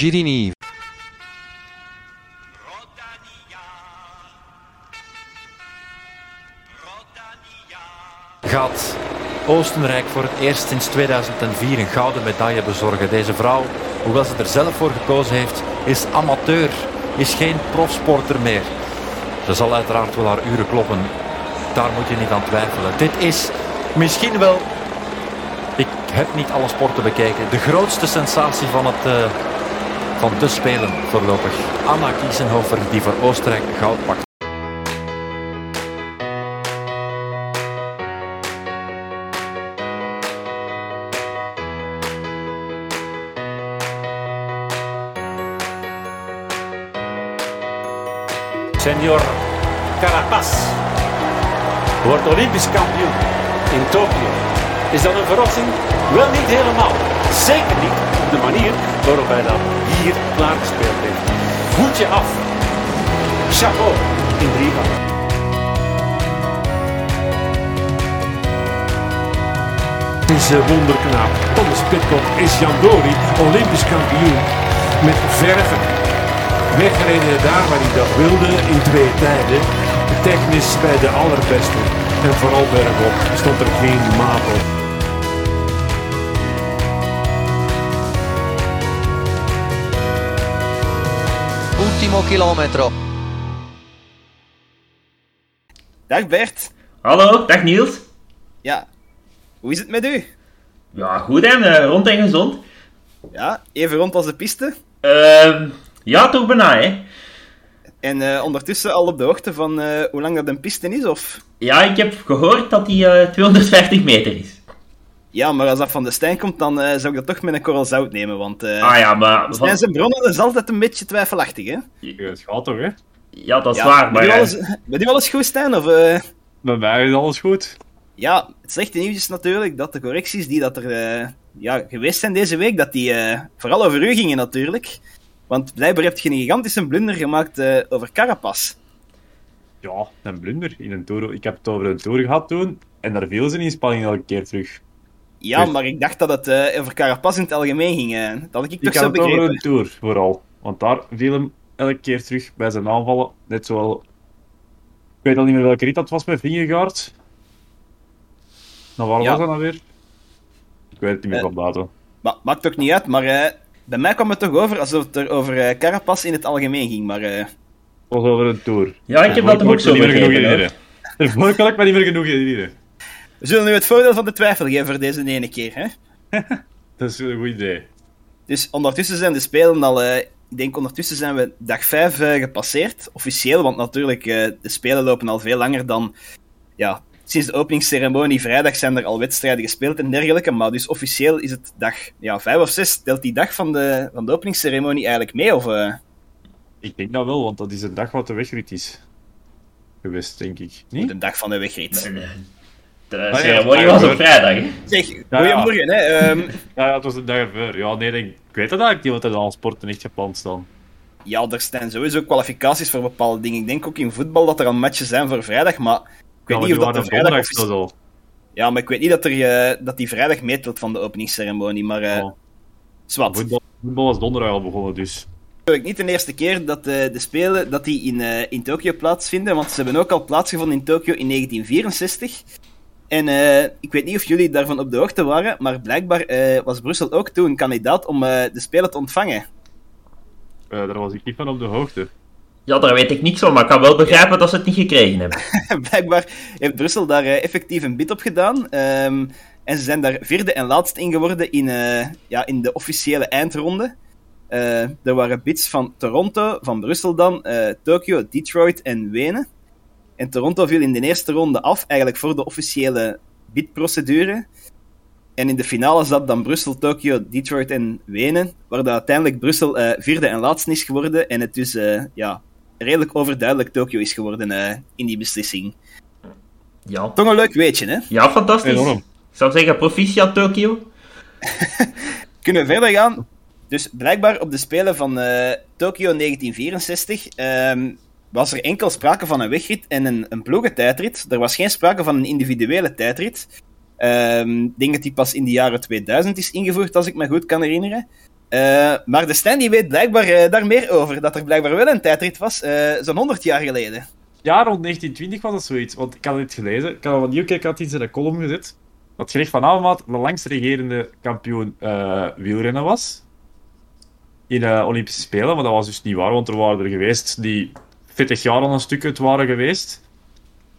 Girini. Gaat Oostenrijk voor het eerst sinds 2004 een gouden medaille bezorgen. Deze vrouw, hoewel ze er zelf voor gekozen heeft, is amateur, is geen profsporter meer. Ze zal uiteraard wel haar uren kloppen. Daar moet je niet aan twijfelen. Dit is misschien wel, ik heb niet alle sporten bekeken, de grootste sensatie van, het, uh, van de Spelen voorlopig. Anna Kiesenhofer die voor Oostenrijk goud pakt. Senior Carapaz wordt Olympisch kampioen in Tokio. Is dat een verrassing? Wel niet helemaal. Zeker niet op de manier waarop hij dat hier klaargespeeld heeft. Voetje af. Chapeau in drie van. is een wonderknaap. Thomas Pitcock is Jan Dori, Olympisch kampioen. Met verven weggereden daar waar hij dat wilde in twee tijden. Technisch bij de allerbeste. En vooral bergop stond er geen maat op. Ultimo kilometro. Dag Bert. Hallo, dag Niels. Ja, hoe is het met u? Ja, goed en uh, rond en gezond. Ja, even rond als de piste. Uh, ja, toch bijna, hè. En uh, ondertussen al op de hoogte van uh, hoe lang dat een piste is, of? Ja, ik heb gehoord dat die uh, 250 meter is. Ja, maar als dat van de Stijn komt, dan zou ik dat toch met een korrel zout nemen, want... ah ja, maar... Stijn zijn bronnen is altijd een beetje twijfelachtig, hè? Het gaat toch, hè? Ja, dat is ja, waar, maar... Met u alles goed, Stijn, of... Bij mij is alles goed. Ja, het slechte nieuws is natuurlijk dat de correcties die dat er ja, geweest zijn deze week, dat die vooral over u gingen natuurlijk. Want blijkbaar heb je een gigantische blunder gemaakt uh, over Carapaz. Ja, een blunder in een tour. Ik heb het over een tour gehad toen. En daar viel ze in spanning elke keer terug. Ja, dus... maar ik dacht dat het uh, over Carapaz in het algemeen ging. Uh. Dat ik, ik toch zo begrepen. over een tour, vooral. Want daar viel hem elke keer terug bij zijn aanvallen. Net zoals... Ik weet al niet meer welke rit dat was met Vingegaard. Nou, waar ja. was dat nou weer? Ik weet het niet meer van datum. Ma maakt ook niet uit, maar bij mij kwam het toch over alsof het er over uh, Carapaz in het algemeen ging, maar... Uh... was over een tour. Ja, ik heb dat ook zo begrepen. Daarvoor kan ik maar niet meer genoeg herinneren. We zullen nu het voordeel van de twijfel geven voor deze ene keer, hè? dat is een goed idee. Dus ondertussen zijn de Spelen al... Uh, ik denk ondertussen zijn we dag 5 gepasseerd. Officieel, want natuurlijk, de Spelen lopen al veel langer dan... Ja, sinds de openingsceremonie vrijdag zijn er al wedstrijden gespeeld en dergelijke. Maar dus officieel is het dag ja, vijf of zes. Telt die dag van de, van de openingsceremonie eigenlijk mee? Of, uh... Ik denk dat wel, want dat is een dag wat de wegrit is. Geweest, denk ik. Niet? De dag van de wegrit. Nee, nee. De ceremonie was op vrijdag. Hè? Zeg, goeiemorgen. Ja, ja. Hè, um... ja, het was een dag ervoor. Ja, nee, denk, ik weet het eigenlijk niet, wat er al sporten echt gepland staan. Ja, er zijn sowieso kwalificaties voor bepaalde dingen. Ik denk ook in voetbal dat er al matches zijn voor vrijdag, maar ik weet niet of dat de vrijdag... Of... Zo. Ja, maar ik weet niet dat, er, uh, dat die vrijdag meetelt van de openingsceremonie, maar... Uh, oh. Zwat. Voetbal, voetbal was donderdag al begonnen, dus... Het niet de eerste keer dat uh, de Spelen dat die in, uh, in Tokio plaatsvinden, want ze hebben ook al plaatsgevonden in Tokio in 1964. En uh, ik weet niet of jullie daarvan op de hoogte waren, maar blijkbaar was Brussel ook toen kandidaat om de Spelen te ontvangen. daar was ik niet van op de hoogte. Ja, daar weet ik niks van, maar ik kan wel begrijpen dat ze het niet gekregen hebben. Blijkbaar heeft Brussel daar uh, effectief een bid op gedaan. Um, en ze zijn daar vierde en laatst in geworden in, uh, ja, in de officiële eindronde. Uh, er waren bids van Toronto, van Brussel dan, Tokio, Detroit en Wenen. En Toronto viel in de eerste ronde af, eigenlijk voor de officiële bidprocedure. En in de finale zat dan Brussel, Tokio, Detroit en Wenen, waar dat uiteindelijk Brussel vierde en laatste is geworden. En het dus ja, redelijk overduidelijk Tokio is geworden uh, in die beslissing. Ja. Toch een leuk weetje, hè? Ja, fantastisch. Enorm. Ik zou zeggen, proficiat Tokio. Kunnen we verder gaan? Dus blijkbaar op de Spelen van uh, Tokio 1964 um, was er enkel sprake van een wegrit en een, een ploegentijdrit. Er was geen sprake van een individuele tijdrit. Um, ik denk dat die pas in de jaren 2000 is ingevoerd, als ik me goed kan herinneren. Eh, maar de die weet blijkbaar eh, daar meer over. Dat er blijkbaar wel een tijdrit was, eh, zo'n 100 jaar geleden. Ja, rond 1920 was dat zoiets. Want ik had het gelezen. Ik had had iets in de column gezet. Dat Greg van Avermaat de langst regerende kampioen wielrennen was. In de Olympische Spelen. Maar dat was dus niet waar, want er waren er geweest die 40 jaar al een stuk het waren geweest.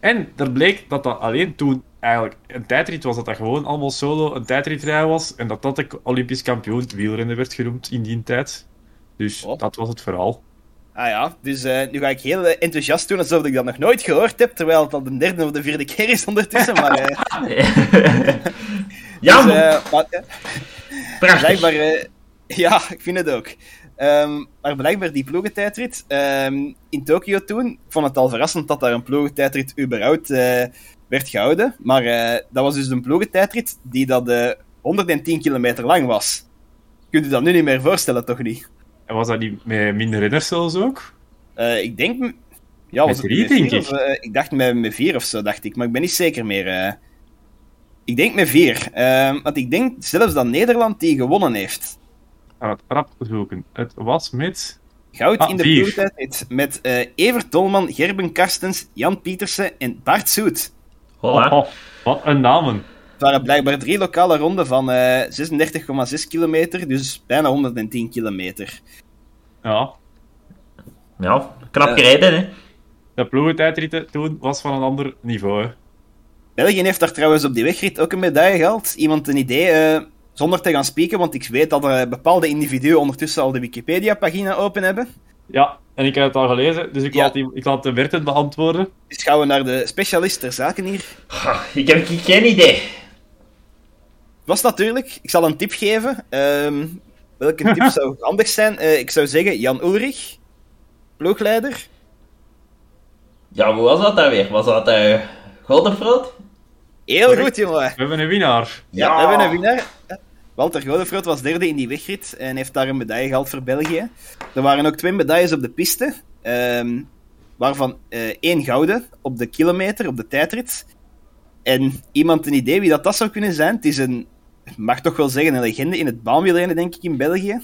En er bleek dat dat alleen toen eigenlijk een tijdrit was. Dat dat gewoon allemaal solo een tijdritrij was. En dat dat de Olympisch kampioen wielrennen werd genoemd in die tijd. Dus Oh. dat was het verhaal. Ah ja, dus eh, nu ga ik heel eh, enthousiast doen alsof ik dat nog nooit gehoord heb. Terwijl het al de derde of de vierde keer is ondertussen. Maar, eh, ja, dus, maar, prachtig. blijkbaar, ja, ik vind het ook. Ehm, maar blijkbaar die ploegentijdrit ehm, in Tokio toen, ik vond het al verrassend dat daar een ploegentijdrit überhaupt eh, werd gehouden. Maar eh, dat was dus een ploegentijdrit die dat eh 110 kilometer lang was. Kunt u dat nu niet meer voorstellen, toch niet? En was dat niet met minder renners zelfs ook? Eh, ik denk... Ja, was Met het drie, met denk vier ik. Of, eh, ik dacht met, met vier of zo, dacht ik. Maar ik ben niet zeker meer. eh. Ik denk met vier. Ehm, want ik denk zelfs dat Nederland die gewonnen heeft. Ga het rap zoeken. Het was met... Goud Ah, in de vier. ploegtijdrit met eh Evert Tolman, Gerben Karstens, Jan Pietersen en Bart Soet. Voilà. Oh, oh, wat een namen. Het waren blijkbaar drie lokale ronden van eh 36,6 kilometer, dus bijna 110 kilometer. Ja. Ja, knap Eh. gereden, hè. De ploegentijdritten toen was van een ander niveau. hè. België heeft daar trouwens op die wegrit ook een medaille gehaald. Iemand een idee, eh, zonder te gaan spieken, want ik weet dat er bepaalde individuen ondertussen al de Wikipedia-pagina open hebben. Ja, en ik heb het al gelezen, dus ik, Ja. laat, die, ik laat de Bert het beantwoorden. Dus gaan we naar de specialist ter zaken hier. Ha, Ik heb geen idee. Was natuurlijk, ik zal een tip geven. Ehm, welke tip zou handig zijn? Eh, ik zou zeggen Jan Ulrich, ploegleider. Ja, hoe was dat dan weer? Was dat uh? Heel Correct. goed, jongen. We hebben een winnaar. Ja, we hebben een winnaar. Walter Godefroot was derde in die wegrit en heeft daar een medaille gehaald voor België. Er waren ook twee medailles op de piste, ehm, waarvan eh, één gouden op de kilometer, op de tijdrit. En iemand een idee wie dat, dat zou kunnen zijn? Het is een, ik mag toch wel zeggen, een legende in het baanwielrennen, denk ik, in België.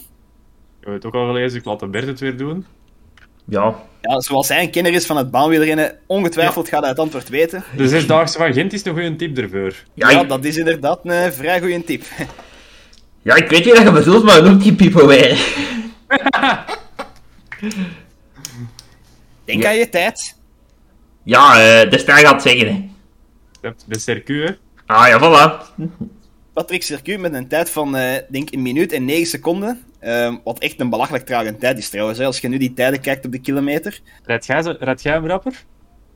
Ik heb het ook al gelezen, ik laat de Bert het weer doen. Ja, Ja, zoals hij een kenner is van het baanwielrennen, ongetwijfeld gaat hij het antwoord weten. De Zesdaagse van Gent is nog een tip ervoor. ja, Ja, ik, dat is inderdaad een vrij goede tip. ja, ik weet wie dat je bedoelt, maar noemt die Pipo weer. Denk Ja. aan je tijd. Ja, eh de ster gaat zeggen, hè. De circuit, hè. Ah ja, voilà. Patrick Circuit met een tijd van, eh denk een minuut en 9 seconden. Ehm, wat echt een belachelijk trage tijd is trouwens, hè, als je nu die tijden kijkt op de kilometer. Rijd jij, hem rapper?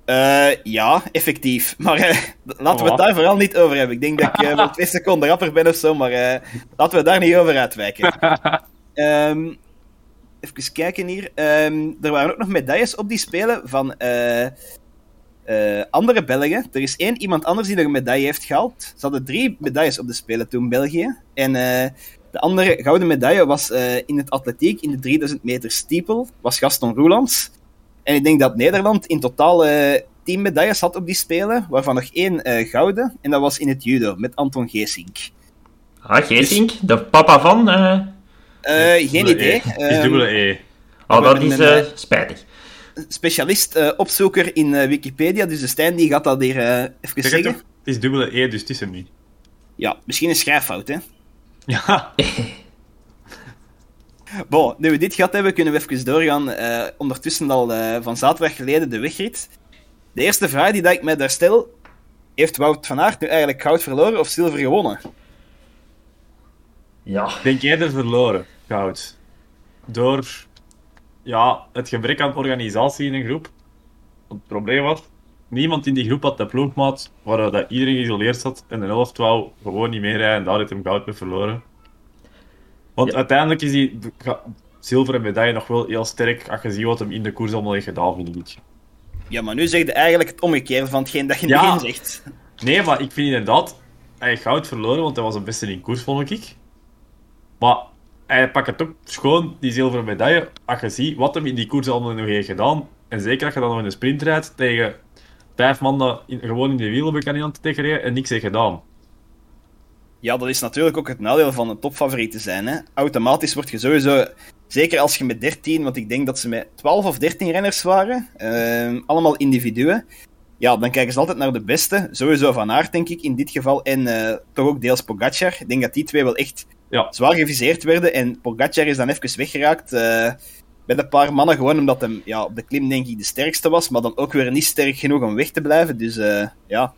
Eh, ja, effectief. Maar eh, laten we het daar vooral niet over hebben. Ik denk dat ik eh, wel twee seconden rapper ben of zo, maar laten we daar niet over uitwijken. Ehm, even kijken hier. Ehm, er waren ook nog medailles op die spelen van andere Belgen. Er is één iemand anders die nog een medaille heeft gehaald. Ze hadden drie medailles op de spelen toen, België. En de andere gouden medaille was eh, in het atletiek, in de 3000 meter steeple, was Gaston Roelands. En ik denk dat Nederland in totaal eh 10 medailles had op die spelen, waarvan nog één eh, gouden. En dat was in het judo, met Anton Geesink. Ah, Geesink, de papa van... eh Eh, geen idee. E. Het is Ehm, dubbele E. Oh, dat is een, spijtig. specialist eh, opzoeker in eh, Wikipedia, dus de Stijn die gaat dat hier even zeggen. toch? Het is dubbele E, dus het is hem niet. Ja, misschien een schrijffout, hè. Ja. Bon, nu we dit gehad hebben, kunnen we even doorgaan. eh, ondertussen al eh, van zaterdag geleden de wegrit. De eerste vraag die dat ik mij daar stel, heeft Wout van Aert nu eigenlijk goud verloren of zilver gewonnen? Ja. Ik denk eerder verloren, goud. Door ja, het gebrek aan organisatie in een groep. Want het probleem was, niemand in die groep had de ploegmaat waar dat iedereen geïsoleerd zat en de helft wou gewoon niet meerijden en daar heeft hem goud mee verloren. Want Ja. uiteindelijk is die zilveren medaille nog wel heel sterk als je ziet wat hem in de koers allemaal heeft gedaan, vind ik. Ja, maar nu zeg je eigenlijk het omgekeerde van hetgeen dat je in Ja. het begin zegt. Nee, maar ik vind inderdaad, hij heeft goud verloren, want hij was het beste in koers, vond ik. Maar hij pakt het ook schoon, die zilveren medaille, als je ziet wat hem in die koers allemaal nog heeft gedaan. En zeker als je dan nog in een sprint rijdt tegen vijf man dat in- gewoon in de wielen iemand tegen rijden en niks heeft gedaan. Ja, dat is natuurlijk ook het nadeel van een topfavoriet te zijn. Hè. Automatisch word je sowieso, zeker als je met 13, want ik denk dat ze met 12 of 13 renners waren, ehm, allemaal individuen. Ja, dan kijken ze altijd naar de beste. Sowieso Van Aert, denk ik, in dit geval. En eh, toch ook deels Pogacar. Ik denk dat die twee wel echt Ja. zwaar geviseerd werden. En Pogacar is dan even weggeraakt eh met een paar mannen. Gewoon omdat hij ja, op de klim, denk ik, de sterkste was. Maar dan ook weer niet sterk genoeg om weg te blijven. Dus eh, ja,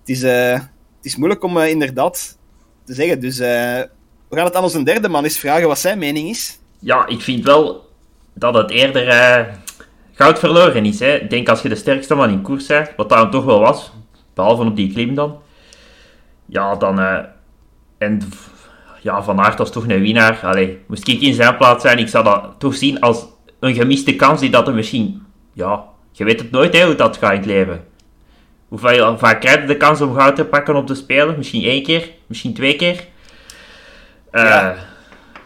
het is, eh, het is moeilijk om eh, inderdaad te zeggen. Dus we gaan het aan onze derde man eens vragen wat zijn mening is. Ja, ik vind wel dat het eerder goud verloren is. Hè. Ik denk als je de sterkste man in koers bent, wat dat hem toch wel was, behalve op die klim dan. Ja, dan... en ja, Van Aert was toch een winnaar. Allee, moest ik in zijn plaats zijn, ik zou dat toch zien als een gemiste kans die dat er misschien... Ja, je weet het nooit hè, hoe dat gaat in het leven. Hoeveel vaak krijg je de kans om goud te pakken op de Spelen? Misschien één keer, misschien twee keer. Eh, Ja.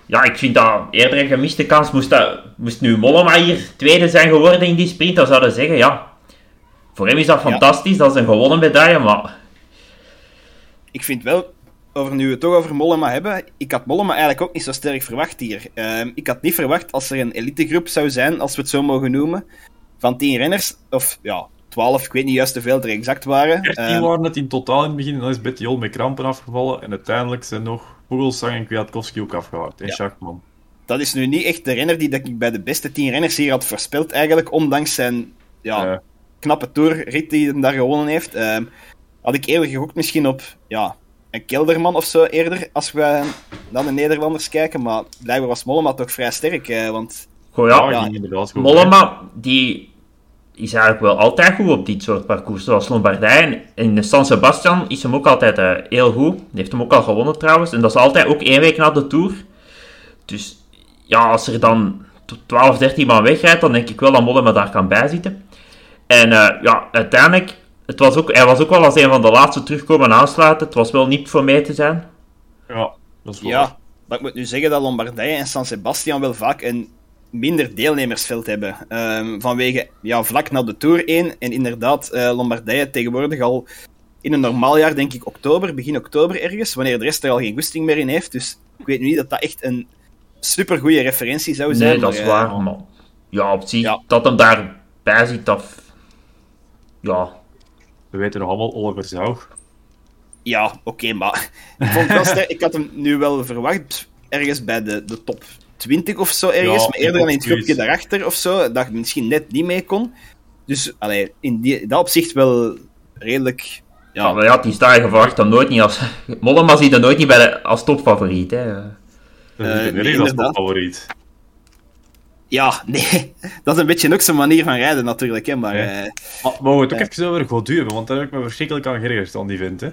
ja, ik vind dat eerder een gemiste kans. Moest, dat, moest nu Mollema hier tweede zijn geworden in die sprint, dan zouden zeggen, ja, voor hem is dat Ja. fantastisch, dat is een gewonnen medaille, maar Ik vind wel, over nu we het toch over Mollema hebben, ik had Mollema eigenlijk ook niet zo sterk verwacht hier. Ehm, ik had niet verwacht als er een elitegroep zou zijn, als we het zo mogen noemen, van 10 renners, of ja, 12, ik weet niet juist hoeveel er exact waren. 13 Ehm, waren het in totaal in het begin. En dan is Betty Jol met krampen afgevallen. En uiteindelijk zijn nog Vogelsang en Kwiatkowski ook afgehaakt. En Ja. Schachman. dat is nu niet echt de renner die dat ik bij de beste 10 renners hier had voorspeld, eigenlijk, ondanks zijn ja, knappe toerrit die hij daar gewonnen heeft. Ehm, had ik eerder gegokt misschien op ja, een Kelderman of zo eerder, als we naar de Nederlanders kijken. Maar blijkbaar was Mollema toch vrij sterk, eh, want goh, ja, goed. Mollema, die is eigenlijk wel altijd goed op dit soort parcours, zoals Lombardije. En in San Sebastian is hem ook altijd eh, heel goed. Die heeft hem ook al gewonnen trouwens. En dat is altijd ook één week na de Tour. Dus ja, als er dan t- 12, 13 man wegrijdt, dan denk ik wel dat Mollema daar kan bijzitten. En eh, ja, uiteindelijk, het was ook, hij was ook wel als een van de laatste terugkomen aansluiten. Het was wel niet voor mee te zijn. Ja, dat is wel ja, maar ik moet nu zeggen dat Lombardije en San Sebastian wel vaak een minder deelnemersveld hebben. Ehm, vanwege ja, vlak na de Tour 1. En inderdaad, eh, Lombardije tegenwoordig al in een normaal jaar, denk ik oktober, begin oktober ergens, wanneer de rest er al geen goesting meer in heeft. Dus ik weet nu niet dat dat echt een supergoeie referentie zou zijn. Nee, dat maar, is eh, waar. Maar ja, op zich, Ja. dat hem daarbij zit, dat... Ja, We weten nog allemaal Oliver Zaug. Ja, oké, maar ik, vond het wel sterk. ik had hem nu wel verwacht ergens bij de, de top 20 of zo ergens, Ja, maar eerder dan in het groepje daarachter of zo, dat ik misschien net niet mee kon. Dus allee, in die, dat opzicht wel redelijk. Ja, Ja, maar ja, die sta je verwacht dan nooit niet als... Mollema ziet er nooit niet bij de, als topfavoriet, hè. Dat is nee, als inderdaad. Ja, nee, dat is een beetje ook zijn manier van rijden natuurlijk, hè, maar Ja. eh, Maar mogen we het ook Ja. even over Godu hebben? Want daar heb ik me verschrikkelijk aan geërgerd aan die vent, hè.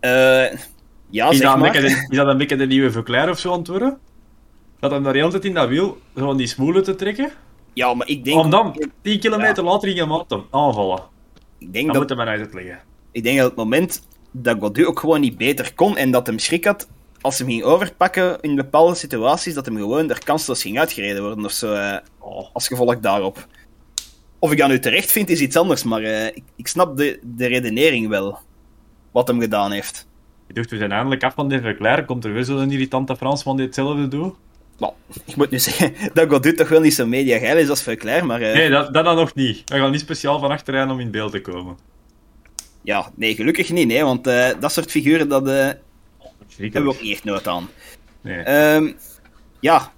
eh, ja, Is zeg dat, een maar. beetje de, is dat een beetje de nieuwe Verclair of zo aan het worden? Dat hem daar de hele tijd in dat wiel van die smoelen te trekken? Ja, maar ik denk, Om dan 10 kilometer later in je te aanvallen. ik denk Dat dat moet hem uit uitleggen. ik denk dat het moment dat Godu ook gewoon niet beter kon en dat hem schrik had als hem ging overpakken in bepaalde situaties, dat hem gewoon er kansloos ging uitgereden worden of zo, eh, Oh. als gevolg daarop. Of ik dat nu terecht vind, is iets anders, maar eh, ik, ik snap de, de redenering wel, wat hem gedaan heeft. Ik dacht, we zijn eindelijk af van de Verclair. Komt er weer zo'n irritante Fransman die hetzelfde doet? Maar ik moet nu zeggen dat Godu toch wel niet zo mediageil is als Verclair, maar eh, Nee, dat, dat dan nog niet. We gaan niet speciaal van achteraan om in beeld te komen. ja, nee, gelukkig niet, nee, want dat soort figuren, dat hebben we ook niet echt nood aan. Nee. Ehm, ja,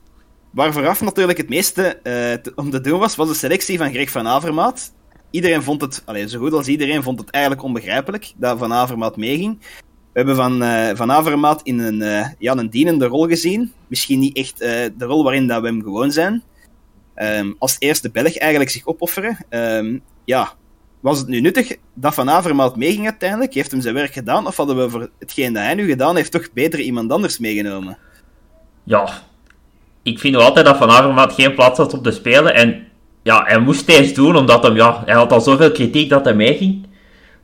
waar vooraf natuurlijk het meeste eh, om te doen was, was de selectie van Greg van Avermaat. Iedereen vond het, allez, zo goed als iedereen vond het eigenlijk onbegrijpelijk dat Van Avermaat meeging. We hebben Van, eh, van Avermaat in een, eh, ja, een dienende rol gezien. Misschien niet echt de rol waarin dat we hem gewoon zijn. Ehm, als eerste Belg eigenlijk zich opofferen. Ehm, ja, was het nu nuttig dat Van Avermaat meeging uiteindelijk? Heeft hem zijn werk gedaan? Of hadden we voor hetgeen dat hij nu gedaan heeft toch beter iemand anders meegenomen? Ja, ik vind nog altijd dat Van Avermaat geen plaats had op de Spelen. En ja, hij moest eens doen, omdat hem, ja, hij had al zoveel kritiek dat hij meeging. Ik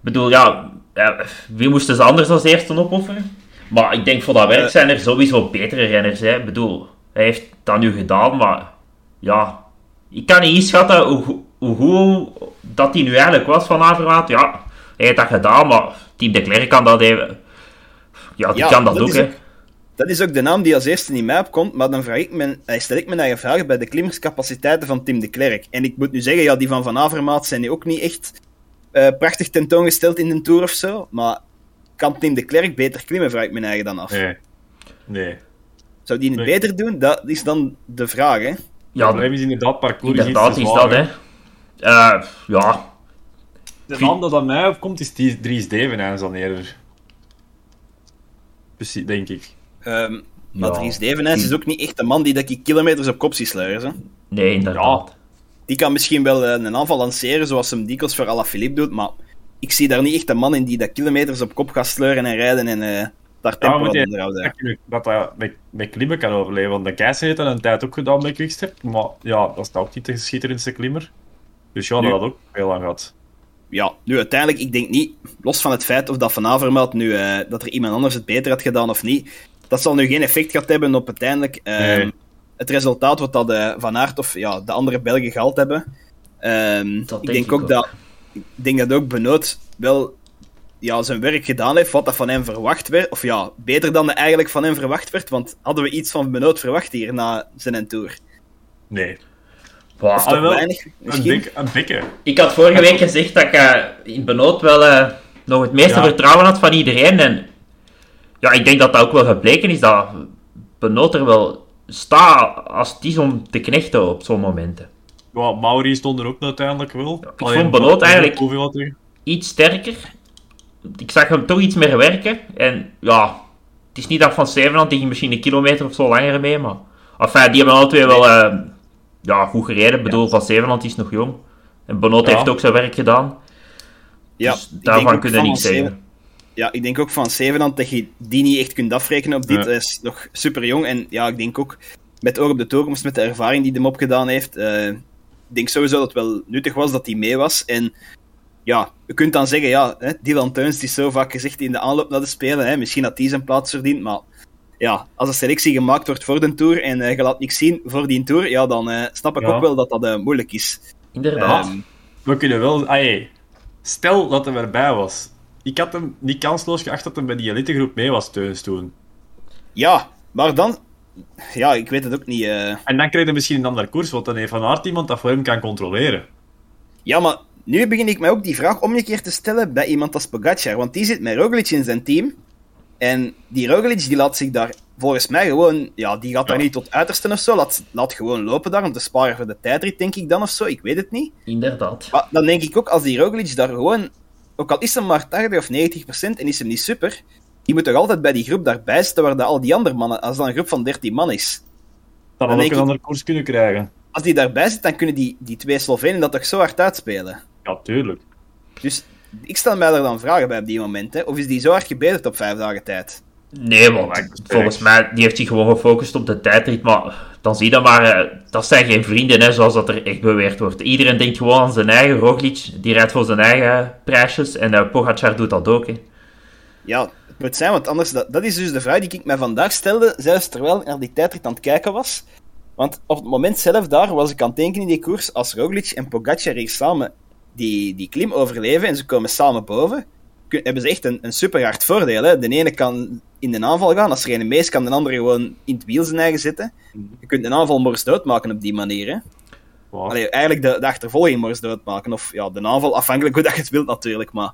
bedoel, ja, eh, wie moesten ze anders als eerste opofferen? Maar ik denk voor dat werk Eh. zijn er sowieso betere renners. Hè. Ik bedoel, hij heeft dat nu gedaan, maar ja, ik kan niet inschatten hoe, hoe, goed dat hij nu eigenlijk was van Avermaat. Ja, hij heeft dat gedaan, maar Team de Klerk kan dat even, ja, die Ja, kan dat, dat ook, is hè. Dat is ook de naam die als eerste in mij opkomt, maar dan vraag ik me, eh, stel ik me eigen vragen bij de klimmerscapaciteiten van Tim de Klerk. En ik moet nu zeggen, ja, die van Van Avermaat zijn nu ook niet echt eh, prachtig tentoongesteld in de Tour of zo, maar kan Tim de Klerk beter klimmen, vraag ik me eigen dan af. Nee. Nee. Zou die het Nee. beter doen? Dat is dan de vraag, hè. Ja, probleem is inderdaad, parcours is iets inderdaad te is zwaar, dat, hè. Eh, ja, De naam dat aan mij opkomt is die- Dries Devenijns dan eerder. Precies, denk ik. Ehm maar Ja. Dries Devenijns is ook niet echt een man die dat ik kilometers op kop zie sluizen. hè. nee, inderdaad. Die kan misschien wel eh, een aanval lanceren, zoals hem dikwijls voor Alaphilippe doet, maar ik zie daar niet echt een man in die dat kilometers op kop gaat sleuren en rijden en eh, daar tempo moet aan onderhouden. Dat dat met, met klimmen kan overleven. Want de Keizer heeft dat een tijd ook gedaan met Quickstep. Maar ja, dat is nou ook niet de schitterendste klimmer. Dus ja, dat had ook veel aan gehad. Ja, nu uiteindelijk, ik denk niet, los van het feit of dat Van Avermaat nu, eh, dat er iemand anders het beter had gedaan of niet, dat zal nu geen effect gehad hebben op uiteindelijk eh, Nee. het resultaat wat dat eh, Van Aert of ja, de andere Belgen gehaald hebben. Ehm, Dat ik denk denk ik ook, ook. dat ik denk dat ook Benoot wel ja, zijn werk gedaan heeft, wat dat van hem verwacht werd. Of ja, beter dan er eigenlijk van hem verwacht werd, want hadden we iets van Benoot verwacht hier na zijn tour? Nee. Bah, Toch wel, weinig, Een, misschien? dik, een dikke. Ik had vorige week gezegd dat ik eh, in Benoot wel eh, nog het meeste Ja. vertrouwen had van iedereen. En ja, ik denk dat dat ook wel gebleken is dat Benoot er wel staat als het is om te knechten op zo'n momenten. Ja, Mauri stond er ook uiteindelijk wel. ik vond Benoot eigenlijk- Iets sterker. Ik zag hem toch iets meer werken. En ja, het is niet dat Van Zevenand die ging misschien een kilometer of zo langer mee, maar... Enfin, die hebben alle twee wel eh, ja, goed gereden. Ik bedoel, Van Zevenand is nog jong. En Benoot Ja. heeft ook zijn werk gedaan. Ja, dus daarvan kunnen we van niks zeggen. Ja, ik denk ook van Zevenand dat je die niet echt kunt afrekenen op dit. Ja. Hij is nog super jong. En ja, ik denk ook met oog op de toekomst, met de ervaring die hij hem opgedaan heeft. eh, ik denk sowieso dat het wel nuttig was dat hij mee was. En ja, je kunt dan zeggen, ja, hè, Dylan Teuns het is zo vaak gezegd in de aanloop naar de Spelen. Hè, misschien had hij zijn plaats verdient. Maar ja, als een selectie gemaakt wordt voor de Tour en eh, je laat niks zien voor die Tour, ja, dan eh, snap ik Ja. ook wel dat dat eh, moeilijk is. Inderdaad. Ehm, We kunnen wel... Stel dat hij erbij was. Ik had hem niet kansloos geacht dat hij bij die elitegroep mee was Teuns toen. ja, maar dan... Ja, ik weet het ook niet. eh. En dan kreeg hij misschien een andere koers, want dan heeft Van Aert iemand dat voor hem kan controleren. Ja, maar nu begin ik mij ook die vraag omgekeerd te stellen bij iemand als Pogacar. Want die zit met Roglic in zijn team. En die Roglic die laat zich daar volgens mij gewoon... Ja, die gaat daar Ja. niet tot uiterste of zo. Laat, laat gewoon lopen daar om te sparen voor de tijdrit, denk ik dan of zo. Ik weet het niet. Inderdaad. Maar dan denk ik ook, als die Roglic daar gewoon... Ook al is hem maar 80 of 90 procent en is hem niet super... Die moet toch altijd bij die groep daarbij zitten waar de, al die andere mannen... Als dat een groep van 13 man is. Dan had ook een andere koers kunnen krijgen. Als die daarbij zit, dan kunnen die, die twee Slovenen dat toch zo hard uitspelen. Ja, tuurlijk. Dus ik stel mij er dan vragen bij op die moment. Hè. Of is die zo hard gebeterd op vijf dagen tijd? Nee, want volgens mij die heeft zich gewoon gefocust op de tijdrit. Maar dan zie je dat maar, eh, dat zijn geen vrienden, hè, zoals dat er echt beweerd wordt. Iedereen denkt gewoon aan zijn eigen. Roglic, die rijdt voor zijn eigen prijsjes. En uh, Pogacar doet dat ook. Hè. Ja, het moet zijn, want anders... Dat, dat is dus de vraag die ik mij vandaag stelde, zelfs terwijl ik naar die tijdrit aan het kijken was. Want op het moment zelf daar was ik aan het denken in die koers, als Roglic en Pogacar hier samen die, die klim overleven en ze komen samen boven, kun- hebben ze echt een, een super hard voordeel. Hè? De ene kan in de aanval gaan, als er een meest kan de andere gewoon in het wiel zijn eigen zitten. Je kunt een aanval mors doodmaken op die manier. Hè? Wow. Allee, eigenlijk de, de achtervolging mors doodmaken. Of ja, de aanval, afhankelijk hoe dat je het wilt natuurlijk. Maar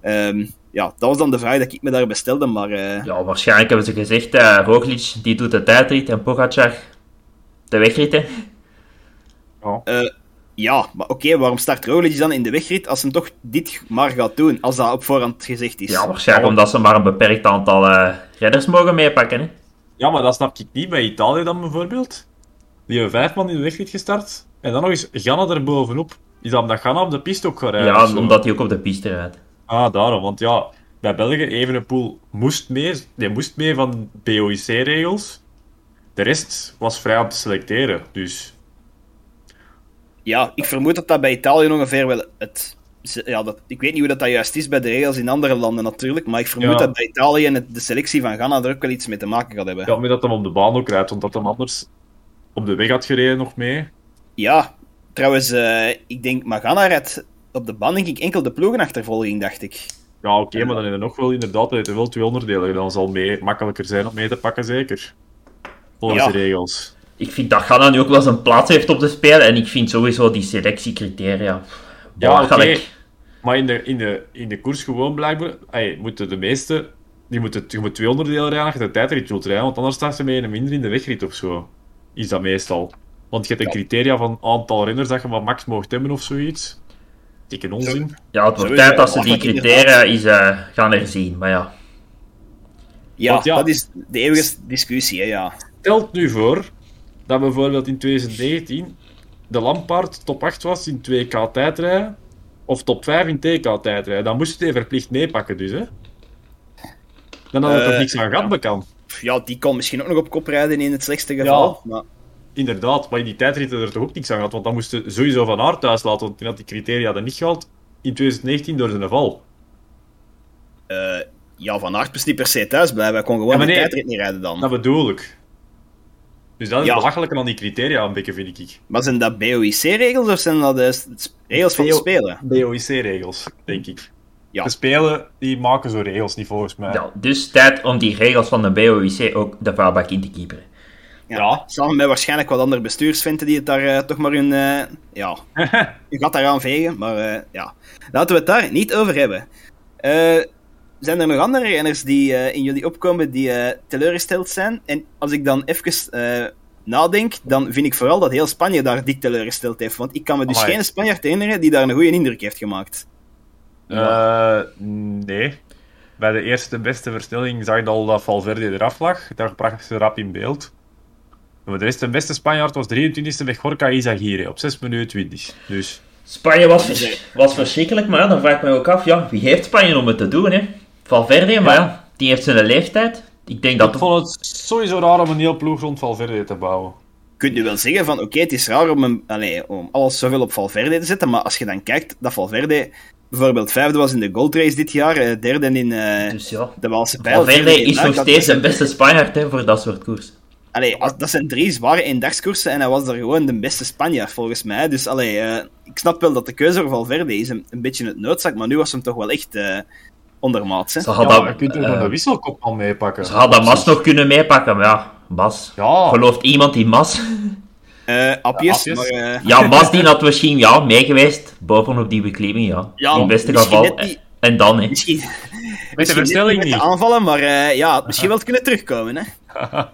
ehm, ja, dat was dan de vraag dat ik me daar bestelde. Maar eh, Ja, waarschijnlijk hebben ze gezegd, eh Roglic die doet de tijdrit en Pogacar de wegrit. Hè. ja, maar oké, waarom start Roglic dan in de wegrit als hem toch dit maar gaat doen, als dat op voorhand gezegd is? Ja, waarschijnlijk omdat ze maar een beperkt aantal eh redders mogen meepakken. Hè. Ja, maar dat snap ik niet bij Italië dan bijvoorbeeld. Die hebben vijf man in de wegrit gestart. En dan nog eens Ganna er bovenop. Is dat omdat Ganna op de piste ook gaat rijden? Ja, omdat hij ook op de piste rijdt. Ah, daarom. Want ja, bij België Evenepoel moest mee. Die moest mee van BOIC-regels. De rest was vrij om te selecteren. Dus Ja, ik vermoed dat dat bij Italië ongeveer wel het... Ja, dat, ik weet niet hoe dat, dat juist is bij de regels in andere landen natuurlijk, maar ik vermoed Ja. dat bij Italië en het- de selectie van Ghana er ook wel iets mee te maken gaat hebben. ja, met dat hem op de baan ook rijdt. Want dat hem anders op de weg had gereden nog mee. Ja, trouwens, eh, ik denk, maar Ghana rijdt op de baan denk ik enkel de ploegenachtervolging, dacht ik. Ja, oké, maar dan is er nog wel inderdaad wel twee onderdelen. Dan zal mee makkelijker zijn om mee te pakken, zeker. Volgens Ja. de regels. Ik vind dat Ghana nu ook wel zijn plaats heeft op de spelen. En ik vind sowieso die selectiecriteria Ja, oké. Maar in de, in, de, in de koers gewoon blijkbaar, moeten de meeste, die moeten, je moet twee onderdelen rijden als je de tijdrit wilt rijden, want anders staat ze met een minder in de wegrit of zo. Is dat meestal. Want je hebt een criteria van aantal renners dat je maar max mocht hebben of zoiets. Dikke onzin. Ja, het wordt tijd dat ze die criteria eens eh, gaan herzien. Maar ja, Ja, Want ja- dat is de eeuwige discussie, hè, ja. Stelt nu voor dat bijvoorbeeld in 2019 de Lampaard top 8 was in 2K tijdrijden, of top 5 in TK tijdrijden. Dan moest hij verplicht meepakken dus, hè. Dan had hij Eh, toch niks aan gehad bekend. Pff, Ja, die kon misschien ook nog op kop rijden in het slechtste geval. Maar Inderdaad, maar in die tijdritten er toch ook niks aan gehad, want dan moesten sowieso Van Aert thuis laten, want die had die criteria hadden niet gehaald in 2019 door zijn val. eh, ja, Van Aert moest niet per se thuis blijven. Hij kon gewoon Ja, de tijdrit niet rijden dan. Dat bedoel ik. Dus dat is Ja. aan die criteria een beetje, vind ik. Maar zijn dat BOIC-regels of zijn dat s- regels van het spelen? BOIC-regels, denk ik. Ja. De spelen, die maken zo regels niet volgens mij. ja, dus tijd om die regels van de BOIC ook de vuilbak in te keeperen. Ja. Ja. Samen met waarschijnlijk wat andere bestuursventen die het daar eh, toch maar hun, eh ja, hun gat daaraan vegen. Maar eh, ja, laten we het daar niet over hebben. Zijn er nog andere renners die eh, in jullie opkomen die eh, teleurgesteld zijn? En als ik dan even eh, nadenk, dan vind ik vooral dat heel Spanje daar dik teleurgesteld heeft. Want ik kan me dus Amai. geen Spanjaard herinneren die daar een goede indruk heeft gemaakt. Eh, nee. Bij de eerste beste versnelling zag je al dat Valverde eraf lag. Daar bracht ze rap in beeld. Maar de rest, de beste Spanjaard was 23e met Gorka Izagirre op 6 minuten 20. Dus Spanje was, vers- was verschrikkelijk, maar ja, dan vraag ik me ook af, ja, wie heeft Spanje om het te doen, hè? Valverde, maar ja, die heeft zijn leeftijd. Ik denk dat... ik vond het sowieso raar om een heel ploeg rond Valverde te bouwen. Je kunt nu wel zeggen van oké, het is raar om, allee, om alles zoveel op Valverde te zetten, maar als je dan kijkt dat Valverde bijvoorbeeld vijfde was in de Gold Race dit jaar, eh, derde in eh, Dus ja, de Waalse Pijl. Valverde is nog steeds de beste Spanjaard hè, voor dat soort koers. Allee, als, dat zijn drie zware eendagskoersen en hij was daar gewoon de beste Spanjaard volgens mij. Dus allee, eh, ik snap wel dat de keuze voor Valverde is een, een beetje het noodzaak, maar nu was hem toch wel echt eh ondermaats. Hè? Ze had, Ja, dat, je kunt er eh, nog de wisselkop al meepakken. ze had dat Mas nog kunnen meepakken, maar ja, Bas. Ja, Gelooft iemand in Mas? Eh Apjes, maar eh, Ja, Mas die had misschien ja, mee geweest, bovenop die beklimming, ja. Ja, in het beste misschien geval. net niet. En dan, hè. misschien, met de versnelling niet. aanvallen, maar eh, ja, had misschien wel kunnen terugkomen. Hè?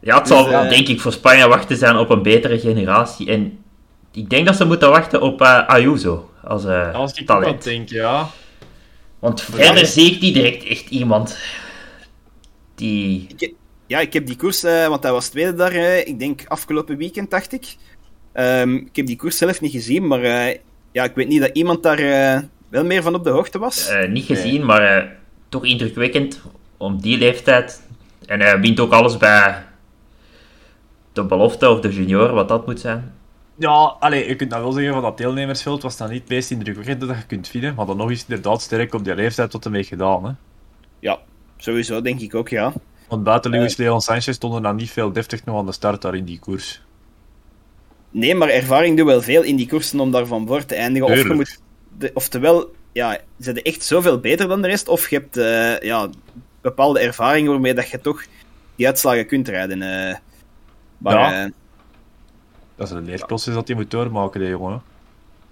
Ja, het zal Dus, eh, denk ik voor Spanje wachten zijn op een betere generatie. En ik denk dat ze moeten wachten op eh, Ayuso als eh, Als ik ook talent. denk, ja. Want verder zie ik niet direct echt iemand die... Ja, ik heb die koers, eh, want hij was tweede daar, ik denk afgelopen weekend, dacht ik. Ehm, ik heb die koers zelf niet gezien, maar eh, ja, ik weet niet dat iemand daar eh, wel meer van op de hoogte was. eh, niet gezien, maar eh, toch indrukwekkend om die leeftijd. En hij wint ook alles bij de belofte of de junior, wat dat moet zijn. Ja, allee, je kunt nou wel zeggen van dat deelnemersveld was dan niet het meest indrukwekkende dat je kunt vinden, maar dan nog is inderdaad sterk op die leeftijd tot ermee gedaan. Hè. Ja, sowieso denk ik ook, ja. Want buiten Luis Leon Sanchez stonden dan niet veel deftig nog aan de start daar in die koers. Nee, maar ervaring doet wel veel in die koersen om daar van voor te eindigen. Of je moet, de, oftewel, ja, ze zijn echt zoveel beter dan de rest, of je hebt eh, ja, bepaalde ervaring waarmee dat je toch die uitslagen kunt rijden. eh. maar Ja. Dat is een leerproces dat hij moet doormaken, die jongen.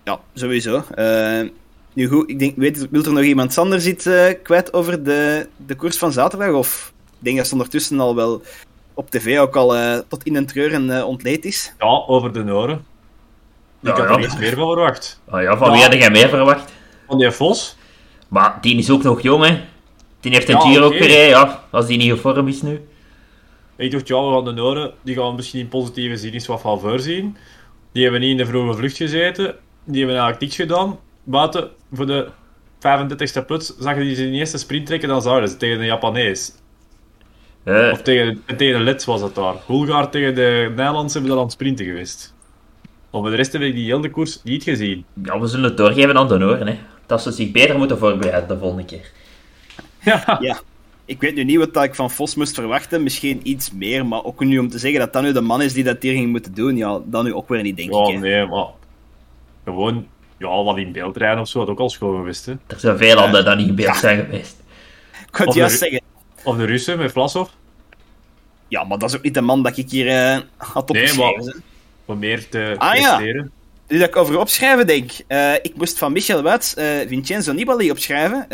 ja, sowieso. Eh, nu goed, ik denk, weet, wil er nog iemand anders iets eh, kwijt over de, de koers van zaterdag? Of ik denk dat ze ondertussen al wel op tv ook al eh, tot in een treuren eh, ontleed is. Ja, over de Noren. Ik Ja, had ja. er iets meer van verwacht. Oh ja, van Ja. wie had jij meer verwacht? Van die Vos? Maar die is ook nog jong, hè. Die heeft een Ja, Giro ook gereden, ja. Als die niet in vorm is nu. Ik dacht, ja, we gaan de Noren, die gaan misschien in positieve zin eens wat faveur zien. Die hebben niet in de vroege vlucht gezeten. Die hebben eigenlijk niks gedaan. Buiten, voor de 35e plots, zag je die ze in de eerste sprint trekken, dan zouden ze tegen de Japanees. Eh, Of tegen, tegen de Lets was het daar. Hulgaard tegen de Nederlandse hebben daar aan het sprinten geweest. Maar voor de rest heb ik die hele koers niet gezien. ja, we zullen het doorgeven aan de Noren, hè. Dat ze zich beter moeten voorbereiden de volgende keer. Ja. Ja. Ik weet nu niet wat dat ik van Vos moest verwachten. Misschien iets meer, maar ook nu om te zeggen dat dat nu de man is die dat hier ging moeten doen, ja, dan nu ook weer niet, denk ik. Ja, nee, maar... Gewoon Ja, wat in beeld rijden of zo had ook al schoon geweest. Hè. Er zijn veel landen dat niet in beeld zijn geweest. Ik kan het Of juist de- zeggen. Of de Russen met Vlasov. Ja, maar dat is ook niet de man dat ik hier eh, had Nee, opgeschreven. maar- Om meer te Ah, ja. Nu dat ik over opschrijven denk. eh, ik moest van Michel Wuits eh, Vincenzo Nibali opschrijven.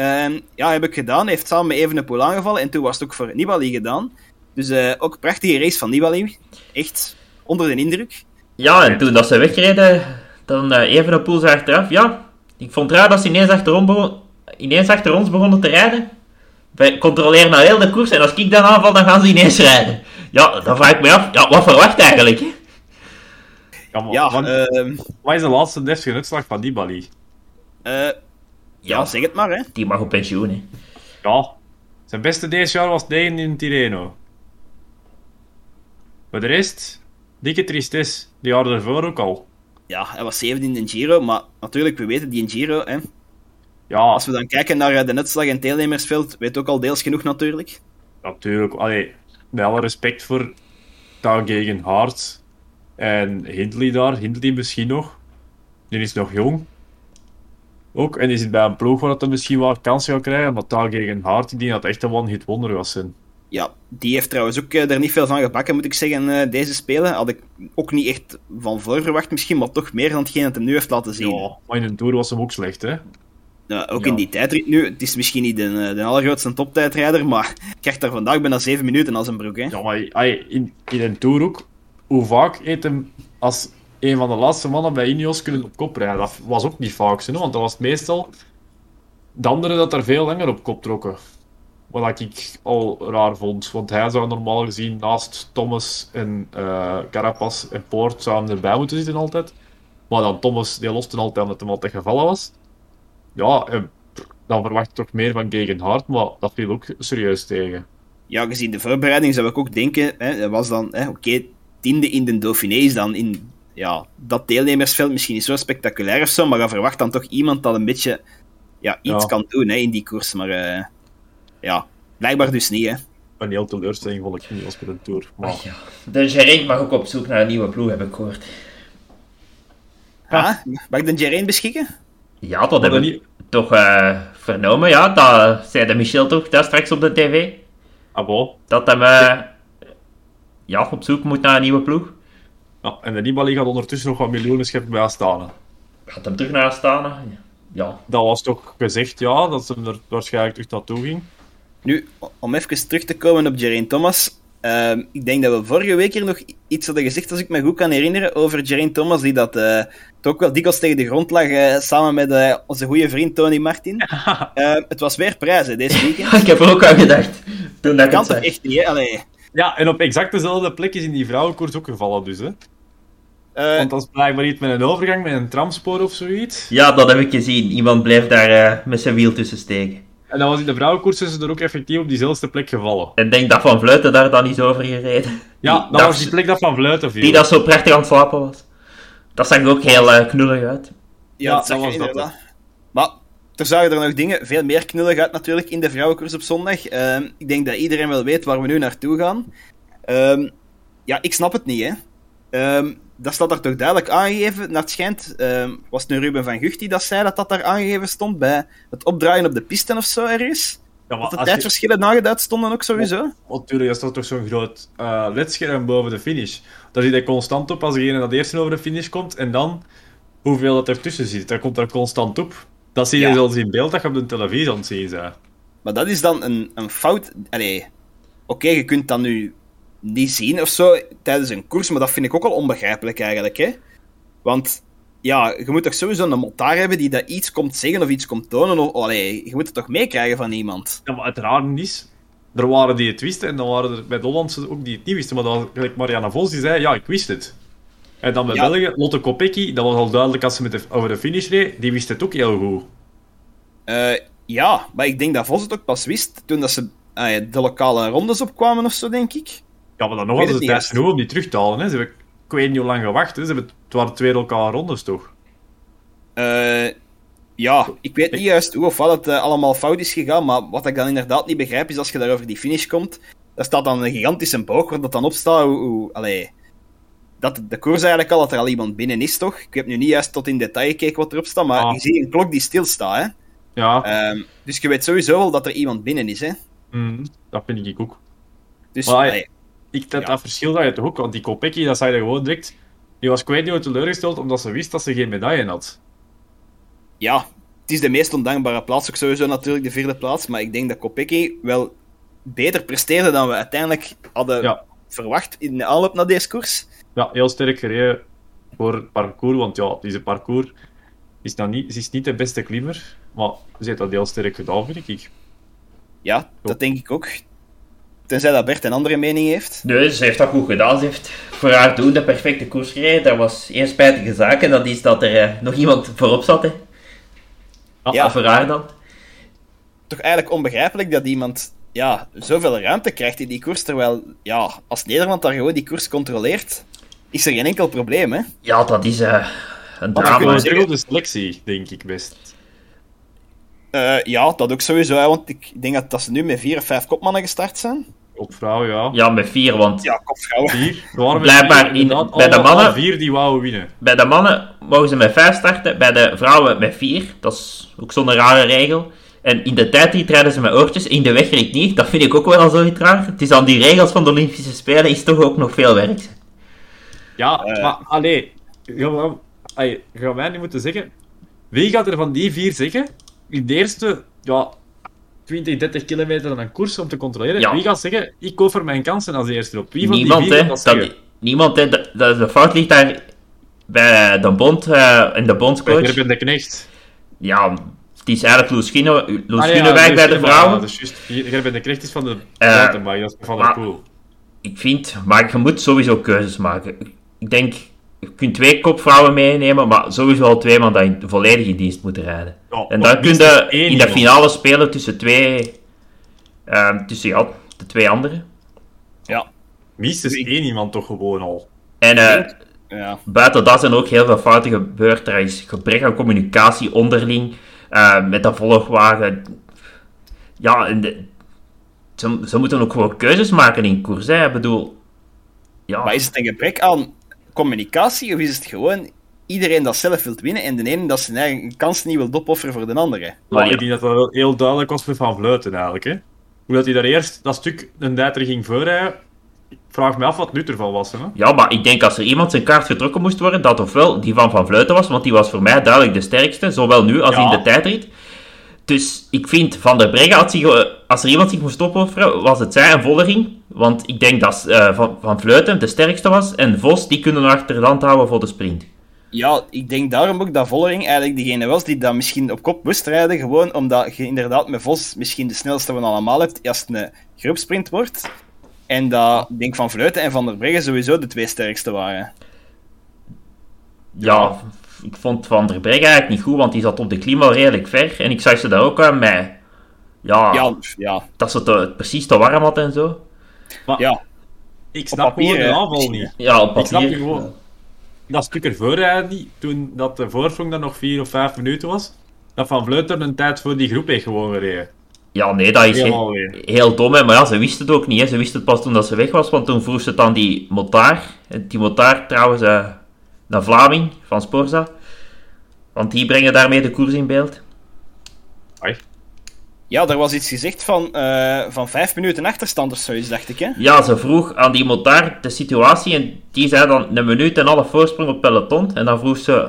Ja, heb ik gedaan. Hij heeft samen met Evenepoel aangevallen. En toen was het ook voor Nibali gedaan. Dus eh, ook prachtige race van Nibali. Echt onder de indruk. Ja, en toen dat ze wegreden, dan eh even een poel achteraf. Ja, ik vond het raar dat ze ineens achter, ons begonnen te rijden. Wij controleren nou heel de koers en als ik dan aanval, dan gaan ze ineens rijden. Ja, dan vraag ik me af, ja, wat verwacht eigenlijk? Ja, maar Ja, wat, ehm, wat is de laatste deftige uitslag van Nibali? eh, ja, Ja, zeg het maar, hè. die mag op pensioen. Hè. Ja, zijn beste deze jaar was 9 in Tirreno. Voor de rest, dikke tristesse. Die jaren ervoor ook al. Ja, hij was zevende in de Giro. Maar natuurlijk, we weten die in Giro, hè. Ja, Als we dan kijken naar eh, de netslag en deelnemersveld, weet ook al deels genoeg natuurlijk. natuurlijk. Allee, met alle respect voor Tagegen Hart en Hindley daar. Hindley misschien nog. Die is nog jong. Ook, en die zit bij een ploeg waar hij misschien wel kansen gaat krijgen. Maar Tagegen Hart, die had echt een one-hit wonder was zijn. Ja, die heeft trouwens ook eh, er niet veel van gebakken, moet ik zeggen, eh, deze spelen. Had ik ook niet echt van voor verwacht misschien, maar toch meer dan hetgeen dat hij nu heeft laten zien. Ja, maar in een Tour was hem ook slecht, hè. Ja, ook Ja. in die tijdrit nu. Het is misschien niet de, de allergrootste toptijdrijder, maar krijgt daar vandaag bijna 7 minuten als een broek. Hè? Ja, maar in, in een Tour ook, hoe vaak heeft hem als een van de laatste mannen bij Ineos kunnen op kop rijden? Dat was ook niet vaak, hè, want dat was meestal de anderen dat er veel langer op kop trokken. Wat ik al raar vond, want hij zou normaal gezien naast Thomas en eh Carapaz en Poort samen erbij moeten zitten altijd. Maar dan Thomas, die loste altijd omdat hem altijd gevallen was. Ja, en dan verwacht ik toch meer van Gegenhard, maar dat viel ook serieus tegen. Ja, gezien de voorbereiding zou ik ook denken, hè, dat was dan, oké, tiende in de Dauphiné is dan in ja, dat deelnemersveld misschien niet zo spectaculair of zo, maar je verwacht dan toch iemand dat een beetje ja, iets Ja. kan doen hè, in die koers. Maar eh, ja, blijkbaar dus niet. Hè. Een heel teleurstelling vond ik niet als met een Tour. Maar Ja. De Geraint mag ook op zoek naar een nieuwe ploeg, heb ik gehoord. Ah, mag ik de Geraint beschikken? Ja, dat hebben we toch eh, vernomen, ja. Dat zei de Michel toch daar straks op de tv. Ah, bon. Dat hem eh, ja, op zoek moet naar een nieuwe ploeg. Ja, en de Nibali gaat ondertussen nog wat miljoenen scheppen bij Astana. Gaat hem terug naar Astana? Ja. Dat was toch gezegd, ja, dat ze er waarschijnlijk terug naartoe ging. Nu, om even terug te komen op Geraint Thomas. ehm, ik denk dat we vorige week hier nog iets hadden gezegd, als ik me goed kan herinneren, over Geraint Thomas, die dat eh, toch ook wel dikwijls tegen de grond lag, eh, samen met eh, onze goede vriend Tony Martin. Ehm, het was weer prijzen deze weekend. ik heb er ook aan gedacht. Toen dat ik kan toch echt niet, hè? Allee. Ja, en op exact dezelfde plek is in die vrouwenkoers ook gevallen dus, hè. Eh, Want dat is blijkbaar iets met een overgang, met een tramspoor of zoiets. Ja, dat heb ik gezien. Iemand bleef daar eh, met zijn wiel tussen steken. En dan was in de vrouwenkoers is ze er ook effectief op diezelfde plek gevallen. En ik denk dat Van Vleuten daar dan iets over gereden. Ja, dat was die plek dat van Vluiten viel. Die dat zo prachtig aan het slapen was. Dat zag er ook heel eh, knullig uit. ja, ja, dat, zag dat was dat, er zagen er nog dingen veel meer knullig uit natuurlijk in de vrouwenkoers op zondag. Ehm, ik denk dat iedereen wel weet waar we nu naartoe gaan. Ehm, ja, ik snap het niet, hè. Ehm, dat staat daar toch duidelijk aangegeven. Naar het schijnt was het nu Ruben van Gucht die dat zei dat dat daar aangegeven stond bij het opdraaien op de pisten of zo ergens. Ja, maar Dat de als je- tijdverschillen nageduid stonden ook sowieso. Natuurlijk, er staat toch zo'n groot eh ledscherm boven de finish. Daar zit hij constant op als degene dat eerst over de finish komt. En dan hoeveel dat ertussen zit. Dat komt er constant op. Dat zie je Ja. zelfs in beeld dat je op de televisie aan het. Maar dat is dan een, een fout. Allee, oké, je kunt dat nu niet zien of zo tijdens een koers, maar dat vind ik ook al onbegrijpelijk eigenlijk, hè. Want, ja, je moet toch sowieso een montaar hebben die dat iets komt zeggen of iets komt tonen. Of, allee, je moet het toch meekrijgen van iemand. Ja, maar rare is, er waren die het wisten en dan waren er bij de Hollandse ook die het niet wisten. Maar dan, gelijk Marianne Vos, die zei, ja, ik wist het. En dan bij Ja. België, Lotte Kopecky, dat was al duidelijk als ze met de, over de finish reed, die wist het ook heel goed. Eh, ja, maar ik denk dat Vos het ook pas wist toen dat ze ja, de lokale rondes opkwamen of zo, denk ik. Ja, maar dan nog hadden het ze niet tijd eens. genoeg om die terug te halen. Hè. Ze hebben, ik weet niet hoe lang gewacht. Hè. Ze hebben, het waren twee lokale rondes, toch? Eh, ja, ik weet niet juist hoe of wat het eh, allemaal fout is gegaan, maar wat ik dan inderdaad niet begrijp is als je daar over die finish komt, daar staat dan een gigantische boog waar dat dan op staat. Hoe, hoe, allee, dat de koers eigenlijk al, dat er al iemand binnen is, toch? Ik heb nu niet juist tot in detail gekeken wat erop staat, maar Ah. je ziet een klok die stilstaat, hè? Ja, Ehm, dus je weet sowieso wel dat er iemand binnen is, hè? mhm, dat vind ik ook. Dus, Maar, nee, Ik, dat, Ja. dat verschil dat je toch ook, want die Kopecky, dat zei je gewoon direct. Die was kwijt niet teleurgesteld omdat ze wist dat ze geen medaille had. ja, het is de meest ondankbare plaats, ook sowieso natuurlijk de vierde plaats, maar ik denk dat Kopecky wel beter presteerde dan we uiteindelijk hadden Ja. verwacht in de aanloop naar deze koers. Ja, heel sterk gereden voor het parcours, want ja, deze parcours is, nou niet, ze is niet de beste klimmer, maar ze heeft dat heel sterk gedaan, vind ik. Ja, dat denk ik ook. Tenzij dat Bert een andere mening heeft. Nee, ze heeft dat goed gedaan. Ze heeft voor haar doen de perfecte koers gereden. Dat was één spijtige zaak en dat is dat er eh, nog iemand voorop zat. Hè. Ja. Voor haar dan. Toch eigenlijk onbegrijpelijk dat iemand ja, zoveel ruimte krijgt in die koers, terwijl ja, als Nederland daar gewoon die koers controleert, is er geen enkel probleem, hè? Ja, dat is eh, een drama. kunnen we Gewoon de selectie, denk ik best. Eh, ja, dat ook sowieso, hè, want ik denk dat, dat ze nu met vier of vijf kopmannen gestart zijn. Op vrouwen, ja. Ja, met vier, want Ja, kopvrouwen. Vier. Er Blijkbaar vier, in- bij de mannen- alle vier die wouden winnen. bij de mannen mogen ze met vijf starten, bij de vrouwen met vier. Dat is ook zo'n rare regel. En in de tijdrit rijden ze met oortjes, in de wegrit niet. Dat vind ik ook wel zoiets raar. Het is aan die regels van de Olympische Spelen is toch ook nog veel werk. Ja, Eh. maar allee, gaan we, allee, gaan wij nu moeten zeggen, wie gaat er van die vier zeggen, in de eerste ja, 20, 30 kilometer aan een koers om te controleren, Ja. wie gaat zeggen, ik over mijn kansen als eerste op? Wie van Niemand, die vier hè. dat Dat, niemand, hè. De, de, de fout ligt daar bij de bond eh, en de bondscoach. De Knecht. Ja, het is eigenlijk Loes Ah, bij de vrouwen. ja, Dat is. Gerben de Knecht is van de Eh, mountainbike, dat is van de pool. Ik vind, maar je moet sowieso keuzes maken. Ik denk, je kunt twee kopvrouwen meenemen, maar sowieso al twee man dat in, volledig in dienst moeten rijden. Ja, En dan kun je in de finale spelen tussen twee, ehm, tussen ja, de twee anderen. Minstens één iemand toch gewoon al. En eh, Ja. buiten dat zijn ook heel veel fouten gebeurd. Er is gebrek aan communicatie onderling, eh, met de volgwagen. Ja, en de- ze, ze moeten ook gewoon keuzes maken in koers. Hè. Ik bedoel, ja, Maar is het een gebrek aan communicatie, of is het gewoon iedereen dat zelf wil winnen en de ene dat zijn eigen kans niet wil opofferen voor de andere? maar Maar ja. ik denk dat dat wel heel duidelijk was met Van Vleuten eigenlijk. Hè? Hoe dat hij daar eerst dat stuk een duiter ging voorrijden, ik vraag me af wat nu ervan was. Hè? Ja, maar ik denk als er iemand zijn kaart getrokken moest worden, dat ofwel die van Van Vleuten was, want die was voor mij duidelijk de sterkste, zowel nu als Ja. in de tijdrit. Dus ik vind Van der Breggen, had zich, als er iemand zich moest opofferen, was het zij en Vollering. Want ik denk dat eh, van, van Vleuten de sterkste was en Vos, die kunnen achter de hand houden voor de sprint. Ja, ik denk daarom ook dat Vollering eigenlijk degene was die dat misschien op kop moest rijden, gewoon omdat je inderdaad met Vos misschien de snelste van allemaal hebt als het een groepsprint wordt. En dat, ik denk Van Vleuten en Van der Breggen sowieso de twee sterkste waren. Ja, ik vond Van der Breggen eigenlijk niet goed, want die zat op de klim al redelijk ver. En ik zag ze daar ook aan met... Ja, Ja, ja, dat ze het eh, precies te warm had en zo. Maar ja. ik snap papier, gewoon de hè, aanval niet. Ja, op Ik snap gewoon. Dat stuk ervoor niet, toen dat de voorsprong dan nog 4 of 5 minuten was, dat Van Vleuten een tijd voor die groep heeft gewoon gereden. Ja, nee, dat is Helemaal heel, weer. heel dom, hè. maar ja, ze wisten het ook niet. Hè. Ze wisten het pas toen dat ze weg was, want toen vroeg ze het aan die motaar. En Die motaar trouwens, eh een Vlaming van Sporza. Want die brengen daarmee de koers in beeld. Ja, er was iets gezegd van, eh, van vijf minuten achterstand of zoiets, dacht ik, hè? Ja, ze vroeg aan die motaar de situatie en die zei dan een minuut en alle voorsprong op peloton. En dan vroeg ze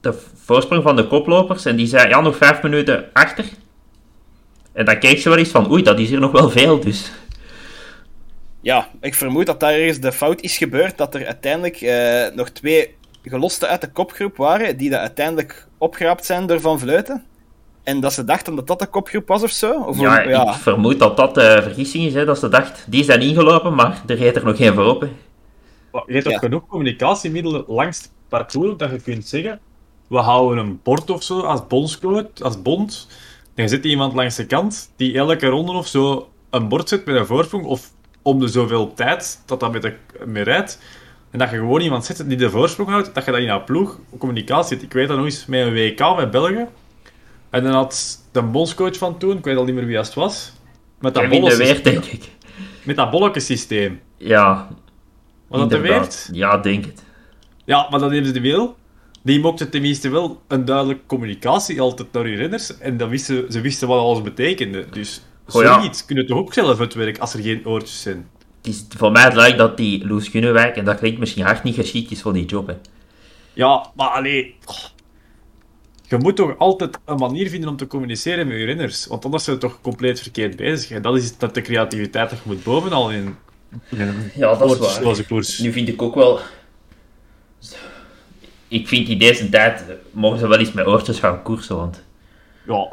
de voorsprong van de koplopers en die zei ja, nog vijf minuten achter. En dan keek ze wel eens van oei, dat is hier nog wel veel dus. Ja, ik vermoed dat daar ergens de fout is gebeurd, dat er uiteindelijk eh, nog twee gelosten uit de kopgroep waren, die dat uiteindelijk opgeraapt zijn door Van Vleuten. En dat ze dachten dat dat de kopgroep was of zo? Of Ja, ja. ik vermoed dat dat de vergissing is, hè, dat ze dacht, die zijn ingelopen, maar er reed er nog geen voor op. hè. Maar Je hebt toch Ja. genoeg communicatiemiddelen langs het parcours dat je kunt zeggen, we houden een bord of zo als bondscoach, als bond. Dan zit iemand langs de kant die elke ronde of zo een bord zet met een voorsprong, of om de zoveel tijd dat dat met de, mee rijdt. En dat je gewoon iemand zet die de voorsprong houdt, dat je dat in een ploeg communicatie zit. Ik weet dat nog eens met een WK met België. En dan had de bondscoach van toen, ik weet al niet meer wie het was, met dat, de Weer, denk ik. met dat bolletjesysteem. Ja, Was dat de. Weert? Ja, denk het. Ja, maar dat hebben ze wel. Die mochten tenminste wel een duidelijke communicatie altijd naar hun renners. En dat wisten, ze wisten wat alles betekende. Dus Oh ja. zoiets kunnen toch ook zelf uitwerken als er geen oortjes zijn. Het is voor mij duidelijk dat die Loes Gunnewijk, en dat klinkt misschien hard niet geschikt is voor die job. Hè. Ja, maar alleen. Je moet toch altijd een manier vinden om te communiceren met je renners. Want anders zijn we toch compleet verkeerd bezig. En dat is dat de creativiteit dat je moet bovenal in. Ja, dat is waar. Koers. Nu vind ik ook wel... Ik vind in deze tijd mogen ze wel eens met oortjes gaan koersen, want... Ja,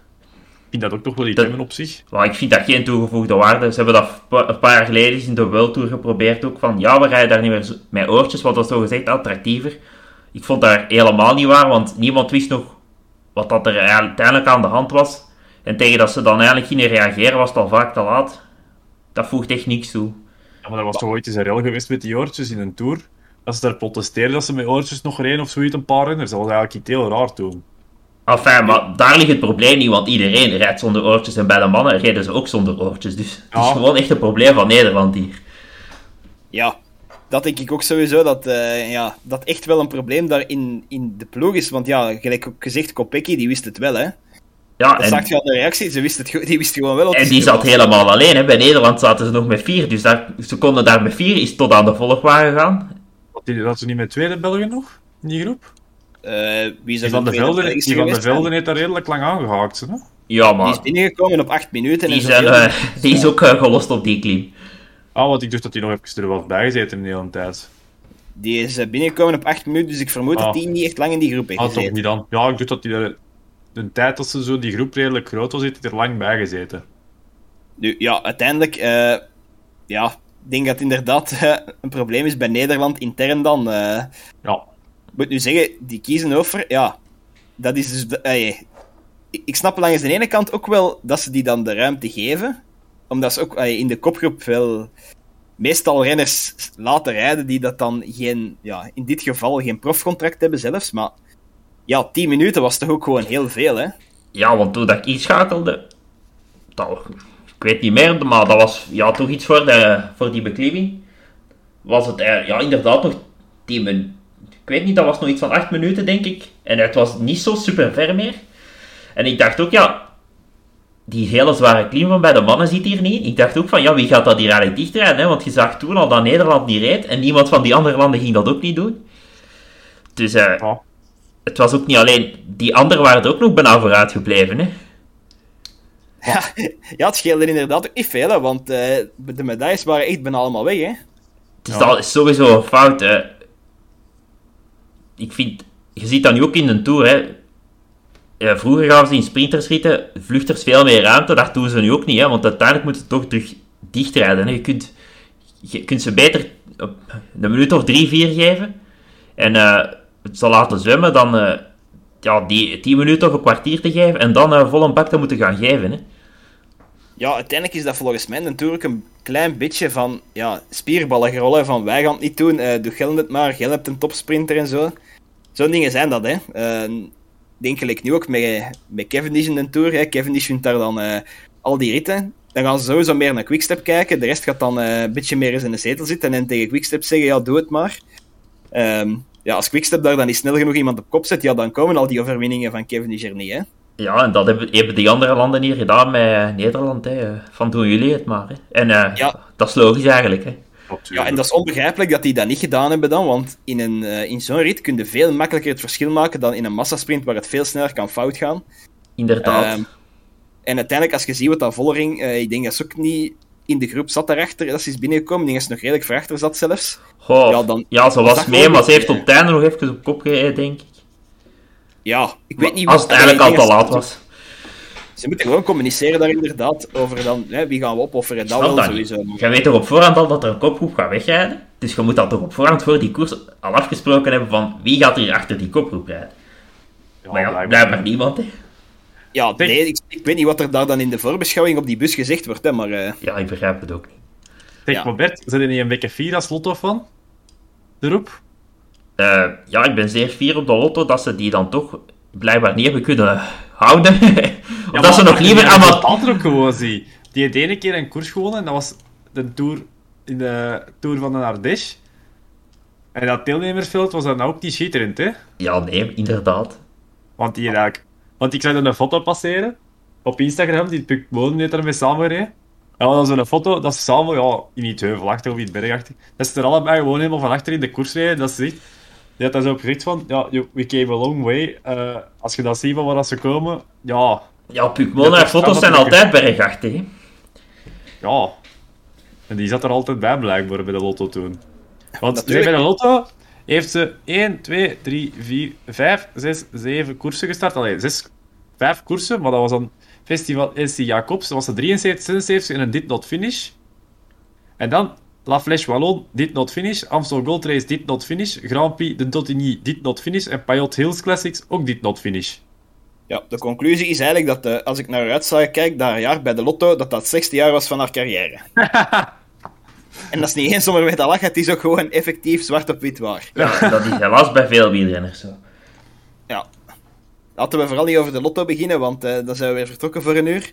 vind dat ook toch wel iets Dat- hebben op zich. Maar ik vind dat geen toegevoegde waarde. Ze hebben dat een paar jaar geleden in de World Tour geprobeerd ook. Van ja, we rijden daar niet meer met oortjes, want dat is zo gezegd attractiever. Ik vond dat helemaal niet waar, want niemand wist nog wat dat er eigenlijk uiteindelijk aan de hand was. En tegen dat ze dan eigenlijk gingen reageren, was het al vaak te laat. Dat voegt echt niks toe. Ja, maar er was toch ooit eens een rel geweest met die oortjes in een tour. Dat ze daar protesteerden dat ze met oortjes nog reden of zoiets, een paar renners. Dat was eigenlijk iets heel raar toen. Enfin, maar daar ligt het probleem niet, want iedereen rijdt zonder oortjes en bij de mannen reden ze ook zonder oortjes. Dus het is gewoon echt een probleem van Nederland hier. Ja, dat denk ik ook sowieso, dat, eh, ja, dat echt wel een probleem daar in, in de ploeg is. Want ja, gelijk ook gezegd, Kopecky, die wist het wel, hè. Ja, Dat zag en, je aan de reactie, ze wist het, die wist gewoon wel wat en die zat helemaal alleen. Hè. Bij Nederland zaten ze nog met vier, dus daar, ze konden daar met vier is tot aan de volgwagen gaan. Dat, die, dat ze niet met tweede Belgen nog, in die groep? Eh, wie is Die van de Velden, die van de? Velden heeft daar redelijk lang aangehaakt. Hè? Ja, Die maar is binnengekomen op acht minuten. die, en zijn, eh, die is ook eh, gelost op die klim. Ah, want ik dacht dat hij nog even er was bijgezeten in de hele tijd. Die is eh, binnengekomen op acht minuten, dus ik vermoed Ah. dat die niet echt lang in die groep heeft Ah, toch gezeten. niet dan? Ja, ik dacht dat hij er... De tijd dat ze zo die groep redelijk groot was, heeft hij er lang bij gezeten. Nu, ja, uiteindelijk, eh, ja, ik denk dat het inderdaad eh, een probleem is bij Nederland intern dan. eh. Ja. Moet nu zeggen, die kiezen over, ja, dat is dus. ik- snap langs de ene kant ook wel dat ze die dan de ruimte geven, omdat ze ook in de kopgroep wel meestal renners laten rijden die dat dan geen, ja, in dit geval geen profcontract hebben zelfs, maar ja, 10 minuten was toch ook gewoon heel veel, hè? Ja, want toen ik inschakelde, dat, ik weet niet meer, maar dat was ja, toch iets voor, de, voor die beklimming. Was het ja, inderdaad nog 10 minuten. Ik weet niet, dat was nog iets van 8 minuten, denk ik. En het was niet zo super ver meer. En ik dacht ook, ja, die hele zware klim van bij de mannen zit hier niet. Ik dacht ook van, ja, wie gaat dat hier eigenlijk dichtrijden? Hè? Want je zag toen al dat Nederland niet reed. En niemand van die andere landen ging dat ook niet doen. Dus eh, Ja. het was ook niet alleen... Die anderen waren er ook nog bijna vooruit gebleven, hè. Ja, ja, het scheelde inderdaad ook niet veel, hè, want eh, de medailles waren echt bijna allemaal weg, hè. Dus dat is sowieso een fout. hè. Ik vind, je ziet dat nu ook in de Tour. Hè. Vroeger gaven ze in sprintersritten vluchters veel meer ruimte. Dat doen ze nu ook niet, hè, want uiteindelijk moeten ze toch terug dichtrijden. Hè. Je, kunt, je kunt ze beter een minuut of drie, vier geven. En eh, het zal laten zwemmen, dan eh, ja, die tien minuten of een kwartier te geven. En dan eh, vol een bak te moeten gaan geven. Hè. Ja, uiteindelijk is dat volgens mij natuurlijk een klein beetje van ja, spierballen gerollen. Van wij gaan het niet doen, eh doe Gel het maar, Gel hebt een topsprinter en zo. Zo'n dingen zijn dat, hè. Eh, denk ik nu ook met, met Cavendish in de Tour. Hè. Cavendish wint daar dan eh, al die ritten. Dan gaan ze sowieso meer naar Quickstep kijken. De rest gaat dan eh, een beetje meer eens in de zetel zitten en tegen Quickstep zeggen, ja, doe het maar. Ehm, ja, als Quickstep daar dan niet snel genoeg iemand op kop zet, ja, dan komen al die overwinningen van Cavendish er niet, hè. Ja, en dat hebben, hebben die andere landen hier gedaan met Nederland. Hè. Van doen jullie het maar. Hè. En eh, Ja. dat is logisch eigenlijk. Hè. Ja, en dat is onbegrijpelijk dat die dat niet gedaan hebben dan, want in, een, eh, in zo'n rit kun je veel makkelijker het verschil maken dan in een massasprint waar het veel sneller kan fout gaan. Inderdaad. Ehm, en uiteindelijk, als je ziet wat dat Vollering, eh, ik denk dat ze ook niet in de groep zat daarachter, dat ze is binnengekomen, ik denk dat ze nog redelijk verachter zat zelfs. Goh, ja, ja, dan- ze was mee, maar ze heeft op het einde nog even op kop gereden, denk ik. Ja, ik weet niet... Als het eigenlijk al te laat was. Ze moeten gewoon communiceren daar inderdaad over dan, hè, wie gaan we opofferen, dat wel dat sowieso. Je weet toch op voorhand al dat er een kopgroep gaat wegrijden? Dus je moet dat toch op voorhand voor die koers al afgesproken hebben van wie gaat hier achter die kopgroep rijden. Ja, maar ja, blijkbaar. niemand. Hè. Ja, nee, ik, ik weet niet wat er daar dan in de voorbeschouwing op die bus gezegd wordt, hè, maar... eh, Ja, ik begrijp het ook niet. Zeg, Ja. maar Bert, zijn er niet een beetje fier als Lotto van? Erop? Eh, ja, ik ben zeer fier op de lotto dat ze die dan toch blijkbaar niet hebben kunnen houden. of dat ze nog liever aan wat... altijd ook gewoon zie. Die de ene keer een koers gewonnen en dat was de Tour, in de Tour van de Ardèche. En dat deelnemersveld was dan ook niet schitterend, hè? Ja, nee, inderdaad. Want, die, raak- want ik zag er een foto passeren op Instagram, die Puk Molen heeft daarmee samengereden. En was een foto dat ze samen, ja, in iets heuvelachtig of iets bergachtig, dat ze er allebei gewoon helemaal van achter in de koers rijden. Dat ze zegt, die had daar zo op gezegd van, ja, we came a long way. Eh, als je dat ziet van waar dat ze komen, ja, Ja, is foto's zijn altijd bergachtig. hè. ja. En die zat er altijd bij blijkbaar bij de lotto toen. Want Natuurlijk. bij de lotto heeft ze 1, 2, 3, 4, 5, 6, 7 koersen gestart. Allee, 6, 5 koersen, maar dat was dan Festival SC Jacobs. Dat was de 73, 76 en een Did Not Finish. En dan La Flèche Wallon, Did Not Finish. Amstel Gold Race, Did Not Finish. Grand Prix de Dottigny, Did Not Finish. En Payot Hills Classics, ook Did Not Finish. Ja, de conclusie is eigenlijk dat eh, als ik naar haar kijk, dat haar jaar bij de Lotto, dat dat het slechtste jaar was van haar carrière. en dat is niet eens om ermee te lachen, het is ook gewoon effectief zwart op wit waar. Ja, dat is helaas bij veel wielrenners zo. Ja. Laten we vooral niet over de Lotto beginnen, want eh, dan zijn we weer vertrokken voor een uur.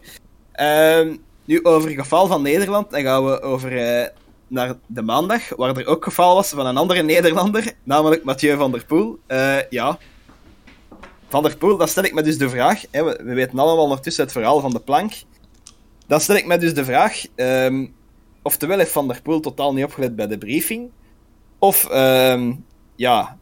Ehm, nu over geval van Nederland, dan gaan we over eh, naar de maandag, waar er ook geval was van een andere Nederlander, namelijk Mathieu van der Poel. Eh, ja. Van der Poel, dan stel ik me dus de vraag, hè, we, we weten allemaal ondertussen het verhaal van de plank. Dan stel ik me dus de vraag, ehm, oftewel heeft Van der Poel totaal niet opgelet bij de briefing, of ehm, ja,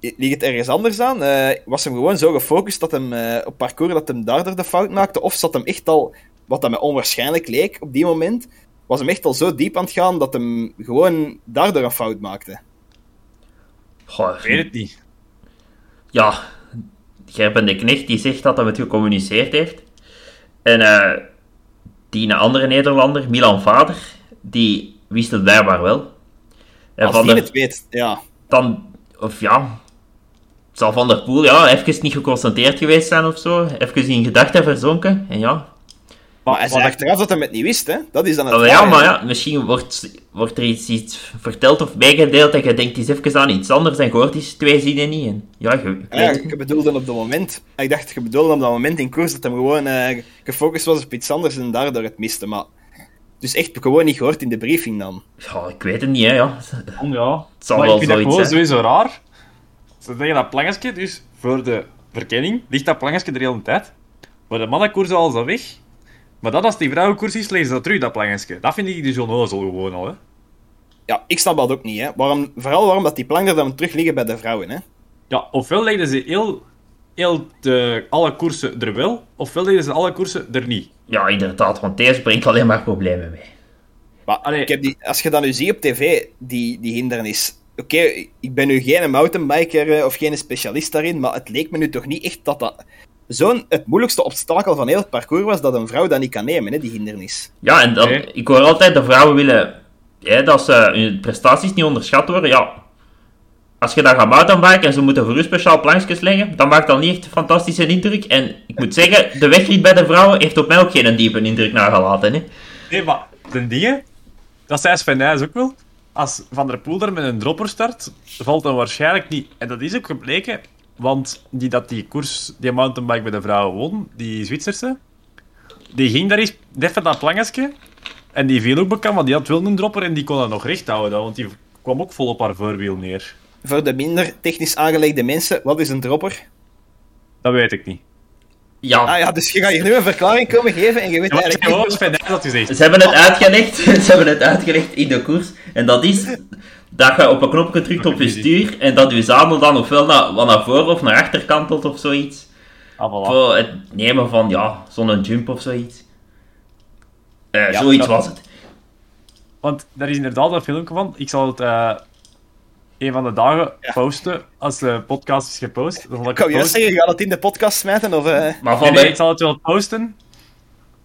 Ligt het ergens anders aan? Eh, was hem gewoon zo gefocust dat hem eh, op parcours dat hem daardoor de fout maakte? Of zat hem echt al, wat dat mij onwaarschijnlijk leek op die moment, was hem echt al zo diep aan het gaan dat hem gewoon daardoor een fout maakte? Goh, Ik weet het niet. ja, Gerben de Knecht die zegt dat hij het gecommuniceerd heeft. En eh, die een andere Nederlander, Milan Vader, die wist het blijkbaar wel. En Als van die der, het weet, ja. dan, of ja, zal Van der Poel ja, even niet geconcentreerd geweest zijn of zo. Even in gedachten verzonken. En ja, Maar hij zei achteraf dat hij het niet wist, hè? Dat is dan het Oh, ja, maar ja, misschien wordt, wordt er iets, iets verteld of meegedeeld en je denkt eens even aan iets anders en je hoort die twee zinnen niet. En ja, je, ik Ah Ja, ik niet. bedoelde op dat moment. Ik dacht, je bedoelde op dat moment in koers dat hem gewoon eh, gefocust was op iets anders en daardoor het miste. Maar dus echt gewoon niet gehoord in de briefing dan. Ja, ik weet het niet, hè, ja. Ja. Het zal maar wel ik vind dat gewoon sowieso raar. Ze zeggen dat plangetje, dus voor de verkenning, ligt dat plangetje de hele tijd. Maar de mannenkoers al al weg. Maar dat als die vrouwenkoers is, lezen ze dat terug, dat plangetje. Dat vind ik dus onnozel gewoon al, hè. Ja, ik snap dat ook niet, hè. Waarom, vooral waarom dat die planken dan terug liggen bij de vrouwen, hè. Ja, ofwel legden ze heel, heel de, alle koersen er wel, ofwel legden ze alle koersen er niet. Ja, inderdaad, want deze brengt alleen maar problemen mee. Maar Allee. ik heb die, als je dat nu ziet op tv, die, die hindernis... Oké, ik ben nu geen mountainbiker eh, of geen specialist daarin, maar het leek me nu toch niet echt dat dat zo'n het moeilijkste obstakel van heel het parcours was dat een vrouw dat niet kan nemen, hè, die hindernis. Ja, en dan, Nee. ik hoor altijd de vrouwen willen hè, dat ze hun prestaties niet onderschat worden. Ja, als je dan gaat mountainbiken en ze moeten voor u speciaal plankjes leggen, dan maakt dat niet echt een fantastische indruk. En ik moet zeggen, de wegrit bij de vrouwen heeft op mij ook geen diepe indruk nagelaten. Hè. Nee, maar de dingen, dat zei Sven Nys ook wel. Als Van der Poel er met een dropper start, valt dan waarschijnlijk niet. En dat is ook gebleken, want die dat die koers, die mountainbike bij de vrouwen won, die Zwitserse, die ging daar eens even dat plangetje. En die viel ook bekend, want die had wel een dropper en die kon dat nog recht houden, want die kwam ook vol op haar voorwiel neer. Voor de minder technisch aangelegde mensen, wat is een dropper? Dat weet ik niet. Ja, Ah ja, dus je gaat hier nu een verklaring komen geven en je weet Ja, eigenlijk gewoon niet... Gezegd. Ze hebben het uitgelegd. Ze hebben het uitgelegd in de koers. En dat is dat je op een knopje drukt op je stuur en dat je zadel dan ofwel naar, wat naar voren of naar achter kantelt of zoiets. Ah, voilà. Voor het nemen van, ja, zo'n jump of zoiets. Eh, Ja, zoiets dat- was het. Want daar is inderdaad een filmpje van. Ik zal het eh, een van de dagen posten als de podcast is gepost. Dan zal ik kan zeggen, je gaat het in de podcast smijten of... eh, Maar Nee, van nee, ik zal het wel posten.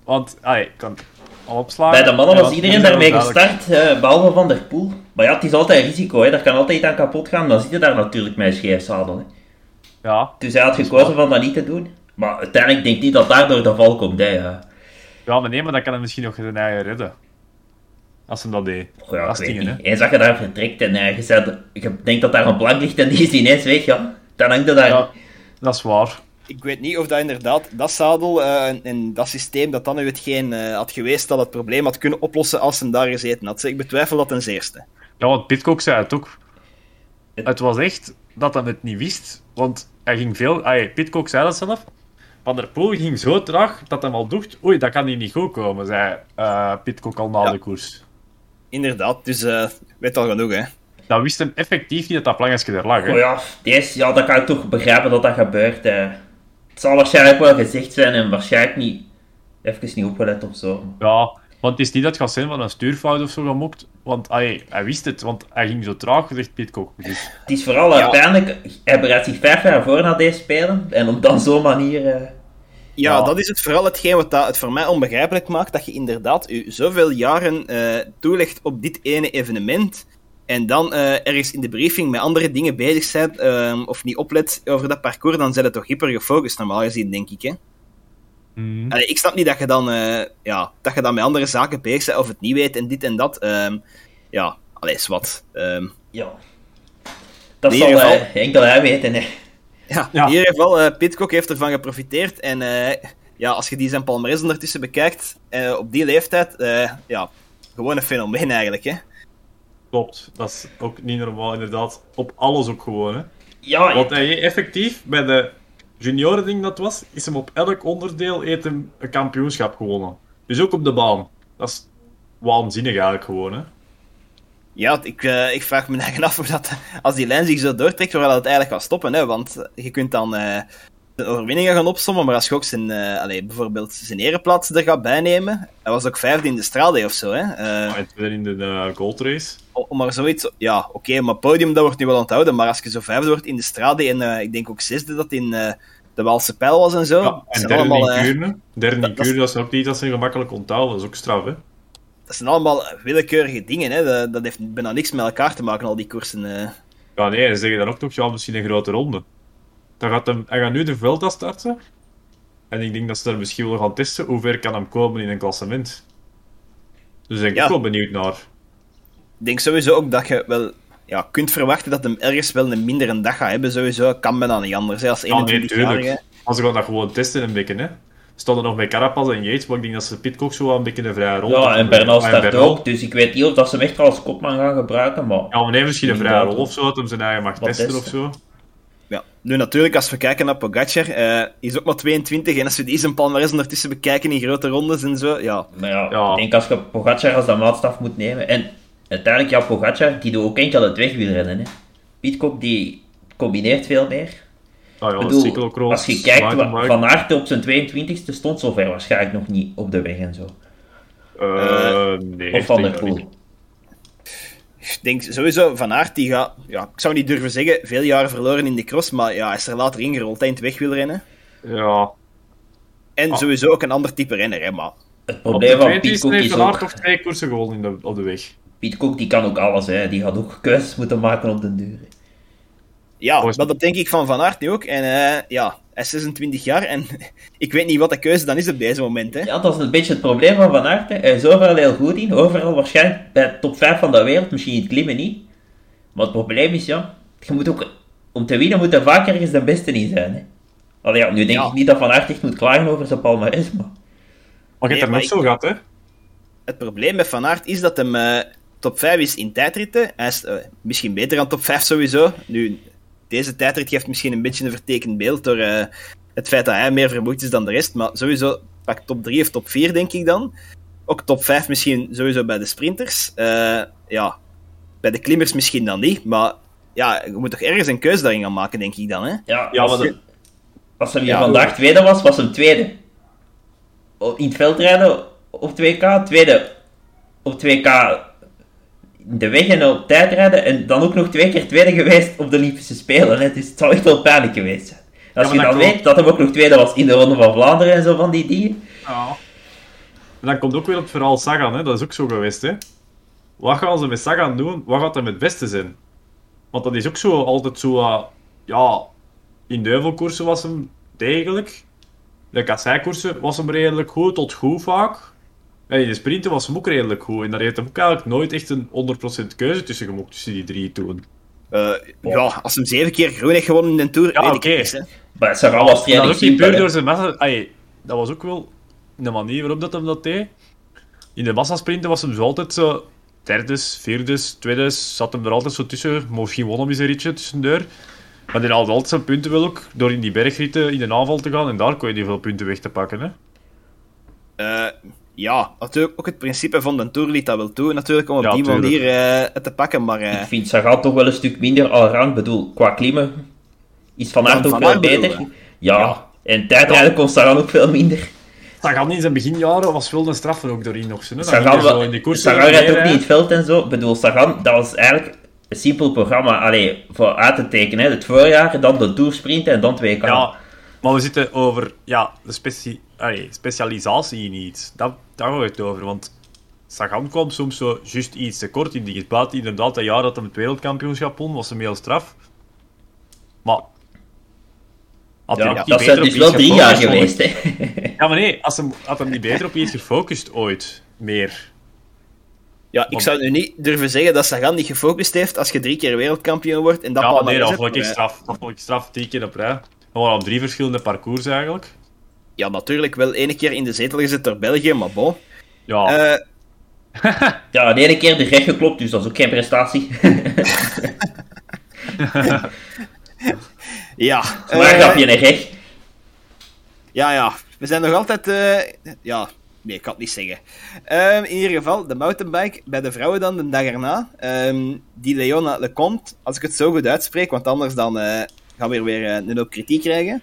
Want, ah, ik kan het al opslagen. bij de mannen was iedereen daarmee gestart, eh, behalve Van der Poel. Maar ja, het is altijd risico, hè. daar kan altijd aan kapot gaan. Dan zit je daar natuurlijk met een scheef zadel. Hè. Ja, Dus hij had gekozen van dat niet te doen. Maar uiteindelijk denk ik niet dat daardoor de val komt. Hè. ja. maar nee, maar dan kan hij misschien nog zijn eigen redden. Als hij dat deed. Goh, ja, dat niet. Eens dat je daar vertrekt en je, zet, je denkt dat daar een plank ligt en die is ineens weg, ja. Dan hangt je daar... Ja, dat is waar. Ik weet niet of dat inderdaad dat zadel eh, en, en dat systeem dat dan nu hetgeen eh, had geweest dat het probleem had kunnen oplossen als ze daar gezeten had. Ik betwijfel dat ten zeerste. Ja, want Pitcock zei het ook. Het was echt dat hij het niet wist. Want hij ging veel... Ay, Pitcock zei dat zelf. Van der Poel ging zo traag dat hij al dacht... Oei, dat kan hier niet goed komen, zei eh Pitcock al na Ja. de koers. Inderdaad, dus eh weet al genoeg, hè. Dat wist hem effectief niet dat dat plangetje er lag. Hè. Oh ja, deze, ja, dat kan ik toch begrijpen dat dat gebeurt. eh. Het zal waarschijnlijk wel gezegd zijn en waarschijnlijk niet... Even niet opgelet of zo. Ja, want het is niet dat het gaat zijn van een stuurfout of zo gemokt. Want ay, hij wist het, want hij ging zo traag, zegt Pitcock. Dus, Het is vooral Ja. pijnlijk, hij bereidt zich vijf jaar voor naar deze spelen. En op dan zo'n manier... eh, Ja, Ja. dat is het vooral hetgeen wat dat het voor mij onbegrijpelijk maakt, dat je inderdaad u zoveel jaren eh, toelegt op dit ene evenement, en dan eh, ergens in de briefing met andere dingen bezig bent, ehm, of niet oplet over dat parcours, dan zijn het toch hyper gefocust, normaal gezien, denk ik, hè. mm, Allee, ik snap niet dat je dan, eh, ja, dat je dan met andere zaken bezig bent, of het niet weet, en dit en dat. ehm, ja, allee, is wat. Ehm, ja. Dat zal ieder geval- eh, enkel hij weten, hè. Ja, Ja. in ieder geval, eh Pitcock heeft ervan geprofiteerd. En eh, ja, als je die zijn palmarès ondertussen bekijkt, eh, op die leeftijd, eh, ja, gewoon een fenomeen eigenlijk, hè. Klopt. Dat is ook niet normaal, inderdaad. Op alles ook gewoon. Hè. Ja, Want hij effectief, bij de junioren ding dat was, is hem op elk onderdeel heeft hem een kampioenschap gewonnen. Dus ook op de baan. Dat is waanzinnig eigenlijk gewoon. Hè. Ja, ik, eh, ik vraag me eigen af hoe dat, als die lijn zich zo doortrekt, waar dat het eigenlijk gaat stoppen, hè. Want je kunt dan eh, overwinningen gaan opsommen, maar als je ook zijn, eh, allee, bijvoorbeeld zijn ereplaats er gaat bijnemen, hij was ook vijfde in de Strade of zo, hè. Eh, En tweede in de uh, gold race. om maar zoiets... Ja, oké, maar podium, dat wordt nu wel onthouden, maar als je zo vijfde wordt in de Strade en eh, ik denk ook zesde dat in eh, de Waalse Pijl was en zo, Ja, en zijn derde allemaal... in eh, Kuurne. Derde in dat- Kuurne, dat is ook niet dat ze gemakkelijk onthouden. Dat is ook straf, hè. Dat zijn allemaal willekeurige dingen, hè. Dat, dat heeft bijna niks met elkaar te maken, al die koersen. eh. Ja, nee, en zeggen dan ook nog, ja, misschien een grote ronde. Dan gaat hem, hij gaat nu de Vuelta starten. En ik denk dat ze daar misschien wel gaan testen hoe ver kan hem komen in een klassement. Dus daar ben ik Ja. ook wel benieuwd naar. Ik denk sowieso ook dat je wel ja, kunt verwachten dat hem ergens wel een mindere dag gaat hebben. Sowieso kan bijna niet anders, hè, als Ja, nee, 21-jarige. tuurlijk. Maar ze gaan dat gewoon testen een beetje, hè. Stonden nog met Carapaz en Yates, maar ik denk dat ze Pitcock zo wel een beetje een vrije rol ja, en Bernal start ook. Dus ik weet niet of dat ze hem echt als kopman gaan gebruiken, maar... Ja, maar nee, misschien een vrije rol of zo, dat hem zijn eigen mag Wat testen of zo. Nu natuurlijk, als we kijken naar Pogacar, eh is ook maar 22. En als we die zijn palmarès ondertussen bekijken in grote rondes en zo, ja. Maar ja, Ja. ik denk als je Pogacar als dat maatstaf moet nemen. En uiteindelijk, ja, Pogacar, die doet ook enkel het wegwielrennen. Hè. Pitcock, die combineert veel meer. Ah, ja, bedoel, cyclocross, als je kijkt. Van Aert op zijn 22e stond zover waarschijnlijk nog niet op de weg en zo. Eh, nee, Of Van der. Poel. Ik denk sowieso, Van Aert, die gaat... Ja, ik zou niet durven zeggen, veel jaren verloren in de cross, maar ja, hij is er later ingerold hè, in het wegwielrennen. Ja, En Ah. sowieso ook een ander type renner, hè, maar... Het probleem van 20 Pitcock heeft is ook... toch twee koersen gewonnen in de, op de weg. Pitcock die kan ook alles, hè. die gaat ook keuzes moeten maken op den duur. Ja, maar dat denk ik van Van Aert nu ook. En eh, ja, hij is 26 jaar en ik weet niet wat de keuze dan is op deze moment, hè. Ja, dat is een beetje het probleem van Van Aert. hè. Hij is overal heel goed in. Overal waarschijnlijk bij de top 5 van de wereld. Misschien in het klimmen niet. Maar het probleem is, ja... Je moet ook... Om te winnen moet er vaak ergens de beste in zijn. Hè. Allee, ja, nu denk Ja. ik niet dat Van Aert echt moet klagen over zijn palmarès, maar... Maar je hebt Nee, maar nog zo gehad, hè? Het probleem met Van Aert is dat hem eh, top 5 is in tijdritten. Hij is eh, misschien beter dan top 5 sowieso. Nu, deze tijdrit geeft misschien een beetje een vertekend beeld door eh, het feit dat hij meer vermoeid is dan de rest. Maar sowieso pak top 3 of top 4, denk ik dan. Ook top 5 misschien sowieso bij de sprinters. Eh, ja, bij de klimmers misschien dan niet. Maar ja, je moet toch ergens een keuze daarin gaan maken, denk ik dan. Hè? Ja, Ja, als, hier Ja. vandaag tweede was, was hem tweede. In het veldrijden op 2K, tweede op 2K in de weg en op tijdrijden. En dan ook nog twee keer tweede geweest op de Olympische Spelen. Hè. Dus het zou echt wel pijnlijk geweest zijn. Als je dan klopt. weet dat hij ook nog tweede was in de Ronde van Vlaanderen en zo van die dingen. Ja. En dan komt ook weer op het verhaal Sagan, hè? dat is ook zo geweest. Hè? Wat gaan ze met Sagan doen? Wat gaat hem het beste zijn? Want dat is ook zo altijd zo. eh, ja, in de heuvelkoersen was hem degelijk. De kasseikoersen was hem redelijk goed, tot goed vaak. En in de sprinten was hem ook redelijk goed. En daar heeft hem ook eigenlijk nooit echt een 100% keuze tussen gemokt, tussen die drie toen. Eh, Ja, als hem zeven keer groen heeft gewonnen in de Tour, Ja, weet oké. ik niet. Hè. Maar Sagan was Dat was redelijk ook niet puur door zijn massa... Allee, dat was ook wel de manier waarop dat hem dat deed. In de massasprinten was hem zo altijd zo derdes, vierdes, tweedes, zat hem er altijd zo tussen. Misschien won hem eens een ritje tussendoor. Maar die haalde altijd zijn punten wel ook, door in die bergritten in de aanval te gaan. En daar kon je die veel punten weg te pakken, hè. Eh, ja, natuurlijk ook het principe van de Tour liet dat wel toe, natuurlijk, om op Ja, die tuurlijk. manier eh, het te pakken, maar... eh, Ik vind Sagan toch wel een stuk minder allround. Ik bedoel, qua klimmen is Van Aert ook wel bedoel beter. Ja. Ja. en tijdrijden kon Sagan ook veel minder. Sagan in zijn beginjaren was wel een straffer ook doorheen nog. Zo, hè. Dan Sagan, zo in die koers Sagan rijdt ook niet in het veld en zo. Ik bedoel, Sagan, dat was eigenlijk een simpel programma allee, voor uit te tekenen. Hè. Het voorjaar, dan de Tour sprinten en dan twee k Ja, maar we zitten over ja, de specie allee, specialisatie in iets. Dat, daar gaat het over. Want Sagan kwam soms zo juist iets te kort in die buiten inderdaad dat jaar dat hij het wereldkampioenschap won, was hem heel straf. Maar had hij Ja, niet dat op dus wel drie jaar geweest. Hè. Ja, maar nee, als hem, had hem niet beter op iets gefocust ooit. Meer. Ja, ik zou nu niet durven zeggen dat Sagan niet gefocust heeft als je drie keer wereldkampioen wordt en dat Ja, nee, dat vond ik straf. Dat vond ik straf, tien keer op rij. Gewoon op drie verschillende parcours eigenlijk. Eh, Ja, natuurlijk wel ene keer in de zetel gezet door België, maar bon. Ja, Eh, Ja, de ene keer de recht geklopt, dus dat is ook geen prestatie. ja. maar eh, grapje en recht. Ja, ja. We zijn nog altijd... eh, ja, nee, ik kan het niet zeggen. Ehm, in ieder geval, de mountainbike bij de vrouwen dan, de dag erna. ehm, die Leona Lecomte, als ik het zo goed uitspreek, want anders dan eh, gaan we weer eh, een hoop kritiek krijgen.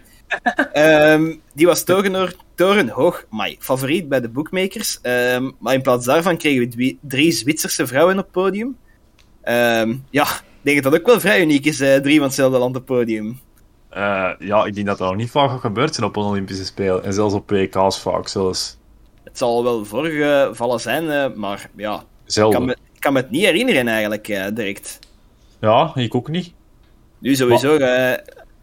Ehm, die was toren, torenhoog, my, favoriet bij de bookmakers. Ehm, maar in plaats daarvan kregen we drie, Zwitserse vrouwen op het podium. Ehm, ja, ik denk dat dat ook wel vrij uniek is, eh, drie van hetzelfde land op het podium. Eh, ja, ik denk dat dat nog niet vaak gebeurd zijn op een Olympische Spelen. En zelfs op WK's vaak zelfs. Het zal wel voorgevallen zijn, eh, maar ja, Ik kan me, ik kan me het niet herinneren eigenlijk, eh, direct. Ja, ik ook niet. Nu sowieso,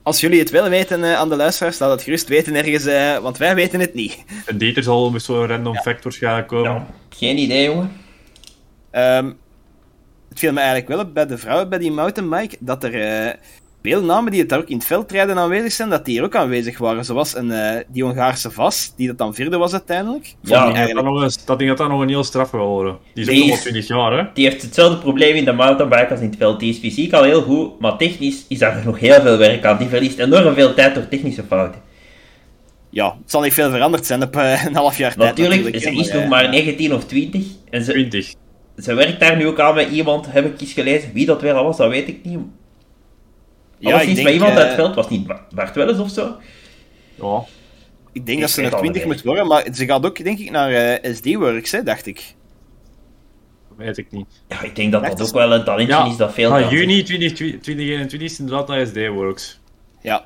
als jullie het wel weten eh, aan de luisteraars, laat het gerust weten ergens, eh, want wij weten het niet. En Dieter zal met zo'n random fact waarschijnlijk komen. Ja, geen idee, jongen. Ehm, het viel me eigenlijk wel op bij de vrouwen bij die mountainbike, dat er eh, veel namen die het daar ook in het veldrijden aanwezig zijn, dat die hier ook aanwezig waren. Zoals een, eh, die Hongaarse Vas, die dat dan vierde was uiteindelijk. Ja, Dat, dat, eigenlijk... nog eens, dat ding dat dat nog een heel straf wil horen. Die is ook nog maar is- 20 jaar, hè? Die heeft hetzelfde probleem in de mountainbike als in het veld. Die is fysiek al heel goed, maar technisch is daar nog heel veel werk aan. Die verliest enorm veel tijd door technische fouten. Ja, het zal niet veel veranderd zijn op eh, een half jaar tijd. Natuurlijk, ze is nog eh, maar 19 of 20. En ze, 20. ze werkt daar nu ook aan met iemand, heb ik eens gelezen. Wie dat weer al was, dat weet ik niet. Ja, Ja, iets denk, bij iemand uit het veld, was niet Ba- Bart Welles of zo? Ja. Ik denk Ik dat ze al 20 niet. moet worden, maar ze gaat ook, denk ik, naar eh, SD-Works, hè, dacht ik. Weet ik niet. Ja, ik denk dat dat ook wel een talentje Ja, is dat veel kan. juni 2020 2021 is inderdaad naar SD-Works. Ja.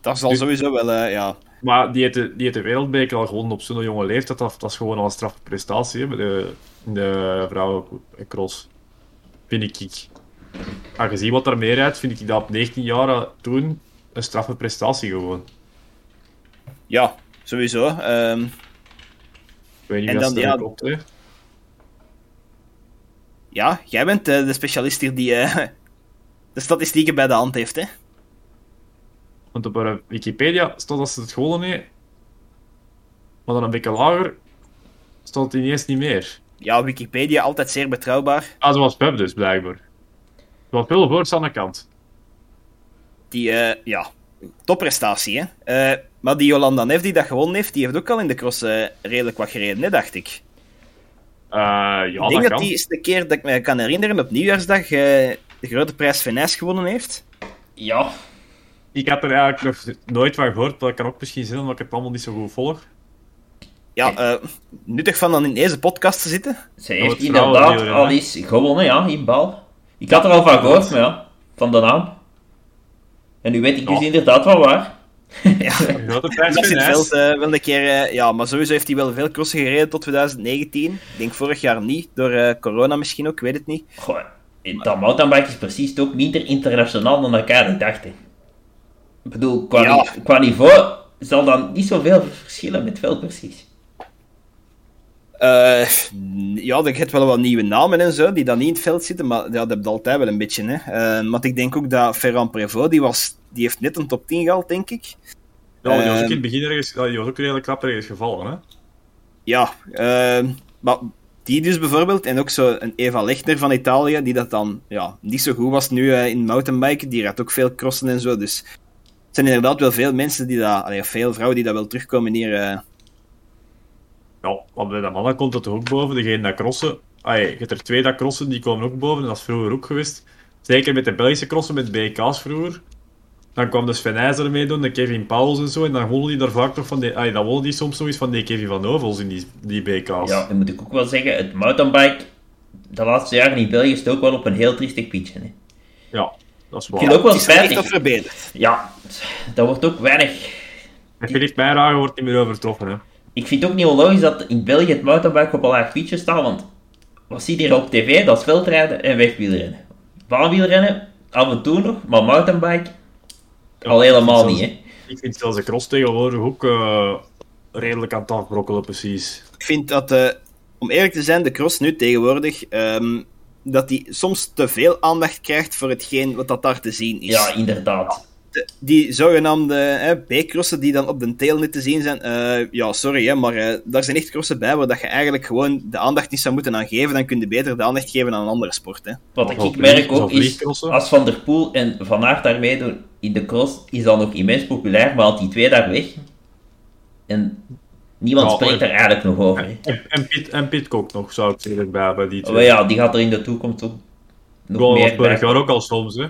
Dat zal Dus- sowieso wel, eh, ja. Maar die heeft, de, die heeft de wereldbeker al gewonnen op zo'n jonge leeftijd. Dat, dat is gewoon al een straffe prestatie hè, bij de, de vrouwencross. Vind ik. Aangezien wat daar meer uit, vind ik dat op 19 jaar toen een straffe prestatie gewoon. Ja, sowieso. Ehm, Ik weet niet En dan, dat ja, klopt, hè. ja, jij bent eh, de specialist hier die eh, de statistieken bij de hand heeft, hè. Want op Wikipedia staat dat ze het gewonnen heeft. Maar dan een beetje lager staat het ineens niet meer. Ja, Wikipedia, altijd zeer betrouwbaar. Ah, was pub dus, blijkbaar. Was veel voor aan de kant. Die, eh, ja, topprestatie, hè. Eh, maar die Jolanda Neff die dat gewonnen heeft, die heeft ook al in de cross eh, redelijk wat gereden, hè, dacht ik. Eh, ja, ik dat denk dat kan. die is de keer dat ik me kan herinneren op nieuwjaarsdag eh, de grote prijs Venijs gewonnen heeft. Ja, Ik had er eigenlijk nog nooit van gehoord, dat kan ook misschien zijn omdat ik het allemaal niet zo goed volg. Ja, eh, nuttig van dan in deze podcast te zitten. ze heeft inderdaad al eens gewonnen, ja, in bal. Ik had er al van gehoord, maar ja, van de naam. En nu weet ik dus Ja. inderdaad wel waar. Ja, Een grote prijs veld eh, wel een keer... eh, ja, maar sowieso heeft hij wel veel crossen gereden tot 2019. Ik denk vorig jaar niet, door eh, corona misschien ook, ik weet het niet. Goh, dat mountainbike is precies ook minder internationaal dan elkaar dachten. Ik bedoel, qua, Ja. qua niveau zal dan niet zoveel verschillen met veel precies. Eh, ja, er hebt wel wat nieuwe namen en zo, die dan niet in het veld zitten, maar ja, dat heb je altijd wel een beetje. Hè. Eh, want ik denk ook dat Ferran Prévost, die, was, die heeft net een top 10 gehaald, denk ik. Ja, die was ook Ehm, in het begin ergens, die was ook redelijk knap ergens gevallen, hè. Ja, ehm, maar die dus bijvoorbeeld, en ook zo een Eva Lechner van Italië, die dat dan ja, niet zo goed was nu eh, in mountainbiken. Die rijdt ook veel crossen en zo. Dus het zijn inderdaad wel veel mensen die dat, allee, veel vrouwen die dat wel terugkomen hier. Ja, want bij de mannen komt het ook boven. Degene dat crossen. Ah, je hebt er twee dat crossen, die komen ook boven. En dat is vroeger ook geweest. Zeker met de Belgische crossen, met BK's vroeger. Dan kwam de Sven IJzer meedoen, de Kevin Pauls en zo. En dan wonnen die daar vaak nog van die... Ah, dan wonnen die soms nog eens van die Kevin van Ovels in die, die BK's. Ja, en moet ik ook wel zeggen, het mountainbike de laatste jaren in België is ook wel op een heel triestig pitje. Hè. Ja, dat is Ik vind waar. het ook wel spijtig. Ja, dat wordt ook weinig. Met Filip Meijragen wordt niet meer overtroffen, hè. Ik vind het ook niet onlogisch dat in België het mountainbike op een laag fietsje staat, want wat zie je hier op tv? Dat is veldrijden en wegwielrennen. Baanwielrennen, af en toe nog, maar mountainbike al helemaal zelfs- niet, hè. Ik vind zelfs de cross tegenwoordig ook eh, redelijk aan het afbrokkelen, precies. Ik vind dat, eh, om eerlijk te zijn, de cross nu tegenwoordig, ehm, dat die soms te veel aandacht krijgt voor hetgeen wat dat daar te zien is. Ja, inderdaad. De- die zogenaamde hè, B-crossen die dan op de tail niet te zien zijn, eh, ja, sorry, hè, maar eh, daar zijn echt crossen bij waar dat je eigenlijk gewoon de aandacht niet zou moeten aan geven, dan kun je beter de aandacht geven aan een andere sport. Hè. Wat ik vlieg- merk ook is, als Van der Poel en Van Aert daar meedoen in de cross, is dat nog immens populair, maar als die twee daar weg en niemand spreekt daar eigenlijk nog over. hè. En, en, Piet, en Pitcock nog, zou ik zeggen, bij, bij die twee. Maar ja, die gaat er in de toekomst ook nog was meer bij. jaar ook al soms, hè.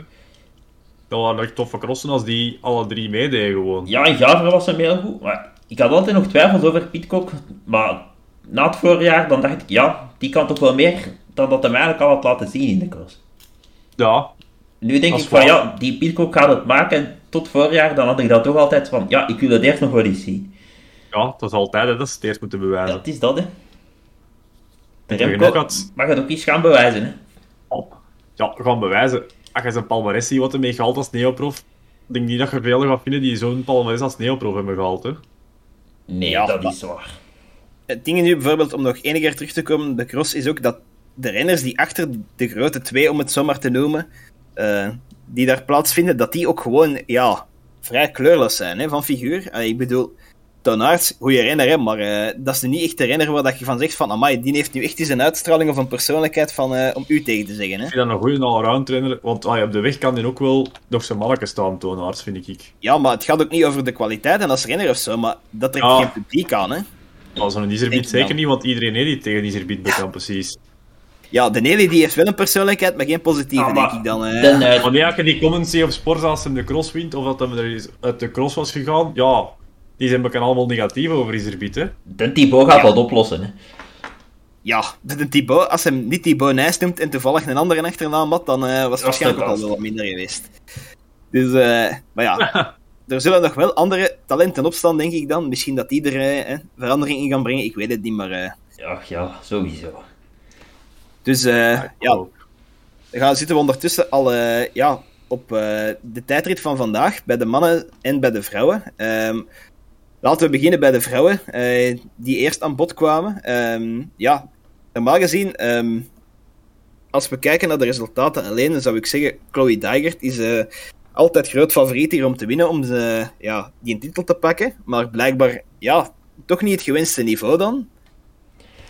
Dat waren echt toffe crossen als die alle drie meededen gewoon. Ja, in Gaveren was hem heel goed, maar ik had altijd nog twijfels over Pitcock, maar na het voorjaar dan dacht ik, ja, die kan toch wel meer dan dat hem eigenlijk al had laten zien in de cross. Ja, Nu denk Dat ik van, ja, die Pitcock gaat het maken tot voorjaar, dan had ik dat toch altijd van, ja, ik wil het eerst nog wel eens zien. ja, dat is altijd, hè. dat is het eerst moeten bewijzen. het is dat, hè. De Remco had- mag het ook eens gaan bewijzen, hè. Ja, gewoon bewijzen. Als je zijn palmarès ziet wat hij mee gehaald als neoprof, ik denk niet dat je veel gaat vinden die zo'n palmarès als neoprof hebben gehaald, hè. Nee, Ja, dat is waar. Het ding nu bijvoorbeeld, om nog enige keer terug te komen op de cross, is ook dat de renners die achter de grote twee, om het zo maar te noemen, eh, die daar plaatsvinden, dat die ook gewoon, ja, vrij kleurloos zijn, hè, van figuur. Ik bedoel, Toon Aerts, goede renner, hè, maar eh, dat is nu niet echt de renner waar dat je van zegt van, amai, die heeft nu echt eens een uitstraling of een persoonlijkheid van, eh, om u tegen te zeggen, hè. Ik vind dat een goede allround trainer, want ah, op de weg kan hij ook wel nog zijn manneke staan, Toonaards, vind ik. Ja, maar het gaat ook niet over de kwaliteit en als renner of zo, maar dat trekt Ja. geen publiek aan, hè. Maar zo'n Iserbiet zeker niet, want iedereen heeft die tegen Iserbiet bekend, precies. Ja, de Nelly die heeft wel een persoonlijkheid, maar geen positieve, Ah, maar denk ik dan. Dan, eh, Wanneer je die comments ziet op sport als hem de cross wint, of dat hem er is uit de cross was gegaan, ja, die zijn bekend allemaal negatief over Iserbiet, hè. de Thibaut gaat Ja. dat oplossen, hè. Ja, de, Thibaut, als hem niet Thibaut Nijs noemt en toevallig een andere achternaam had, dan eh, was het waarschijnlijk ook al wel wat minder geweest. Dus, eh, maar ja, er zullen nog wel andere talenten opstaan, denk ik dan. Misschien dat die er eh, verandering in gaan brengen, ik weet het niet, maar... eh, Ja, ja, sowieso. dus eh, ja, Oh. dan gaan, zitten we ondertussen al eh, ja, op eh, de tijdrit van vandaag, bij de mannen en bij de vrouwen. Ehm, laten we beginnen bij de vrouwen, eh, die eerst aan bod kwamen. Ehm, ja, normaal gezien, ehm, als we kijken naar de resultaten alleen, dan zou ik zeggen, Chloe Dijgert is eh, altijd groot favoriet hier om te winnen, om de, ja, die titel te pakken. Maar blijkbaar, ja, toch niet het gewenste niveau dan.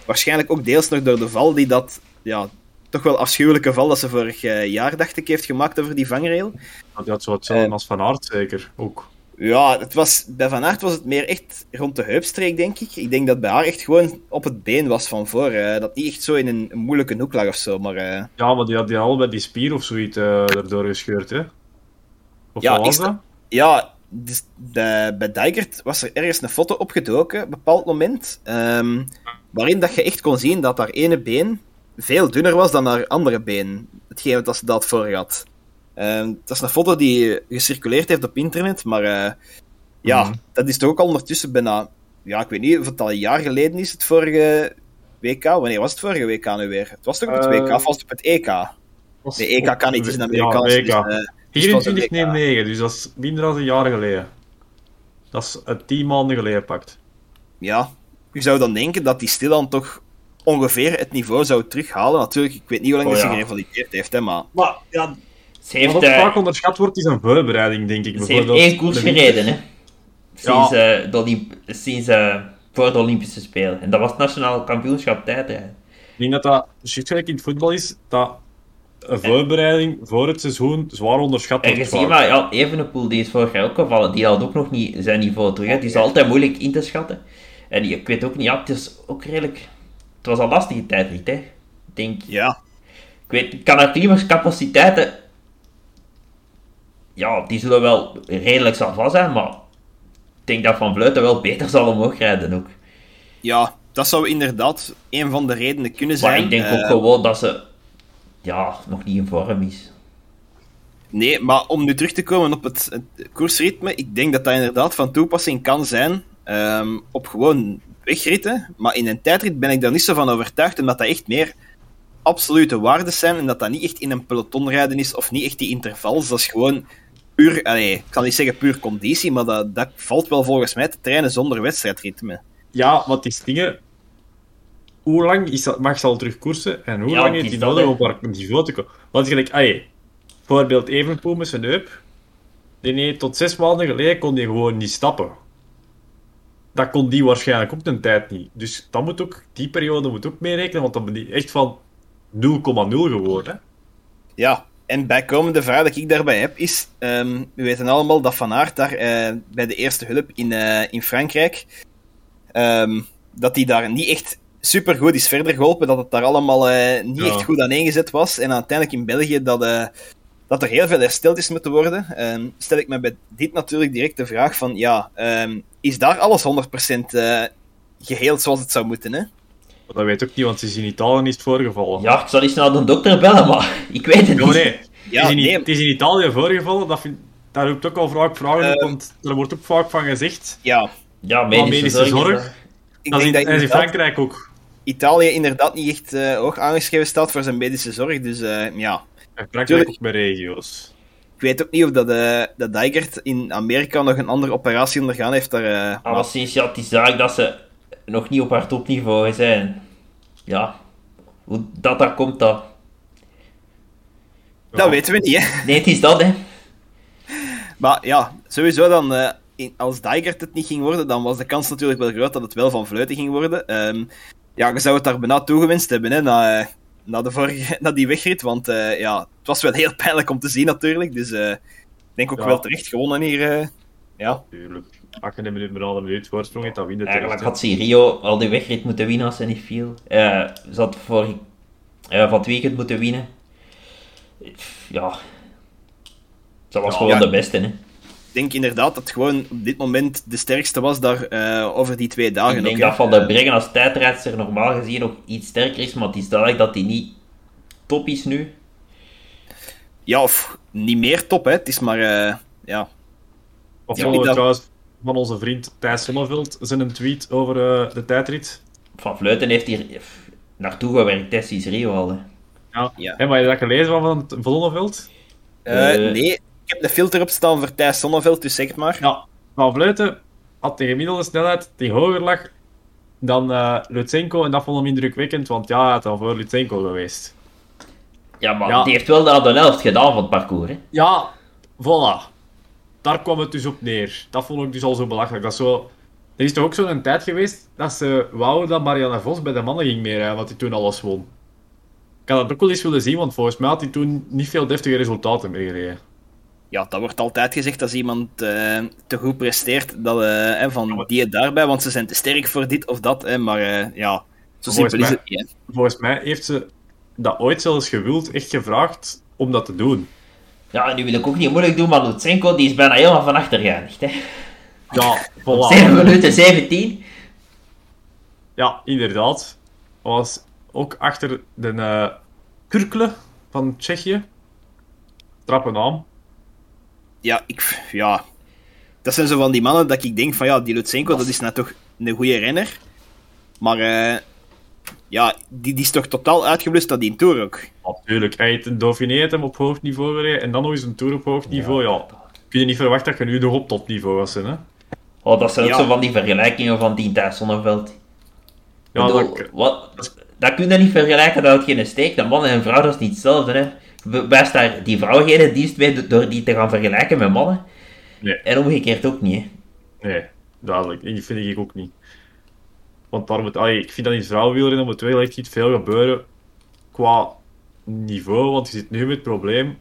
Waarschijnlijk ook deels nog door de val die dat, ja, toch wel afschuwelijke val dat ze vorig eh, jaar, dacht ik, heeft gemaakt over die vangrail. Die had zo hetzelfde als Van Aert, zeker, ook. Ja, het was, bij Van Aert was het meer echt rond de heupstreek, denk ik. Ik denk dat bij haar echt gewoon op het been was van voor. eh, dat niet echt zo in een, moeilijke hoek lag of zo. Maar eh, Ja, maar die had die al bij die spier of zoiets eh erdoor gescheurd, hè. Of Ja, wat was dat? ja, dus de, bij Dijkert was er ergens een foto opgedoken, op een bepaald moment. ehm, waarin dat je echt kon zien dat haar ene been veel dunner was dan haar andere been. Hetgeen wat ze dat voor had. Ehm, dat is een foto die gecirculeerd heeft op internet, maar eh, ja, Mhm. dat is toch ook al ondertussen bijna... Ja, ik weet niet of het al een jaar geleden is, het vorige WK. Wanneer was het vorige WK nu weer? Het was toch op het Eh, WK of was het op het EK? De EK kan niet, het is een Amerikaans. Ja, dus, WK. dus het was een 24 WK. neemt 9, dus dat is minder dan een jaar geleden. Dat is uh, 10 maanden geleden pakt. ja, je zou dan denken dat die stilaan toch ongeveer het niveau zou terughalen. Natuurlijk, ik weet niet hoe lang Oh, hij ja. zich gerevalideerd heeft, hè, maar... Maar ja, Ze heeft, wat eh, vaak onderschat wordt, is een voorbereiding, denk ik. ze heeft Bijvoorbeeld één koers de- gereden, hè. Sinds, Ja. eh, de Olymp- sinds eh, voor de Olympische Spelen. En dat was het nationale kampioenschap tijdrijden. Ik denk dat dat gelijk in het voetbal is, dat een voorbereiding voor het seizoen zwaar onderschat En wordt. je ziet vaak. maar, ja, Evenepoel die is vorig jaar ook gevallen, die had ook nog niet zijn niveau terug. hè. Het is altijd moeilijk in te schatten. En ik weet ook niet, ja, het is ook redelijk... Het was een lastige tijdrit, hè. Ik denk, Ja, ik weet, kan er klimaatcapaciteiten... Ja, die zullen wel redelijk zal vast zijn, maar... Ik denk dat Van Vleuten wel beter zal omhoog rijden ook. ja, dat zou inderdaad een van de redenen kunnen zijn. Maar ik denk ook Eh, gewoon dat ze... Ja, nog niet in vorm is. Nee, maar om nu terug te komen op het, het koersritme, ik denk dat dat inderdaad van toepassing kan zijn ehm, op gewoon wegritten. Maar in een tijdrit ben ik daar niet zo van overtuigd, omdat dat echt meer absolute waarden zijn en dat dat niet echt in een pelotonrijden is of niet echt die intervals. Dat is gewoon puur, allee, ik zal niet zeggen puur conditie, maar dat, dat valt wel volgens mij te trainen zonder wedstrijdritme. Ja, want die dingen... Hoe lang is dat, mag ze al terug koersen en hoe Ja, lang heeft is hij nodig om op niveau te komen? Want gelijk, ay, bijvoorbeeld Evenpoel met zijn heup, die nee, tot zes maanden geleden kon hij gewoon niet stappen. Dat kon die waarschijnlijk ook een tijd niet. Dus dat moet ook, die periode moet ook meerekenen, want dan ben je echt van 0,0 geworden. hè. Ja, en bijkomende vraag dat ik daarbij heb is, ehm, we weten allemaal dat Van Aert daar eh, bij de eerste hulp in, eh, in Frankrijk, ehm, dat hij daar niet echt super goed is verder geholpen, dat het daar allemaal eh, niet Ja. echt goed aangezet was. En uiteindelijk in België dat, dat er heel veel hersteld is moeten worden. Ehm, stel ik me bij dit natuurlijk direct de vraag van, ja, is daar alles 100% eh geheeld zoals het zou moeten, hè? Maar Dat weet ik ook niet, want ze is in Italië is het voorgevallen. Ja, ik zal eens naar de dokter bellen, maar ik weet het Ja, niet. nee, Ja, het, is in, nee. het is in Italië voorgevallen, dat vind, daar roept ook al vaak vragen op, Eh. want er wordt ook vaak van gezegd. Ja, Ja, medische, medische zorg. zorg? is dat. ik Dat is in, dat en in Frankrijk ook. Italië inderdaad niet echt eh, hoog aangeschreven staat voor zijn medische zorg, dus eh, ja... En Frankrijk ook met regio's. Ik weet ook niet of dat, eh dat Dijkert in Amerika nog een andere operatie ondergaan heeft. Daar, eh, maar Alleszins, ja, het is dat ze nog niet op haar topniveau zijn. Ja, hoe dat daar komt, dat... dat weten we niet, hè. Nee, het is dat, hè. Maar ja, sowieso dan... eh, in- als Dijkert het niet ging worden, dan was de kans natuurlijk wel groot dat het wel van Vleuten ging worden. Ehm, ja, je zou het daar bijna toegewenst hebben, hè, na, eh, na, de vorige, na die wegrit. Want eh, ja, het was wel heel pijnlijk om te zien, natuurlijk. Dus eh, ik denk ook Ja. wel terecht gewonnen hier. eh. ja. Tuurlijk. Als je een minuut met al een minuut voorsprong hebt, dan win je Eigenlijk terecht, had Rio al die wegrit moeten winnen als ze niet viel. Eh ze had eh, van het weekend moeten winnen. Ja. Ze was Ja, gewoon ja. de beste, hè. Ik denk inderdaad dat het gewoon op dit moment de sterkste was daar eh, over die twee dagen. Ik denk ook, dat. Van der Breggen als tijdrijdster normaal gezien nog iets sterker is, maar het is duidelijk dat hij niet top is nu. Ja, of niet meer top, hè. Het is maar... eh, ja, Wat Ja, trouwens van onze vriend Thijs Sonneveld zijn een tweet over eh, de tijdrit? Van Vleuten heeft hier naartoe gewerkt, Tessis Rio al. hè. Ja. Ja. En wat je dat gelezen van, van Sonneveld? Eh, Eh. nee, ik heb de filter op staan voor Thijs Sonneveld, dus zeg het maar. Ja, Van Vleuten had de gemiddelde snelheid die hoger lag dan eh Lutsenko en dat vond hem indrukwekkend, want ja, hij had al voor Lutsenko geweest. Ja, maar Ja. die heeft wel de, de helft gedaan van het parcours. Hè. Ja, voilà. Daar kwam het dus op neer. Dat vond ik dus al zo belachelijk. Dat is zo... Er is toch ook zo'n tijd geweest dat ze wouden dat Marianne Vos bij de mannen ging meerijden, want hij toen alles won. Ik had dat ook wel eens willen zien, want volgens mij had hij toen niet veel deftige resultaten meer gereden. Ja, dat wordt altijd gezegd als iemand eh, te goed presteert, dat, eh, hè, van maar- die daarbij, want ze zijn te sterk voor dit of dat. Hè, maar eh, ja, zo simpel is het niet. Hè. Volgens mij heeft ze dat ooit zelfs gewild, echt gevraagd om dat te doen. Ja, en nu wil ik ook niet moeilijk doen, maar Lutsenko die is bijna helemaal van achter geëindigd. Hè. Ja, 7 voilà. minuten 17. Ja, inderdaad. Was ook achter de eh Kurkle van Tsjechië. Trappe naam. Ja, ik, ja, dat zijn zo van die mannen dat ik denk van ja, die Lutsenko, dat is nou toch een goede renner. Maar eh, ja, die, die is toch totaal uitgeblust dat die in Tour ook. Natuurlijk. Hij heeft een Dauphiné hem op hoog niveau gereden en dan nog eens een Tour op hoog niveau. Ja, kun je niet verwachten dat je nu nog op topniveau was. Hè? Oh, dat zijn ook Ja. zo van die vergelijkingen van die Thijs Zonneveld. Ja, Bedoel, dat, wat, dat kun je niet vergelijken, dat houdt geen steek. Dat man en vrouw, dat is niet hetzelfde. Hè. Wijst daar die vrouw geen dienst mee door die te gaan vergelijken met mannen. Nee. En omgekeerd ook niet. Hè. nee, duidelijk. Die vind ik ook niet. Want daar moet, allee, ik vind dat in vrouwenwielrennen moet wel echt niet veel gebeuren qua niveau. Want je zit nu met het probleem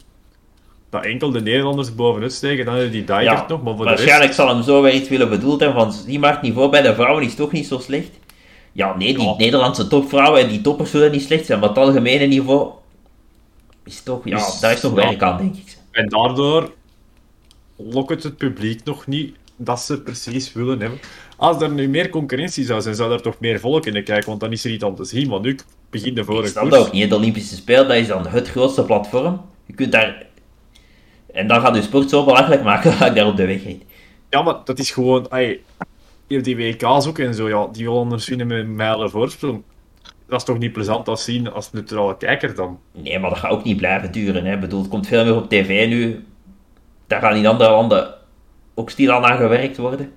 dat enkel de Nederlanders bovenuit steken. Dan heb je die Dijkert Ja, nog. Maar voor de rest... waarschijnlijk zal hem zo weer iets willen bedoeld hebben van die maakt niveau bij de vrouwen is toch niet zo slecht. Ja, nee, die Ja. Nederlandse topvrouwen en die toppers zullen niet slecht zijn, maar het algemene niveau is toch, ja, Is- daar is toch ja. werk aan, denk ik. En daardoor lokt het het publiek nog niet dat ze precies willen hebben. Als er nu meer concurrentie zou zijn, zou er toch meer volk in de kijken, want dan is er iets aan te zien. Want nu begint de Ik vorige snap koers. dat ook niet. De Olympische Spelen, dat is dan het grootste platform. Je kunt daar... En dan gaat je sport zo belachelijk maken dat ik daar op de weg reed. Ja, maar dat is gewoon... Ay, je hebt die WK's ook en zo, ja, die Hollanders winnen met mijlen voorsprong. Dat is toch niet plezant als zien als neutrale kijker dan? Nee, maar dat gaat ook niet blijven duren. Hè. Ik bedoel, het komt veel meer op tv nu. Daar gaan in andere landen ook stilaan aan gewerkt worden.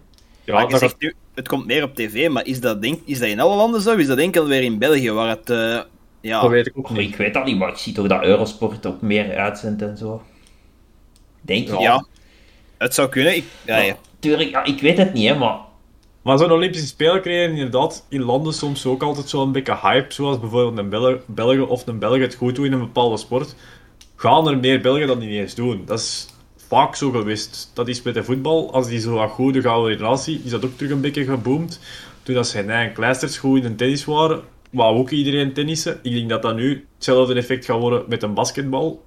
Ja, Maar je dat zegt nu, het komt meer op tv, maar is dat, denk, is dat in alle landen zo? Is dat enkel weer in België, waar het... eh, ja, dat weet ik ook niet. ik weet dat niet, maar ik zie toch dat Eurosport ook meer uitzendt en zo. Denk ik. ja, het zou kunnen. Ik, ja, ja. Tuurlijk, ja, ik weet het niet, hè, maar... Maar zo'n Olympische Spelen creëren inderdaad in landen soms ook altijd zo'n beetje hype, zoals bijvoorbeeld een Bel Belgen of een Belg het goed doen in een bepaalde sport. Gaan er meer Belgen dat niet eens doen. Dat is vaak zo geweest. Dat is met de voetbal, als die zo wat goede gouden relatie, is dat ook terug een beetje geboomd. Toen dat zijn eigen kleisters goed in de tennis waren, wou ook iedereen tennissen. Ik denk dat dat nu hetzelfde effect gaat worden met een basketbal.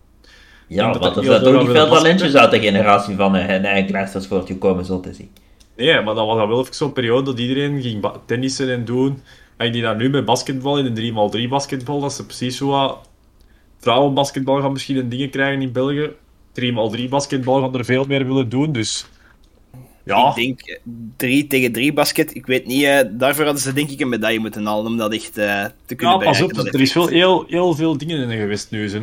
Ja, want er zijn toch veel niet veel talentjes uit de generatie van uh, eigen kleisters voortgekomen, zo te zien. Nee, maar dat was dan wel even zo'n periode dat iedereen ging tennissen en doen. En ik denk dat nu met basketbal, in een 3x3 basketbal, dat ze precies zo wat... Vrouwenbasketbal gaan misschien een dingen krijgen in België. 3x3 basketbal gaan er veel meer willen doen, dus... Ja, Ik denk eh, 3 tegen 3 basket. Ik weet niet, eh, daarvoor hadden ze denk ik een medaille moeten halen om dat echt eh, te kunnen ja pas op, er is wel heel, heel veel dingen in geweest nu, hè.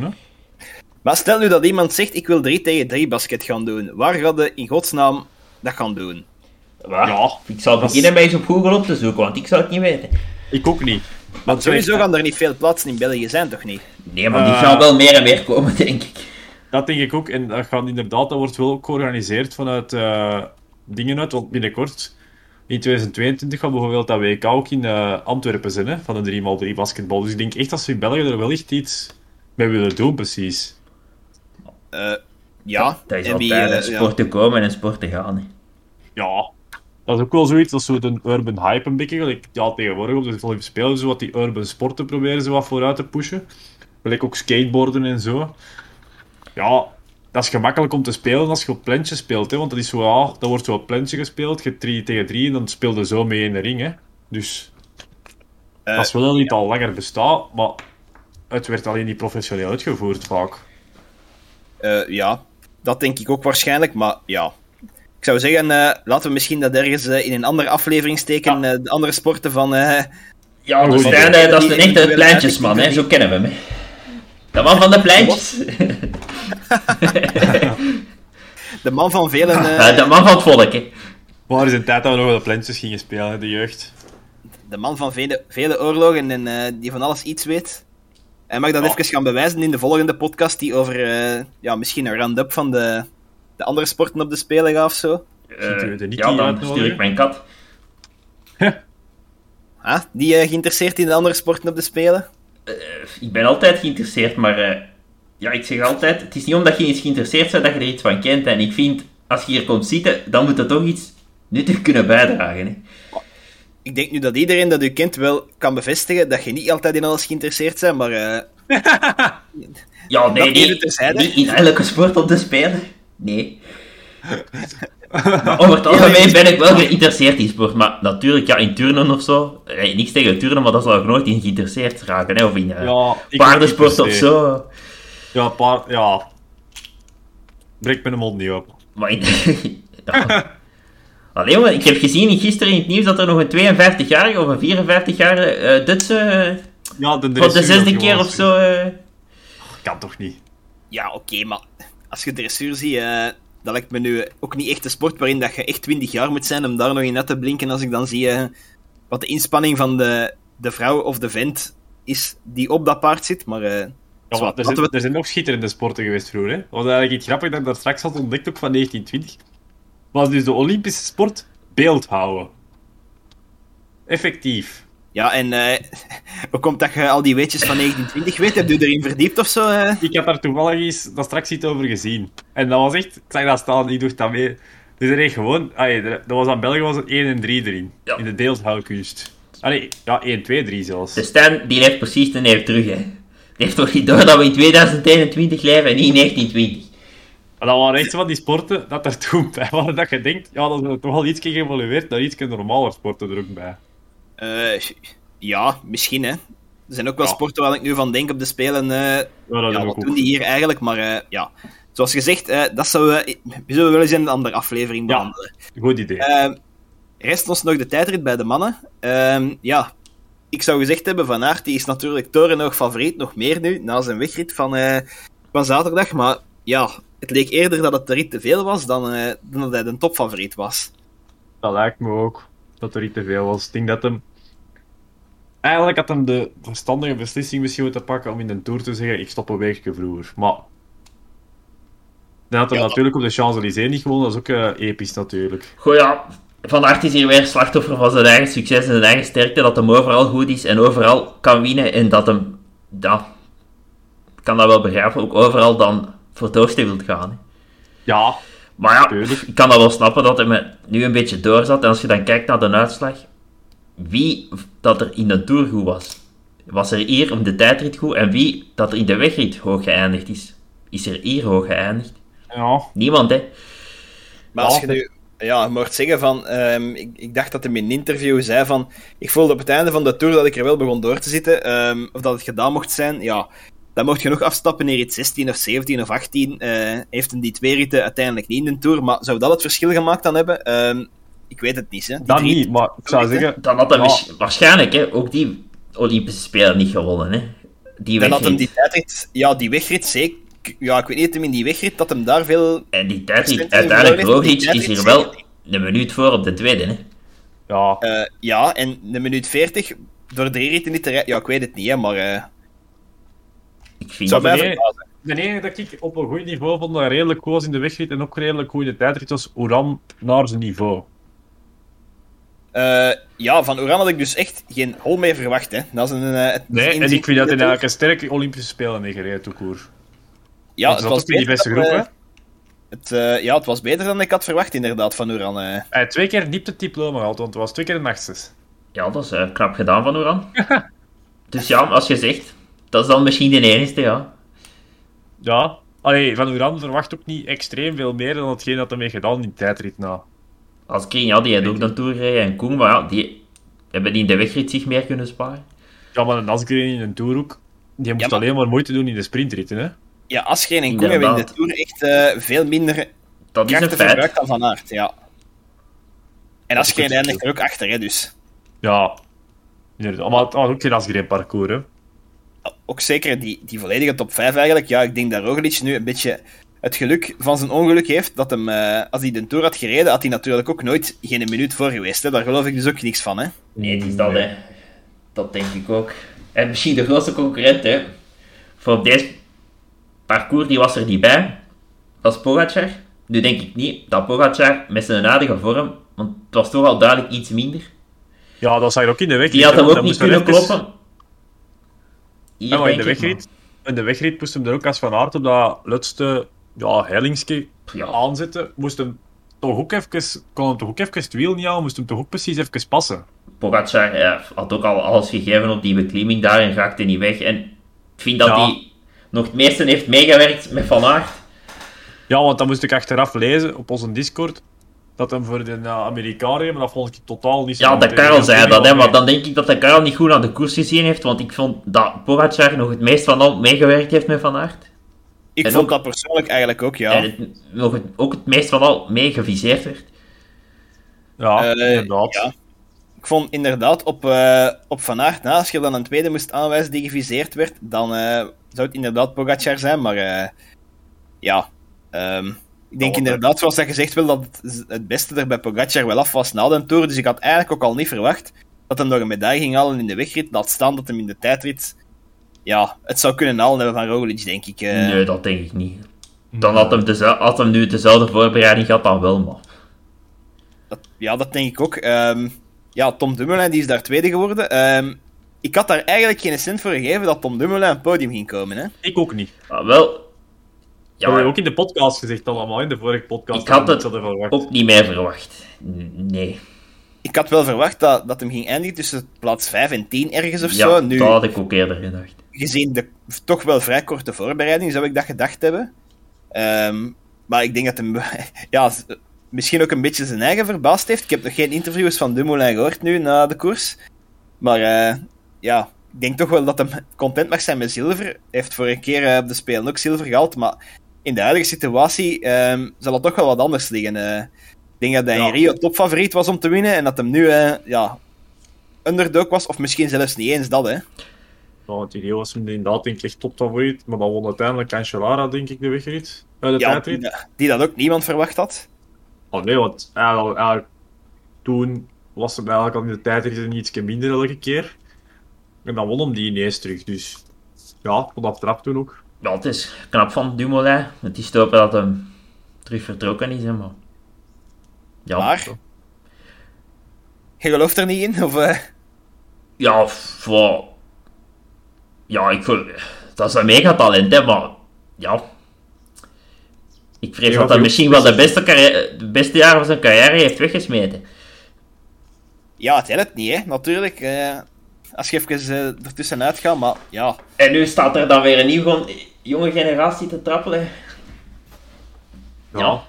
Maar stel nu dat iemand zegt, ik wil 3 tegen 3 basket gaan doen. Waar gaat je in godsnaam dat gaan doen? Maar, Ja, ik is- beginnen bij eens op Google op te zoeken, want ik zou het niet weten. Ik ook niet. Want sowieso gaan er niet veel plaatsen in België zijn, toch niet? Nee, maar die Eh. gaan wel meer en meer komen, denk ik. Dat denk ik ook. En dat gaat inderdaad, dat wordt wel ook georganiseerd vanuit eh, dingen uit. Want binnenkort, in 2022, gaat bijvoorbeeld dat WK ook in eh, Antwerpen zijn, hè, van de 3x3 basketbal. Dus ik denk echt dat ze in België er wel echt iets mee willen doen, precies. Eh, ja. Dat is altijd, ja. sport te komen en sport te gaan. Hè. Ja, dat is ook wel zoiets, is zo een urban hype een beetje. Gelijk, ja, tegenwoordig op de Olympische Spelen, zo wat die urban sporten proberen ze wat vooruit te pushen. Gelijk ook skateboarden en zo. Ja, dat is gemakkelijk om te spelen als je op plantje speelt, hè, want dat is zo, dat wordt zo op plantje gespeeld, je hebt 3 tegen 3 en dan speel je zo mee in de ring, hè. Dus, Eh, dat is wel niet al langer bestaat, maar het werd alleen niet professioneel uitgevoerd vaak. Eh, ja, dat denk ik ook waarschijnlijk, maar ja. Ik zou zeggen, eh, laten we misschien dat ergens in een andere aflevering steken, eh, de andere sporten van... eh, Ja, goed, dus want- Stijn, eh, dat is een echte pleintjesman, hè. zo kennen we hem. hè. De man van de pleintjes. de man van velen... eh, Eh, de man van het volk, hè. Waar is een tijd dat we nog op de plantjes gingen spelen, de jeugd? de man van vele, vele oorlogen en eh, die van alles iets weet. Hij mag dat Ja. even gaan bewijzen in de volgende podcast, die over eh, ja, misschien een round-up van de, de andere sporten op de Spelen gaat of zo. Ja, dan stuur ik mijn kat. Ah, die geïnteresseerd in de andere sporten op de Spelen? Ik ben altijd geïnteresseerd, maar eh, ja, ik zeg altijd, het is niet omdat je iets geïnteresseerd bent dat je er iets van kent. En ik vind, als je hier komt zitten, dan moet dat toch iets nuttig kunnen bijdragen. Hè. Ik denk nu dat iedereen dat u kent wel kan bevestigen dat je niet altijd in alles geïnteresseerd bent, maar eh, Ja, nee, nee, niet in elke sport om te spelen. Nee. maar over het algemeen ben ik wel geïnteresseerd in sport. Maar natuurlijk, ja, in turnen of zo. eh, niks tegen turnen, maar dat zal ik nooit in geïnteresseerd raken. Hè, of in eh, Ja, paardensport of zo. Ja, paar, ja. Breek mijn mond niet op. Maar in... ja. Allee, maar ik heb gezien gisteren in het nieuws dat er nog een 52-jarige of een 54-jarige eh Duitse eh, Ja, de voor de zesde keer of zo... eh, Kan toch niet? ja, oké, maar als je dressuur ziet, eh, dat lijkt me nu ook niet echt een sport waarin dat je echt 20 jaar moet zijn om daar nog in net te blinken als ik dan zie wat de inspanning van de, de vrouw of de vent is die op dat paard zit, maar... Ja, zwart, maar er, zijn, we- er zijn nog schitterende sporten geweest vroeger. Hè? Dat was eigenlijk iets grappig dat ik daar straks had ontdekt, ook van 1920. Was dus de Olympische sport beeldhouden. Effectief. Ja, en eh, hoe komt dat je al die weetjes van 1920 weet? Heb je erin verdiept of zo? eh? Ik had daar toevallig eens dat straks iets over gezien. En dat was echt, ik zag dat staan, ik dacht dat mee. Dus er reed gewoon, allee, er- dat was aan België was het 1 en 3 erin. Ja. In de deelshoudkunst. Allee, ja, 1, 2, 3 zelfs. De Stan, die heeft precies de neef terug, hè. Heeft toch niet door dat we in 2021 leven en niet in 1920. Maar dat waren echt van die sporten dat er toen bij waren dat je denkt, ja, dat is toch wel iets geëvolueerd naar iets normaler sporten er ook bij. Eh, ja, misschien hè. Er zijn ook wel Ja. sporten waar ik nu van denk op de Spelen. eh, Ja, dat ja, wat doen die hier eigenlijk? Maar eh, ja, zoals gezegd, eh, dat zouden we, we zullen wel eens in een andere aflevering Ja. behandelen. Goed idee. Ehm, rest ons nog de tijdrit bij de mannen. Ehm, ja, ik zou gezegd hebben, Van Aert die is natuurlijk torenhoog favoriet, nog meer nu, na zijn wegrit van, eh, van zaterdag. Maar ja, het leek eerder dat het de rit te veel was dan, eh, dan dat hij de topfavoriet was. Dat lijkt me ook. Dat er niet te veel was. Ik denk dat hem... Eigenlijk had hem de verstandige beslissing misschien moeten pakken om in de Tour te zeggen, ik stop een weekje vroeger. Maar... Dan had hij Ja. natuurlijk op de Champs-Élysées niet gewonnen, dat is ook eh, episch natuurlijk. Goh ja, Van Aert is hier weer slachtoffer van zijn eigen succes en zijn eigen sterkte. Dat hem overal goed is en overal kan winnen. En dat hem, ja, ik kan dat wel begrijpen, ook overal dan voor het hoogste wil gaan. hè. Ja, Maar ja, Tuurlijk. ik kan dat wel snappen dat hij me nu een beetje doorzat. En als je dan kijkt naar de uitslag, wie dat er in de Tour goed was. Was er hier om de tijdrit goed en wie dat er in de wegrit hoog geëindigd is. Is er hier hoog geëindigd? ja. Niemand, hè. Maar als je nu ja, je mocht zeggen van, ehm, ik, ik dacht dat hij in een interview zei van, ik voelde op het einde van de tour dat ik er wel begon door te zitten, ehm, of dat het gedaan mocht zijn, ja, dan mocht je nog afstappen in rit 16 of 17 of 18, eh, heeft hem die twee ritten uiteindelijk niet in de tour, maar zou dat het verschil gemaakt dan hebben? Ehm, ik weet het niet, hè. Die drie- niet, maar ik zou zeggen... Dan had hij Ja. waarschijnlijk hè, ook die Olympische Spelen niet gewonnen. Hè. Die Dan had hem wegrit. die tijdrit, ja, die wegrit zeker, ja, ik weet niet, in die wegrit, dat hem daar veel, En die tijdrit, Procent uiteindelijk Roglic is hier wel een minuut voor op de tweede. Hè. Ja, eh, ja, en de minuut 40, door drie ritten niet te rijden, ja, ik weet het niet, hè, maar eh Ik vind mij verbazen. de enige dat ik op een goed niveau vond, dat redelijk goed was in de wegrit en ook redelijk goed in de tijdrit, was Oran naar zijn niveau. Eh, ja, van Oran had ik dus echt geen hol meer verwacht. Hè. Dat is een, eh, het- Nee, en ik vind dat hij in- eigenlijk een sterke Olympische Spelen heeft gereden, court. Ja, het dat was ook in die beter beste dan, groep, eh, hè? Het, eh, ja, het was beter dan ik had verwacht, inderdaad, van Oran. eh. Hij heeft twee keer diepte diploma gehad, want het was twee keer een nachtzes. Ja, dat is eh, knap gedaan van Oran. dus ja, als je zegt, dat is dan misschien de enige, ja. Ja, allee, van Oran verwacht ook niet extreem veel meer dan hetgeen dat hij mee gedaan in de tijdrit na. Als Kring, ja, die had ook een Tour gereden. En Koen, maar ja, die hebben die in de wegrit zich meer kunnen sparen. Ja, maar een Asgreen in een Tour ook, die moest Ja, maar- alleen maar moeite doen in de sprintritten, hè. Ja, Asgreen en Koen hebben in de. Tour echt eh, veel minder Dat is een krachten verbruikt dan Van Aert. Ja. En Asgreen goed. eindigt er ook achter, hè, dus. Ja, inderdaad. Maar het was ook geen Asgreen parcours, hè. Ook zeker die, die volledige top 5 eigenlijk. Ja, ik denk dat Roglic nu een beetje het geluk van zijn ongeluk heeft. Dat hem, eh, als hij de Tour had gereden, had hij natuurlijk ook nooit geen minuut voor geweest. Hè. Daar geloof ik dus ook niks van, hè. Nee, het is dat, hè. Dat denk ik ook. En misschien de grootste concurrent, hè. Voor op deze parcours, die was er niet bij. Dat is Pogacar. Nu denk ik niet dat Pogacar met zijn aardige vorm, want het was toch al duidelijk iets minder. Ja, dat zag je ook in de wegrit. Die had hem ook niet kunnen even- kloppen. Hier Ja, maar in de wegrit, in de wegrit moest hem er ook als Van Aert op dat laatste ja, hellingsje Ja. aanzetten. Moest hem toch ook even, kon hem toch ook even het wiel niet aan, moest hem toch ook precies even passen. Pogacar eh, had ook al alles gegeven op die beklimming daar en raakte niet weg. En ik vind dat Ja. hij nog het meeste heeft meegewerkt met Van Aert. Ja, want dan moest ik achteraf lezen op onze Discord dat hem voor de Amerikaan reed, maar dat vond ik totaal niet zo. Ja, dat Karel zei dat, hè, maar dan denk ik dat de Karel niet goed aan de koers gezien heeft, want ik vond dat Pogacar nog het meest van al meegewerkt heeft met Van Aert. Ik En vond ook- dat persoonlijk eigenlijk ook, ja. En het, nog het, ook het meest van al meegeviseerd werd. Ja, Eh, inderdaad. ja. Ik vond inderdaad op, eh, op Van Aert, na, als je dan een tweede moest aanwijzen die geviseerd werd, dan eh, zou het inderdaad Pogacar zijn, maar eh, ja. ehm, ik denk inderdaad, zoals dat gezegd wel, dat het, beste er bij Pogacar wel af was na de Tour, dus ik had eigenlijk ook al niet verwacht dat hem nog een medaille ging halen in de wegrit, laat staan dat hem in de tijdrit ja, het zou kunnen halen hebben van Roglic, denk ik. eh. Nee, dat denk ik niet. Dan had hem, dezel- had hem nu dezelfde voorbereiding gehad dan wel, maar... Dat, ja, dat denk ik ook. Ehm, ja, Tom Dumoulin die is daar tweede geworden. Ehm, ik had daar eigenlijk geen cent voor gegeven dat Tom Dumoulin op het podium ging komen. Hè? Ik ook niet. Ah, wel, ja, ook in de podcast gezegd allemaal, in de vorige podcast. ik had dat het ook niet meer verwacht. Nee. Ik had wel verwacht dat, dat hem ging eindigen tussen plaats 5 en 10 ergens of Ja, zo. Nu, dat had ik ook eerder gedacht. gezien de toch wel vrij korte voorbereiding, zou ik dat gedacht hebben. Ehm, maar ik denk dat hem ja, misschien ook een beetje zijn eigen verbaasd heeft. Ik heb nog geen interviews van Dumoulin gehoord nu na de koers. Maar eh, ja, ik denk toch wel dat hem content mag zijn met zilver. Hij heeft voor een keer eh, op de Spelen ook zilver gehaald. Maar in de huidige situatie ehm, zal het toch wel wat anders liggen. eh. ik denk dat hij Ja. in Rio topfavoriet was om te winnen. En dat hem nu eh, ja, underdog was. Of misschien zelfs niet eens dat, hè. Ja, want Rio was hem inderdaad denk ik echt topfavoriet. Maar dan won uiteindelijk Cancellara, denk ik, de wegrit. Uit de Ja, tijdrit. die, die dat ook niemand verwacht had. Oh nee, want eigenlijk, eigenlijk toen was hem eigenlijk al in de tijdrit een ietsje minder elke keer. En dan won hem die ineens terug. Dus ja, vond dat trap toen ook. Ja, het is knap van Dumoulin. Het is te hopen dat hem terug vertrokken is, hè, maar... Ja, Maar, je gelooft er niet in? Of, eh, ja, voor... Ja, ik wil... Dat is een megatalent, hè, maar... Ja... Ik vrees Ja, dat hij veel- misschien wel de beste, carrière, de beste jaren van zijn carrière heeft weggesmeten. Ja, het helpt niet, hè, natuurlijk. eh, als je even eh, ertussenuit gaat, maar ja. En nu staat er dan weer een nieuwe jonge generatie te trappelen. Ja.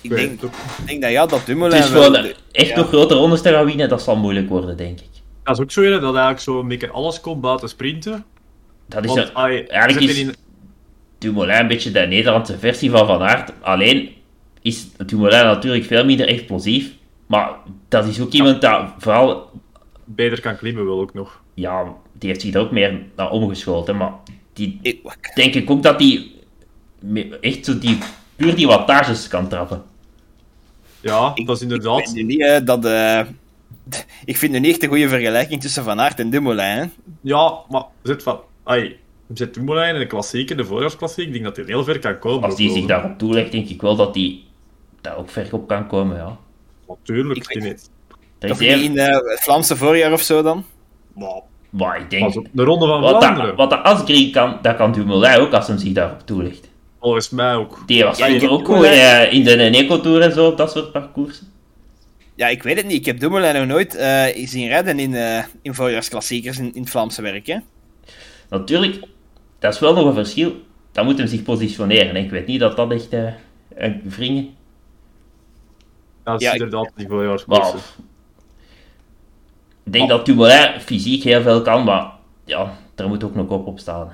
Ik denk, het ik denk dat ja, dat Dumoulin... Het is wel- gewoon echt ja. nog grote rondes te gaan winnen, dat zal moeilijk worden, denk ik. Dat is ook zo, hè, dat eigenlijk zo een beetje alles komt buiten sprinten. Dat is Want een, ai, eigenlijk is- in- Dumoulin een beetje de Nederlandse versie van Van Aert. Alleen is Dumoulin natuurlijk veel minder explosief. Maar dat is ook iemand dat vooral... beter kan klimmen wel ook nog. Ja, die heeft zich er ook meer naar omgeschoten. Maar die Ik, denk ik ook dat die echt zo die, puur die wattages kan trappen. Ja, Ik- dat is Ik inderdaad... vind nu niet dat... eh, ik vind nu niet echt een goede vergelijking tussen Van Aert en Dumoulin. Hè. Ja, maar zet van... Ai, zet Dumoulin in de klassieke, de voorjaarsklassiek, ik denk dat hij heel ver kan komen. Als die zich daarop toelegt, denk ik wel dat die daar ook ver op kan komen, ja. Natuurlijk. Ik die weet-. Dat is in eh, het Vlaamse voorjaar of zo dan? Maar, Maar ik denk... pas op, de Ronde van Wat Vlaanderen, dat, wat dat Asgreen kan, dat kan Dumoulin ook als hij zich daarop toelegt. volgens mij ook. Die was Ja, ik- ook goed eh, in de Eco-tour en zo, op dat soort parcoursen. Ja, ik weet het niet. Ik heb Dumoulin nog nooit eh, zien rijden in, eh, in voorjaarsklassiekers in, in het Vlaamse werk. Hè. Natuurlijk, dat is wel nog een verschil. Dan moet hem zich positioneren. Ik weet niet dat dat echt eh, een wringen... Dat is Ja, ik- inderdaad die Maar, voorjaarsklasse. ik denk dat Dumoulin fysiek heel veel kan, maar ja, daar moet ook nog op op staan.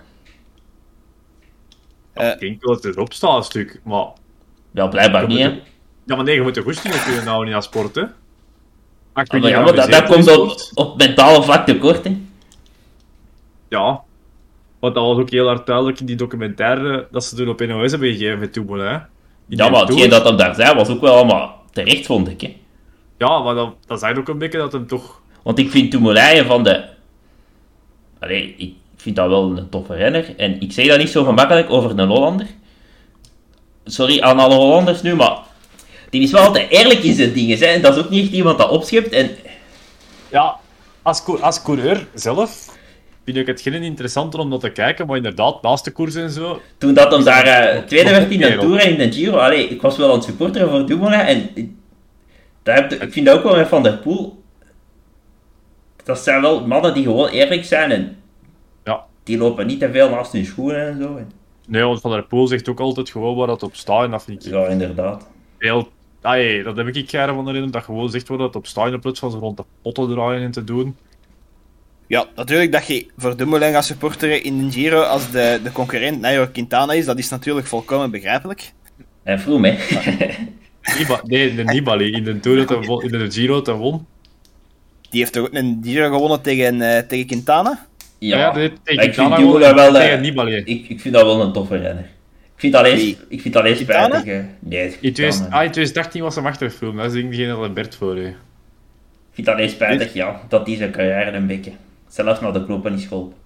Eh, Ik denk wel dat het erop staat een stuk, maar... Ja, blijkbaar Je niet, hè. Ja, maar nee, je moet de goesting kunnen houden in dat sport, hè. Als je Maar niet ja, maar dat, komt op, op mentale vlak tekort, hè. Ja. Want dat was ook heel hard duidelijk in die documentaire dat ze toen op NOS hebben gegeven met Dumoulin. Ja, die maar hetgeen dat hem daar zei, was ook wel allemaal terecht, vond ik, hè. Ja, maar dat, dat zijn ook een beetje dat hem toch... Want ik vind Dumoulin van de... Allee, ik vind dat wel een toffe renner. En ik zeg dat niet zo gemakkelijk over een Hollander. Sorry aan alle Hollanders nu, maar... Die is wel altijd eerlijk in zijn dingen, hè. En dat is ook niet echt iemand dat opschept. En Ja, als, als coureur zelf vind ik het geen interessanter om dat te kijken, maar inderdaad, naast de koers en zo... toen dat hem daar eh, tweede werd in de. Tour en in de Giro... Allee, ik was wel aan het supporteren voor Dumoulin. En ik- daar heb ik, vind dat ook wel met Van der Poel... Dat zijn wel mannen die gewoon eerlijk zijn en... Ja. Die lopen niet te veel naast hun schoenen en zo. Nee, want Van der Poel zegt ook altijd gewoon waar dat op staat en dat vind ik ja, inderdaad. heel... Ai, dat heb ik graag van herinnerd, dat gewoon zegt waar dat op staat in plaats van zo rond de pot te draaien en te doen. Ja, natuurlijk dat je voor Dumoulin gaat supporteren in een Giro als de, de concurrent Nairo Quintana is, dat is natuurlijk volkomen begrijpelijk. En Vroom, hè. Niba- nee, de Nibali, in de Tour won- in de Giro hij won. Die heeft toch ook een Giro gewonnen tegen, eh, tegen Quintana? Ja, tegen ik vind Quintana Dumoulin wel... tegen eh, Nibali. ik, ik vind dat wel een toffe renner. Ik vind dat alleen, ik vind dat alleen Quintana? spijtig. hè. Nee, In Quintana. 2000 ah, in 2018 was hem achterfilm, dat is denk ik degene dat Bert voor heeft. Ik vind dat alleen spijtig, ja, dat die zijn carrière een beetje zelfs naar de knoppen is geholpen.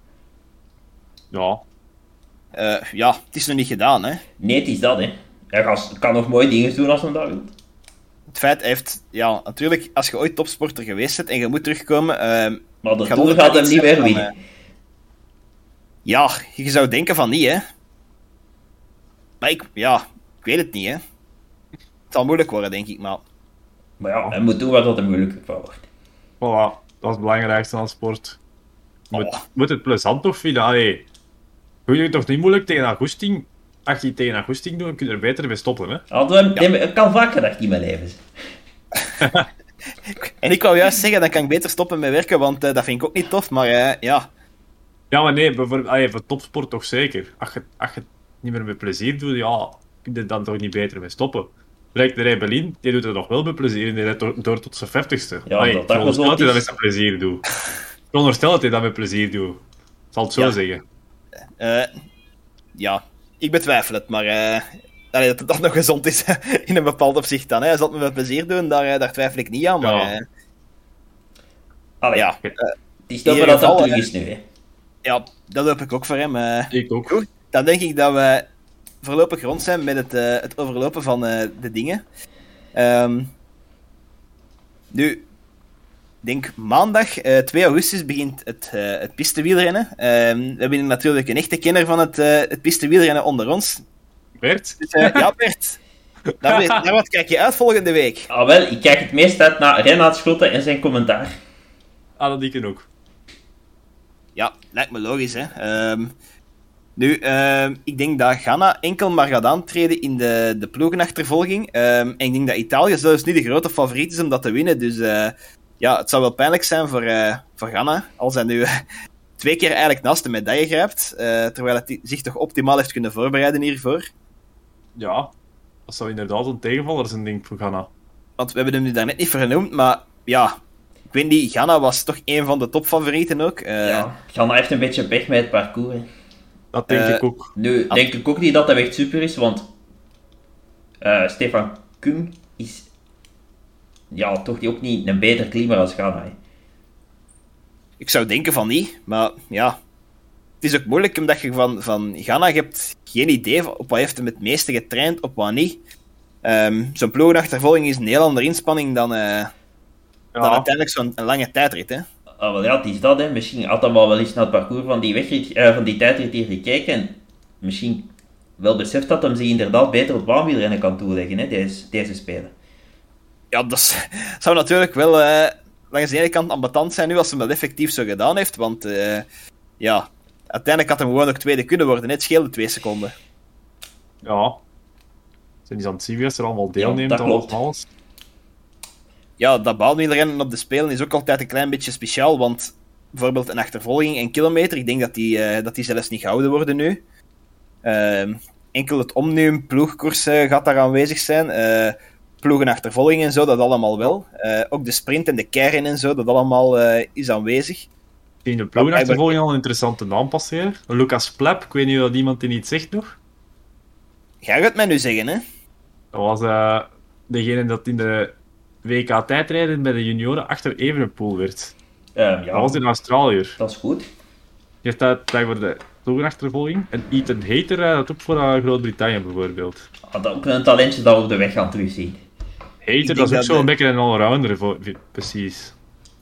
Ja, Eh, ja, het is nog niet gedaan, hè. Nee, het is dat, hè. Hij kan, nog mooie dingen doen als hij dat wil. Het feit, heeft, ja, natuurlijk, als je ooit topsporter geweest bent en je moet terugkomen, ehm, Maar de gaat Tour gaat hem niet meer winnen. eh, ja, je zou denken van niet, hè. Maar ik, ja, ik weet het niet, hè. Het zal moeilijk worden, denk ik, maar... Maar ja, hij moet doen wat dat hem moeilijk van wordt. Voilà, dat is het belangrijkste aan sport. Je moet, Oh. moet het plezant toch vinden? Allee, doe je het toch niet moeilijk tegen Augustin? Als je het tegen Augustin doet, dan kun je er beter mee stoppen, hè? Ik kan vaak gedacht in mijn leven. En ik wou juist zeggen, dan kan ik beter stoppen met werken, want eh, dat vind ik ook niet tof, maar eh, ja... Ja, maar nee, bijvoorbeeld, allee, voor topsport toch zeker. Als je, als je het niet meer met plezier doet, ja, kun je er dan toch niet beter mee stoppen. Lijkt de Rebellin, die doet het nog wel met plezier en die rijdt door, door tot zijn vijftigste. Ja, Allee, dat ik dat dat dat gezond zijn plezier doet. Ik veronderstel dat hij dat met plezier doet. Ik zal het zo Ja. zeggen. eh, ja, ik betwijfel het, maar... eh, allee, dat het toch nog gezond is in een bepaald opzicht dan. Hè. Hij zal het me met plezier doen, daar, eh, daar twijfel ik niet aan, maar... Ja. Allee, ja, het is dat dat geval, terug is nu, hè. ja, dat hoop ik ook voor hem. Ik ook. Goed, dan denk ik dat we voorlopig rond zijn met het, eh, het overlopen van eh, de dingen. Ehm, nu, denk maandag, eh 2 augustus, begint het, eh het pistewielrennen. Ehm, we hebben natuurlijk een echte kenner van het, eh het pistewielrennen onder ons. Bert? Dus eh, ja, Bert, daar, daar wat kijk je uit volgende week? Ah, wel, ik kijk het meest uit naar Renaat Schotten en zijn commentaar. Ah, dat ik ook. Ja, lijkt me logisch, hè. Ehm, nu, ehm, ik denk dat Ghana enkel maar gaat aantreden in de, de ploegenachtervolging. Ehm, en ik denk dat Italië zelfs niet de grote favoriet is om dat te winnen. Dus eh, ja, het zou wel pijnlijk zijn voor, eh, voor Ghana als hij nu twee keer eigenlijk naast de medaille grijpt. eh, terwijl hij zich toch optimaal heeft kunnen voorbereiden hiervoor. Ja, dat zou inderdaad een tegenvaller zijn, denk ik, voor Ghana. Want we hebben hem nu daarnet niet vernoemd, maar ja... Ik weet niet, Ghana was toch een van de topfavorieten ook. Eh, Ja, Ghana heeft een beetje pech met het parcours. hè. Dat denk ik ook. Nu, denk ik ook niet dat dat echt super is, want eh, Stefan Kung is ja, toch ook niet een beter klimmer als Ghana. hè. Ik zou denken van niet, maar ja. Het is ook moeilijk omdat je van, van Ghana je hebt geen idee op wat heeft hem het meeste getraind, op wat niet. Ehm, zo'n ploegenachtervolging is een heel andere inspanning dan, eh, dan uiteindelijk zo'n een lange tijdrit. Hè? Ah, wel ja, het is dat, hè. Misschien had hij wel eens naar het parcours van die, wegrit, eh, van die tijdrit hier gekeken en misschien wel beseft dat hij zich inderdaad beter op baanwielrennen kan toeleggen, hè, deze, deze spelen. Ja, dat zou natuurlijk wel eh, langs de ene kant ambetant zijn nu als hij dat effectief zo gedaan heeft, want eh, ja, uiteindelijk had hij gewoon ook tweede kunnen worden. Net scheelde twee seconden. ja. Zijn die wie er allemaal deelneemt dat aan klopt. alles? ja, dat baanwielrennen op de Spelen is ook altijd een klein beetje speciaal, want bijvoorbeeld een achtervolging en kilometer, ik denk dat die, eh, dat die zelfs niet gehouden worden nu. Ehm, enkel het Omnium ploegkoers gaat daar aanwezig zijn. Ploegenachtervolging en zo, dat allemaal wel. Eh, ook de sprint en de keirin en zo, dat allemaal eh, is aanwezig. In de ploegenachtervolging al een interessante naam passeren. Lucas Plep, ik weet niet of iemand die niet zegt nog. Ga je het mij nu zeggen, hè? Dat was eh, degene dat in de WK-tijdrijden bij de junioren achter Evenepoel werd. Ehm, Dat ja, was in Australië. dat is goed. Die heeft dat tijd voor de ploegenachtervolging. En Ethan Hater rijdt dat ook voor Groot-Brittannië bijvoorbeeld. Had ook een talentje dat we op de weg gaan terugzien. Hater, dat is ook zo'n de- beetje een allrounder, voor- precies.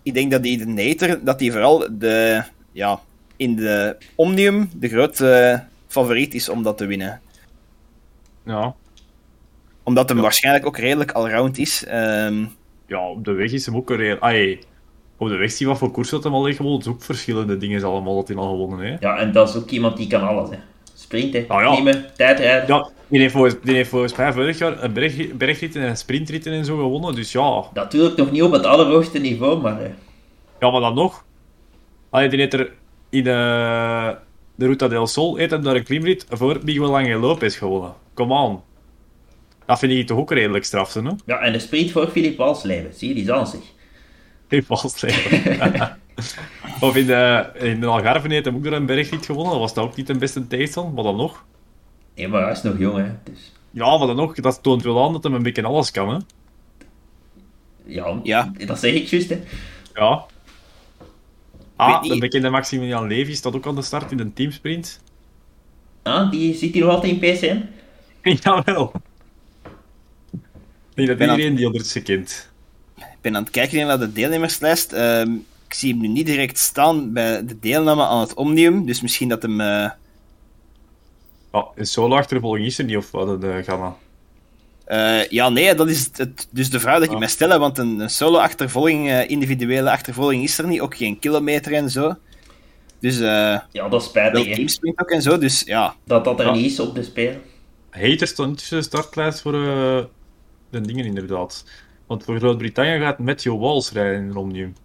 Ik denk dat die de Nater, dat die vooral de, ja, in de Omnium de grote favoriet is om dat te winnen. Ja. Omdat hem waarschijnlijk ook redelijk allround is. Ehm, ja, op de weg is hem ook een reëel... Ai, op de weg zie je wat voor koers dat hem al heeft gewonnen. Het is ook verschillende dingen allemaal dat hij al gewonnen heeft. Ja, en dat is ook iemand die kan alles, hè. Sprinten, Nou ja. klimmen, tijdrijden. Ja, die heeft, volgens, die heeft volgens mij vorig jaar een berg, bergritten en sprintritten en zo gewonnen. Dus ja, Natuurlijk nog niet op het allerhoogste niveau, maar... eh, ja maar dan nog. Allee, die heeft er in de, de Ruta del Sol heeft hem daar een klimrit voor Miguel Angel Lopez gewonnen. Come on. Dat vind ik toch ook redelijk straf, hè? ja, en de sprint voor Filip Walsleven. Zie je, die is aan zich. In Valsleven. of in de, in de Algarve heeft hem ook door een bergrit gewonnen. Dat was dat ook niet de beste tegenstand, maar dan nog. Nee, maar hij is nog jong, hè. Dus, Ja, maar dan nog, dat toont wel aan dat hij een beetje alles kan, hè? ja, Ja. dat zeg ik juist, hè. Ja. Ah, de bekende Maximilian Levy staat ook aan de start in een teamsprint. Ah, die zit hier nog altijd in PCM. Jawel. Ik denk dat ben aan- iedereen die onder het kent. Ik ben aan het kijken naar de deelnemerslijst. Ehm, ik zie hem nu niet direct staan bij de deelname aan het Omnium. Dus misschien dat hem... eh, Ah, een solo-achtervolging is er niet, of wat, een uh, gamma? eh, ja, nee, dat is het, dus de vraag dat ik Ah. mij stel. Want een, een solo-achtervolging, eh, individuele achtervolging is er niet. Ook geen kilometer en zo. Dus eh Ja, dat is spijtig, ook en zo. Dus ja, Dat dat er Ja. niet is op de spelen. Hater stond niet tussen de startlijst voor eh, de dingen, inderdaad. Want voor Groot-Brittannië gaat Matthew Walls rijden in Omnium.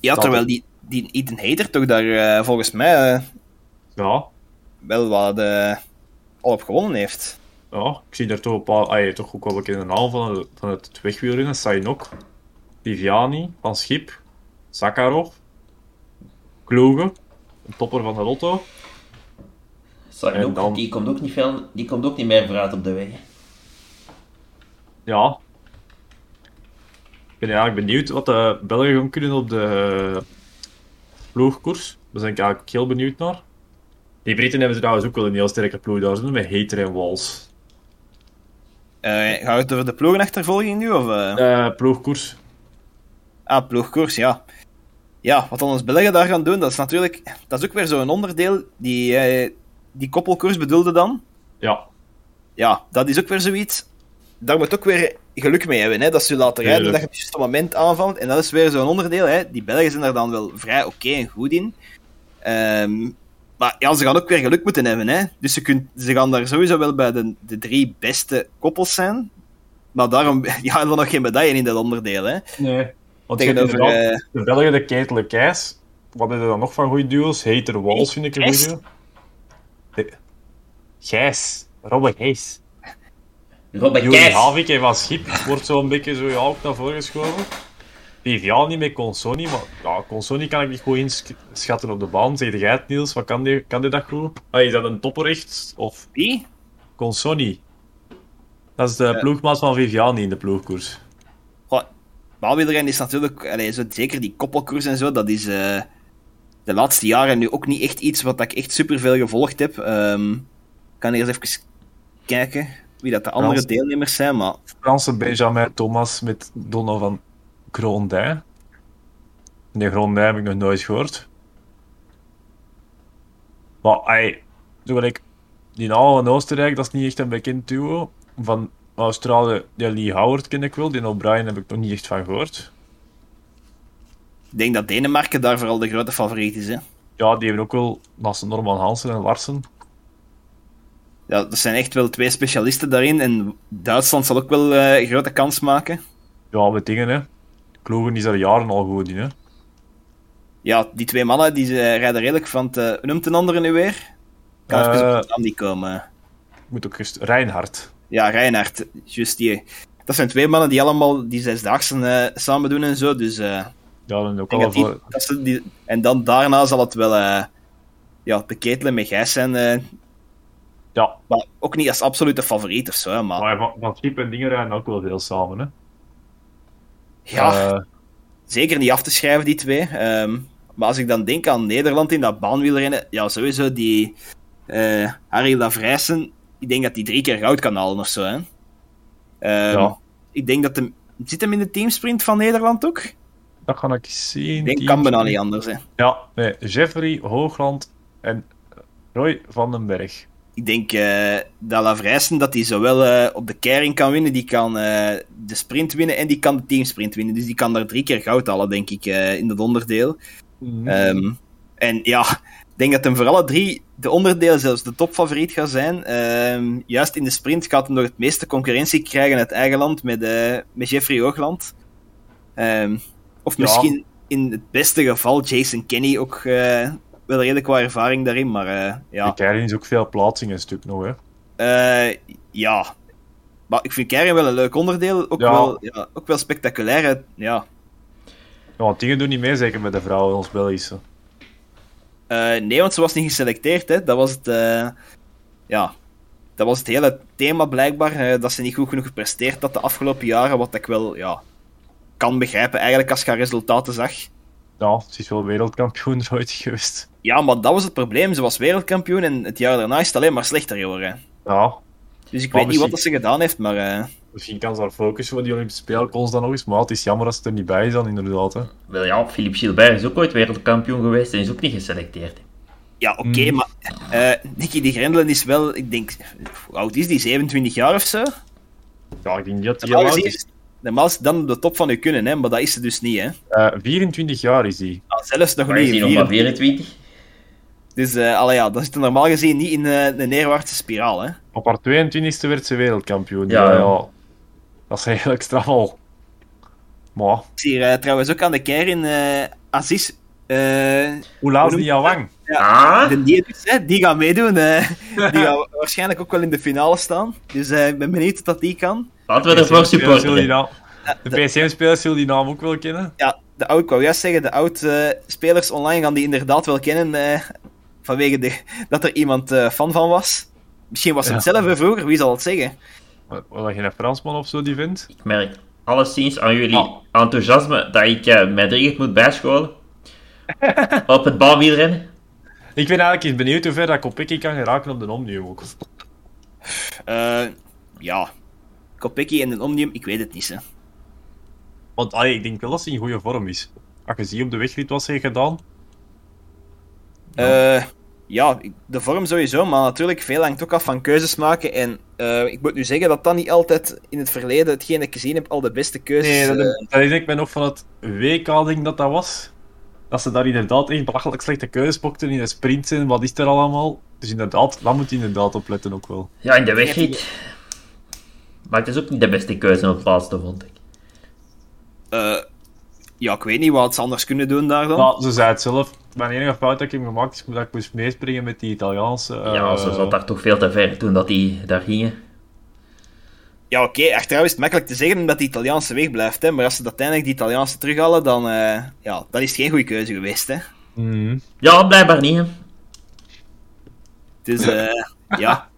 ja Dat- terwijl die, die Ethan Hater toch daar eh, volgens mij eh, Ja, wel wat eh, al op gewonnen heeft. ja, ik zie daar toch een paar, ah, toch ook wel bekende naam van, het- van het wegwielrennen. Sainok, Viviani, Van Schip, Sakharov, Kloegen, een topper van de Lotto. Ook, dan- die, komt ook niet veel, die komt ook niet meer vooruit op de weg. hè. Ja. Ik ben eigenlijk benieuwd wat de Belgen gaan kunnen op de ploegkoers. Daar ben ik eigenlijk heel benieuwd naar. Die Britten hebben trouwens ook wel een heel sterke ploeg daar zitten met Hater en Walls. Eh gaat het over de ploegenachtervolging nu? Of, eh? Eh ploegkoers. Ah, ploegkoers, ja. Ja, wat dan ons Belgen daar gaan doen, dat is natuurlijk... Dat is ook weer zo'n onderdeel. Die, die koppelkoers bedoelde dan. Ja, Ja, dat is ook weer zoiets. Daar moet ook weer geluk mee hebben, hè. Dat ze laten rijden, Tuurlijk. dat je op het juiste moment aanvalt. En dat is weer zo'n onderdeel, hè. Die Belgen zijn er dan wel vrij oké en goed in. Ehm, maar ja, ze gaan ook weer geluk moeten hebben, hè. Dus ze, kunt, ze gaan daar sowieso wel bij de, de drie beste koppels zijn. Maar daarom ja, hebben we nog geen medaille in dat onderdeel, hè. nee. Want je hebt Tegenover... eh, de Belgen, de Keis. Wat is er dan nog van goede duo's? Hater Walls vind ik een Keis? goede. De- Gijs. Robbe Gijs. Juri Keijs. Havik en Van Schip wordt zo'n beetje zo ja, ook naar voren geschoven. Viviani met Consoni, maar ja, Consoni kan ik niet goed inschatten op de baan. Zeg jij het, Niels? Wat kan die, kan die dat goed? Ah, is dat een topper echt? Of wie? Consoni? Dat is de ploegmaat van Viviani in de ploegkoers. Goh, baalwielrennen is natuurlijk, allee, zo, zeker die koppelkoers en zo, dat is eh, de laatste jaren nu ook niet echt iets wat ik echt superveel gevolgd heb. Ehm, ik kan eerst even kijken wie dat de andere Frans. deelnemers zijn, maar Franse Benjamin Thomas met Donovan Grondij. Nee, Grondij heb ik nog nooit gehoord. Maar, zo gelijk, die naam van Oostenrijk, dat is niet echt een bekend duo. Van Australië, die Lee Howard ken ik wel, die O'Brien heb ik nog niet echt van gehoord. ik denk dat Denemarken daar vooral de grote favoriet is. Hè. Ja, die hebben ook wel, naast Norman Hansen en Larsen. Ja, dat zijn echt wel twee specialisten daarin en Duitsland zal ook wel een grote kans maken. Ja, met dingen, hè. Kloegen is er jaren al goed in, hè. Ja, die twee mannen die eh, rijden redelijk van het... noemt een andere nu weer? Kan even Eh. op naam niet komen. Moet ook. Reinhard. Ja, Reinhard, juist die. Dat zijn twee mannen die allemaal die zesdaagse eh, samen doen en zo. Dus eh, Ja, dan ook al dat die- voor... dat ze die, en dan daarna zal het wel eh, ja, de ketelen met Gijs zijn. eh, Ja, maar ook niet als absolute favoriet of zo. hè, Maar, maar van, van Schip en dingen rijden ook wel veel samen, hè. Ja, Eh, zeker niet af te schrijven, die twee. Ehm, maar als ik dan denk aan Nederland in dat baanwielrennen, ja, sowieso die eh Harry Lavrijsen, ik denk dat die drie keer goud kan halen of zo. Hè. Ehm, Ja. Ik denk dat hem. Zit hem in de teamsprint van Nederland ook? Dat ga ik zien. Ik denk kan bijna niet anders. Hè. Ja, nee, Jeffrey Hoogland en Roy van den Berg. Ik denk eh dat Lavrijsen dat hij zowel eh, op de keiring kan winnen, die kan eh, de sprint winnen en die kan de teamsprint winnen. Dus die kan daar drie keer goud halen, denk ik, in dat onderdeel. Ehm, en ja, ik denk dat hem voor alle drie de onderdelen zelfs de topfavoriet gaat zijn. Ehm, juist in de sprint gaat hij nog het meeste concurrentie krijgen uit eigen land met, met Jeffrey Hoogland. Ehm, of Ja. misschien in het beste geval Jason Kenny ook wel redelijk wat ervaring daarin, maar eh, ja. De Keirin is ook veel plaatsing een stuk nog, hè. Eh, ja. Maar ik vind Keirin wel een leuk onderdeel. Ook, Ja. wel, ja, ook wel spectaculair. hè. Ja. Ja, want dingen doen niet mee, zeker met de vrouwen, ons Belgische. Eh, nee, want ze was niet geselecteerd. Hè. Dat was het... ja. Dat was het hele thema blijkbaar. dat ze niet goed genoeg gepresteerd had de afgelopen jaren. Wat ik wel ja, kan begrijpen eigenlijk als je haar resultaten zag. Ja, ze is wel wereldkampioen er ooit geweest. Ja, maar dat was het probleem. Ze was wereldkampioen en het jaar daarna is het alleen maar slechter geworden. Ja, Dus ik Maar weet niet wat dat ze gedaan heeft, maar... eh, Misschien kan ze daar focussen voor die Olympische Spelen constant nog eens. Maar het is jammer als het er niet bij is dan, inderdaad. Hè. Wel ja, Philippe Gilbert is ook ooit wereldkampioen geweest en is ook niet geselecteerd. Ja, oké, maar eh Nicky de Grendelen is wel, ik denk, hoe oud is die? 27 jaar of zo? Ja, ik denk niet dat hij oud gezien is. Normaal is het dan op de top van je kunnen, hè, maar dat is ze dus niet. Hè. Eh, 24 jaar is hij. Ah, zelfs nog Maar niet. is hij nog maar 24? Dus eh allee, ja, dat zit er normaal gezien niet in eh, de neerwaartse spiraal. Hè. Op haar 22e werd ze wereldkampioen. Ja, Ja, ja. ja. Dat is eigenlijk straf al. Maar, Ik zie hier trouwens ook aan de keer in eh Aziz. eh, hoe laat is die al lang? Ah, de die, dus, hè, die gaat meedoen. die gaat waarschijnlijk ook wel in de finale staan. Dus eh, ik ben benieuwd wat die kan. Laten we ervoor supporten. De PCM-spelers zullen die naam ook wel kennen. Ja, de oud, ik wou juist zeggen, de oud-spelers online gaan die inderdaad wel kennen. eh, vanwege de, dat er iemand eh, fan van was. Misschien was het Ja. hetzelfde vroeger, wie zal het zeggen? Wat wat je een Fransman of zo die vindt. Ik merk alleszins aan jullie Ah. enthousiasme dat ik eh, mij dringend moet bijscholen. op het baanwielrennen. Ik ben eigenlijk eens benieuwd hoe ver dat Kopecky kan geraken op de Omnium ook. Eh, ja, Kopecky en een Omnium, ik weet het niet. Hè. Want allee, ik denk wel dat hij in goede vorm is. Als je ziet op de wegrit wat ze heeft gedaan. Eh, ja, ik- de vorm sowieso, maar natuurlijk veel hangt ook af van keuzes maken. En eh, ik moet nu zeggen dat dat niet altijd in het verleden, hetgeen dat ik gezien heb, al de beste keuzes... Nee, dat, eh, dat herinner ik me nog van het WK, denk ik dat dat was. Dat ze daar inderdaad echt belachelijk slechte keuzes pokten in de sprints en wat is er allemaal. Dus inderdaad, daar moet je inderdaad op letten ook wel. Ja, in de wegrit. Maar het is ook niet de beste keuze op het laatste, vond ik. eh, ja, ik weet niet wat ze anders kunnen doen daar dan. Maar ze zei het zelf. Mijn enige fout dat ik heb gemaakt is dat ik moest meespringen met die Italiaanse. ja, eh, ze zat daar toch veel te ver toen dat die daar gingen. Ja, oké, achteraf is het makkelijk te zeggen omdat die Italiaanse weg blijft. Hè, maar als ze uiteindelijk die Italiaanse terughalen, dan, eh, ja, dan is het geen goede keuze geweest. Hè. mhm. Ja, blijkbaar niet. Hè. Dus eh, ja.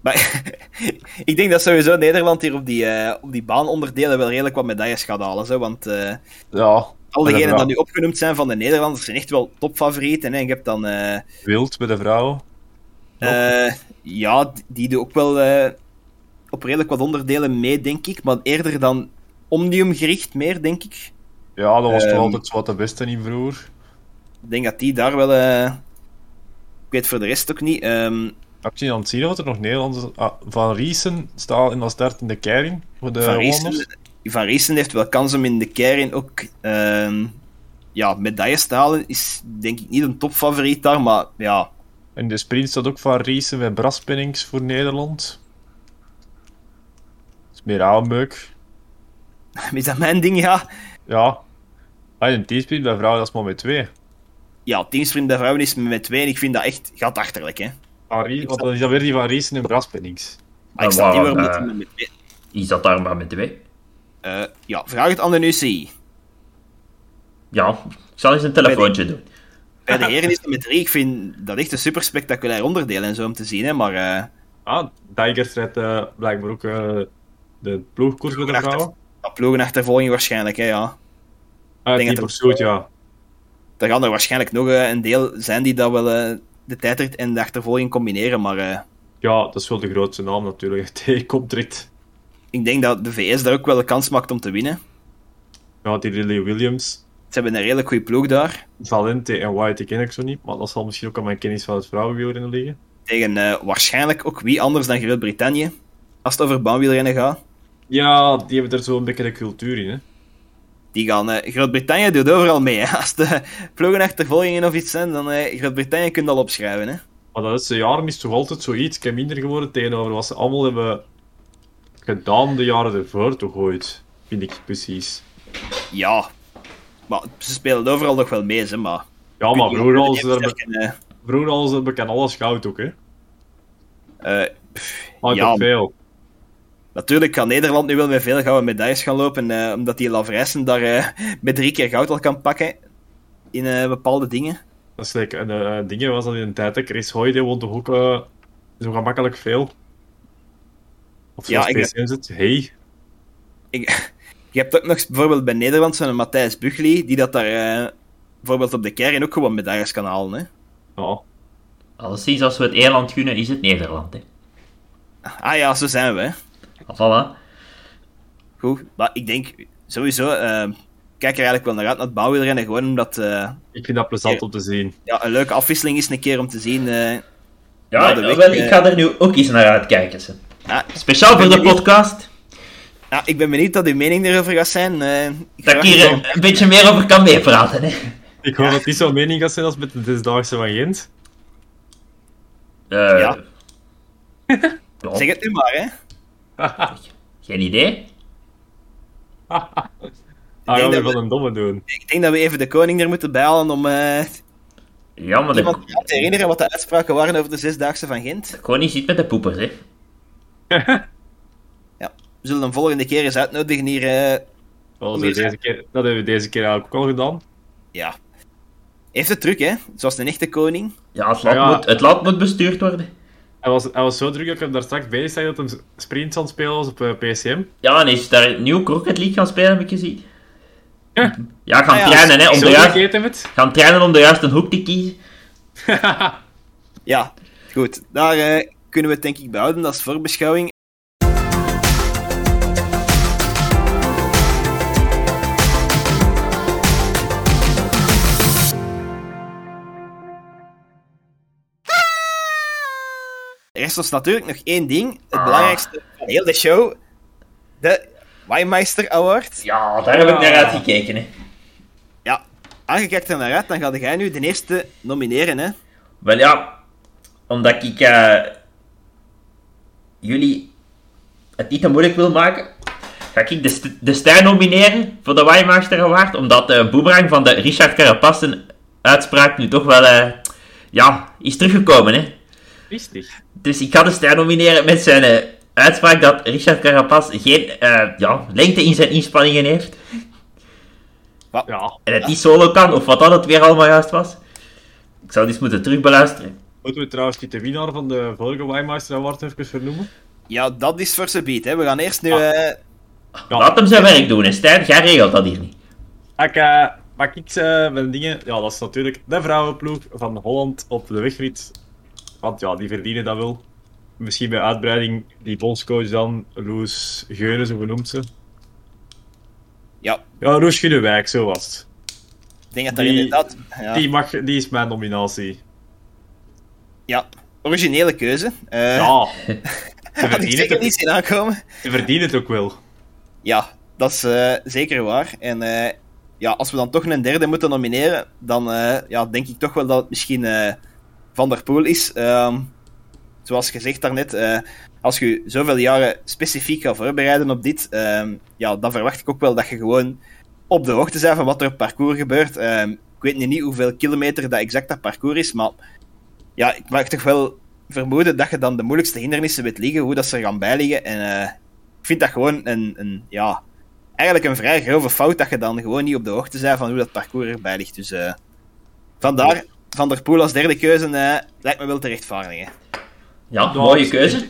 Maar ik denk dat sowieso Nederland hier op die, eh, op die baanonderdelen wel redelijk wat medailles gaat halen. Zo, want eh, Ja, al diegenen vrouw- die nu opgenoemd zijn van de Nederlanders zijn echt wel topfavorieten. Hè. Je hebt dan, eh, wild bij de vrouwen. eh, ja, die doen ook wel op redelijk wat onderdelen mee, denk ik. Maar eerder dan Omnium gericht meer, denk ik. Ja, dat was toch Ehm. altijd wat de beste in vroeger. Ik denk dat die daar wel. Ik weet voor de rest ook niet. Ehm, Heb je aan het zien wat er nog Nederlandse... Ah, Van Riesen staat in de start in de keiring voor de van. Riesen, van Riesen heeft wel kans om in de keirin ook ehm, ja, medailles te halen. Is denk ik niet een topfavoriet daar, maar ja. In de sprint staat ook Van Riesen met Bras Pennings voor Nederland. Dat is meer aanbeuk. Is dat mijn ding? Ja. Ja. Ah, een teamsprint bij vrouwen, dat is maar met twee. Ja, teamsprint bij vrouwen is met twee en ik vind dat echt gatachterlijk. Hè. Van Ries, want dan is dat weer die Van Riesen en Bras Pennings. Maar ik snap niet waarom, dat eh, met twee. Die zat daar maar met twee. Eh, ja, vraag het aan de UCI. Ja, ik zal eens een telefoontje doen. Bij de heren is het met drie. Ik vind dat echt een super spectaculair onderdeel en zo om te zien. Hè, maar eh, Ah, Dijkers rijdt eh, blijkbaar ook eh, de ploegkoers bij de vrouwen. dat ploegenachtervolging waarschijnlijk. Hè, ja. Ah, denk die dat er- pursuit, ja. Er gaan er waarschijnlijk nog eh, een deel zijn die dat wel eh, de tijdrit en de achtervolging combineren. Maar eh, Ja, dat is wel de grootste naam natuurlijk. Die komt direct. ik denk dat de VS daar ook wel een kans maakt om te winnen. Ja, die Lily Williams, Ze hebben een redelijk goede ploeg daar. Valente en White ken ik zo niet. Maar dat zal misschien ook aan mijn kennis van het vrouwenwielrennen liggen. Tegen eh, waarschijnlijk ook wie anders dan Groot-Brittannië. Als het over baanwielrennen gaat. Ja, die hebben er zo een beetje de cultuur in, hè. Die gaan, eh, Groot-Brittannië doet overal mee. Hè. Als de ploegenachtervolgingen of iets zijn, dan eh Groot-Brittannië kun je al opschrijven. Hè. Maar de laatste jaren is toch altijd zoiets minder geworden tegenover wat ze allemaal hebben gedaan de jaren ervoor, toch ooit. Vind ik precies. Ja, maar ze spelen overal nog wel mee. Hè, maar Ja, maar vroeger al ze er- vroeger al ze bekend alles goud ook, hè. eh, pff, Maar Ja, veel. Natuurlijk kan Nederland nu wel met veel gouden medailles gaan lopen, eh, omdat die Lavrijsen daar eh, met drie keer goud al kan pakken in eh, bepaalde dingen. Dat is leuk. En eh dingen was dat in een tijd, hè. Chris Hoy, die won toch ook zo gemakkelijk veel. Of Ja, ik- PCM zit. Hey. Ik, je hebt ook nog bijvoorbeeld bij Nederland zo'n Matthijs Bugli, die dat daar eh, bijvoorbeeld op de kern ook gewoon medailles kan halen. Hè. Ja. Alleszins, als we het eiland gunnen, is het Nederland. Hè. Ah ja, zo zijn we. Hè. Voilà. goed. Maar ik denk sowieso... ik kijk er eigenlijk wel naar uit naar het bouwwielrennen. Gewoon omdat eh, Ik vind dat plezant om te zien. ja, een leuke afwisseling is een keer om te zien. eh, Ja, Ja, de weg, wel, ik eh, ga er nu ook eens naar uitkijken. Ze. ja, Speciaal voor de podcast. ja, ik ben benieuwd wat uw mening erover gaat zijn. eh, ik Dat ik hier een, een beetje meer over kan meepraten. Hè. Ik hoop dat het niet zo'n mening gaat zijn als met de Zesdaagse van Gent. Eh, Ja. ja, Zeg het nu maar, hè. Geen idee. Ah, we dat we- van een domme doen. Ik denk dat we even de koning er moeten bijhalen om eh, Ja, maar iemand de te herinneren wat de uitspraken waren over de Zesdaagse van Gent. koning zit met de poepers, hè. We zullen hem volgende keer eens uitnodigen hier. eh, we hier- deze keer, dat hebben we deze keer eigenlijk ook al gedaan. ja. Heeft het druk, hè? Zoals een echte koning. Ja, het land, Ja. Moet, het land moet bestuurd worden. Hij was, hij was zo druk dat ik hem daar straks bezig zag dat hij sprints aan het spelen was op eh, PCM. Ja, en hij is daar een nieuw Rocket League gaan spelen, heb ik gezien. Ja. Ja, gaan Ah ja, trainen, hè, om Zo de het. gaan trainen om de juiste hoek te kiezen. Ja, goed. Daar eh, kunnen we het denk ik behouden als voorbeschouwing. Er is ons natuurlijk nog één ding. Het Ah. belangrijkste van heel de show. De Wijmeister Award. Ja, daar heb ik naar uitgekeken, hè. Ja, aangekijkt er naar uit, dan ga jij nu de eerste nomineren, hè. Wel ja, omdat ik eh, jullie het niet te moeilijk wil maken, ga ik de, st- de Stijn nomineren voor de Wijmaster Award, omdat de boomerang van de Richard Carapassen uitspraak nu toch wel eh, ja, is teruggekomen. Hè? Dus ik ga de Stijn nomineren met zijn eh, uitspraak dat Richard Carapaz geen eh, ja, lengte in zijn inspanningen heeft Ja, en het niet solo kan, of wat dat het weer allemaal juist was. Ik zou dit moeten terugbeluisteren. moeten we trouwens niet de winnaar van de vorige Wijmeister Award even vernoemen? Ja, dat is voor beat, hè. We gaan eerst nu... Ah. eh, Ja. Laat hem zijn werk doen, hè. Stijn, jij regelt dat hier niet. Ik, eh, mag ik eh, mijn dingen... Ja, dat is natuurlijk de vrouwenploeg van Holland op de wegrit. Want ja, die verdienen dat wel. Misschien bij uitbreiding die bondscoach dan, Loes Geunen, zo genoemd ze. ja, Ja, Loes Gunnewijk, zo was het. ik denk dat Die- inderdaad... Ja, Die, mag, die is mijn nominatie. ja, originele keuze. Eh Ja, ze verdienen, het, niet zien aankomen. ze verdienen het ook wel. Ja, dat is eh, zeker waar. En eh, ja, als we dan toch een derde moeten nomineren, dan ja, denk ik toch wel dat het misschien Van der Poel is. Ehm, zoals gezegd daarnet, eh als je zoveel jaren specifiek gaat voorbereiden op dit, ehm, ja, dan verwacht ik ook wel dat je gewoon op de hoogte bent van wat er op parcours gebeurt. Ehm, ik weet niet hoeveel kilometer dat exact dat parcours is, maar ja, ik mag toch wel vermoeden dat je dan de moeilijkste hindernissen weet liggen, hoe dat ze gaan bijliggen. En eh, ik vind dat gewoon een, een, ja, eigenlijk een vrij grove fout dat je dan gewoon niet op de hoogte bent van hoe dat parcours erbij ligt. Dus eh, vandaar Van der Poel als derde keuze eh, lijkt me wel te rechtvaardigen. Ja, Ja, mooie keuze.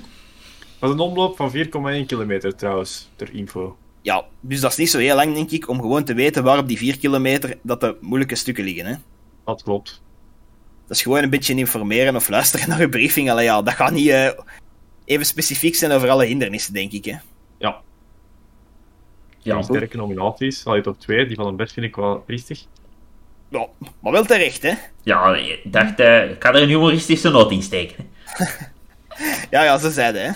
Dat is een omloop van 4,1 kilometer trouwens, ter info. Ja, dus dat is niet zo heel lang, denk ik, om gewoon te weten waar op die vier kilometer dat de moeilijke stukken liggen. Hè. Dat klopt. Dat is gewoon een beetje informeren of luisteren naar een briefing. Allee, ja, dat gaat niet eh, even specifiek zijn over alle hindernissen, denk ik. Hè. Ja, Ja, sterke nominaties. Al je toch twee, die van een best vind ik wel triestig. Ja, maar wel terecht, hè. ja ik dacht, eh, ik ga er een humoristische noot in steken. Ja, ja, ze zeiden, hè.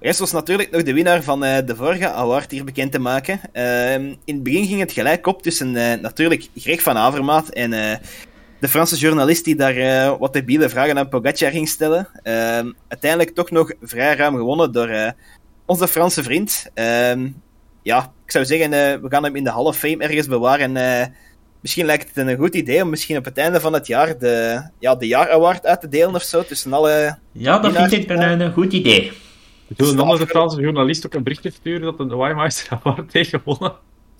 Rest was natuurlijk nog de winnaar van eh, de vorige award hier bekend te maken. Ehm, in het begin ging het gelijk op tussen eh, natuurlijk Greg van Avermaat en de Franse journalist die daar wat debiele vragen aan Pogacar ging stellen. Ehm, uiteindelijk toch nog vrij ruim gewonnen door onze Franse vriend. Ehm, ja, ik zou zeggen, we gaan hem in de Hall of Fame ergens bewaren. Misschien lijkt het een goed idee om misschien op het einde van het jaar de, ja, de jaaraward uit te delen of zo, tussen alle... Ja, dat vind ik een, een goed idee. Ik wil dan de Franse journalist ook een berichtje sturen dat de Wijmeister Award heeft gewonnen.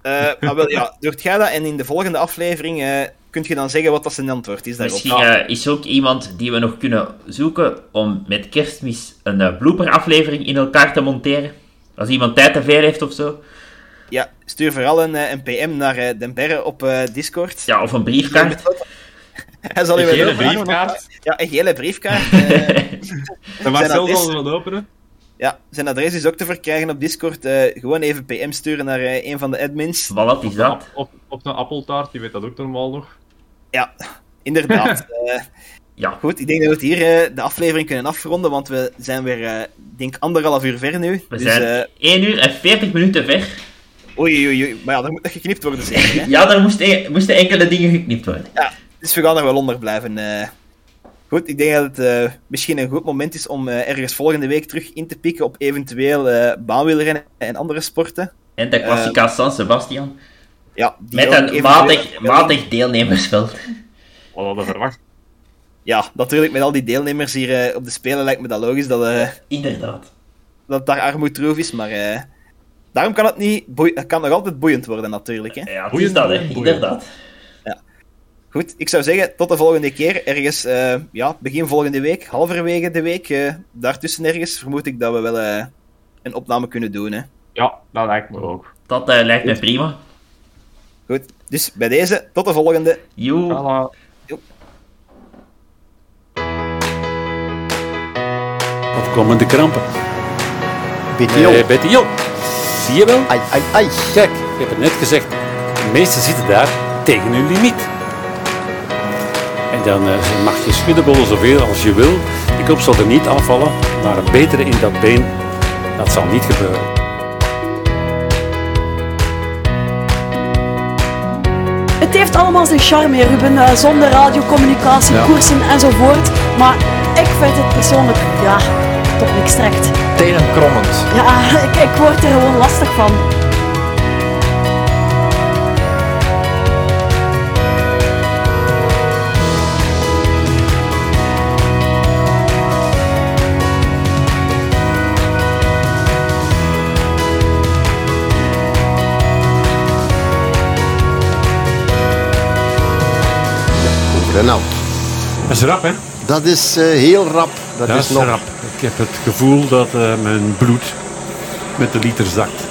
Eh, maar wel, ja, doet jij dat en in de volgende aflevering eh kunt je dan zeggen wat dat zijn antwoord is daarop. Misschien eh, is er ook iemand die we nog kunnen zoeken om met kerstmis een blooper-aflevering in elkaar te monteren. Als iemand tijd te veel heeft of zo. Ja, stuur vooral een, eh, een PM naar eh Den Berre op eh, Discord. Ja, of een briefkaart. Hij zal u Een wel briefkaart. Ja, een gele briefkaart. eh. Dat is- zal ze wat openen. Ja, zijn adres is ook te verkrijgen op Discord. Eh, gewoon even PM sturen naar een van de admins. Wat is dat? Op, op, op een appeltaart, die weet dat ook normaal nog. Ja, inderdaad. Eh, Ja. goed, ik denk dat we het hier de aflevering kunnen afronden, want we zijn weer, eh denk anderhalf uur ver nu. We dus, zijn eh, 1 uur en 40 minuten ver. Oei, oei, oei. Maar ja, er moet nog geknipt worden zeker, hè? Ja, daar moesten, moesten enkele dingen geknipt worden. Dus we gaan er wel onder blijven. eh. Goed, ik denk dat het eh, misschien een goed moment is om eh, ergens volgende week terug in te pikken op eventueel eh baanwielrennen en andere sporten. En de Classica San Sebastian. Ja, die Met een matig, matig deelnemersveld. Wat hadden we verwacht. Ja, natuurlijk, met al die deelnemers hier op de Spelen lijkt me dat logisch dat, eh, Inderdaad. dat het daar armoedroef is, maar eh, daarom kan het niet het kan nog altijd boeiend worden natuurlijk. Hè. Ja, Boeiend, dat, hè. Inderdaad. Goed, ik zou zeggen, tot de volgende keer. Ergens, eh, ja, begin volgende week, halverwege de week, eh, daartussen ergens, vermoed ik dat we wel eh, een opname kunnen doen. Hè. Ja, dat lijkt me ook. Dat eh, lijkt me prima. Goed, dus bij deze, tot de volgende. Joe. Wat komen de krampen? BTO. Eh, Betty, joh. Zie je wel? Ai, ai, ai. Kijk, ik heb het net gezegd. De meesten zitten daar tegen hun limiet. En dan eh, mag je schuddenbollen zoveel als je wil. Die kop zal er niet afvallen, maar het betere in dat been, dat zal niet gebeuren. Het heeft allemaal zijn charme, Ruben, eh, zonder radiocommunicatie, Ja. koersen enzovoort. Maar ik vind het persoonlijk, ja, toch niks trekt. Tenenkrommend. Ja, ik, ik word er gewoon lastig van. Out. Dat is rap, hè? Dat is eh, heel rap. Dat, Dat is nog rap. Ik heb het gevoel dat eh, mijn bloed met de liter zakt.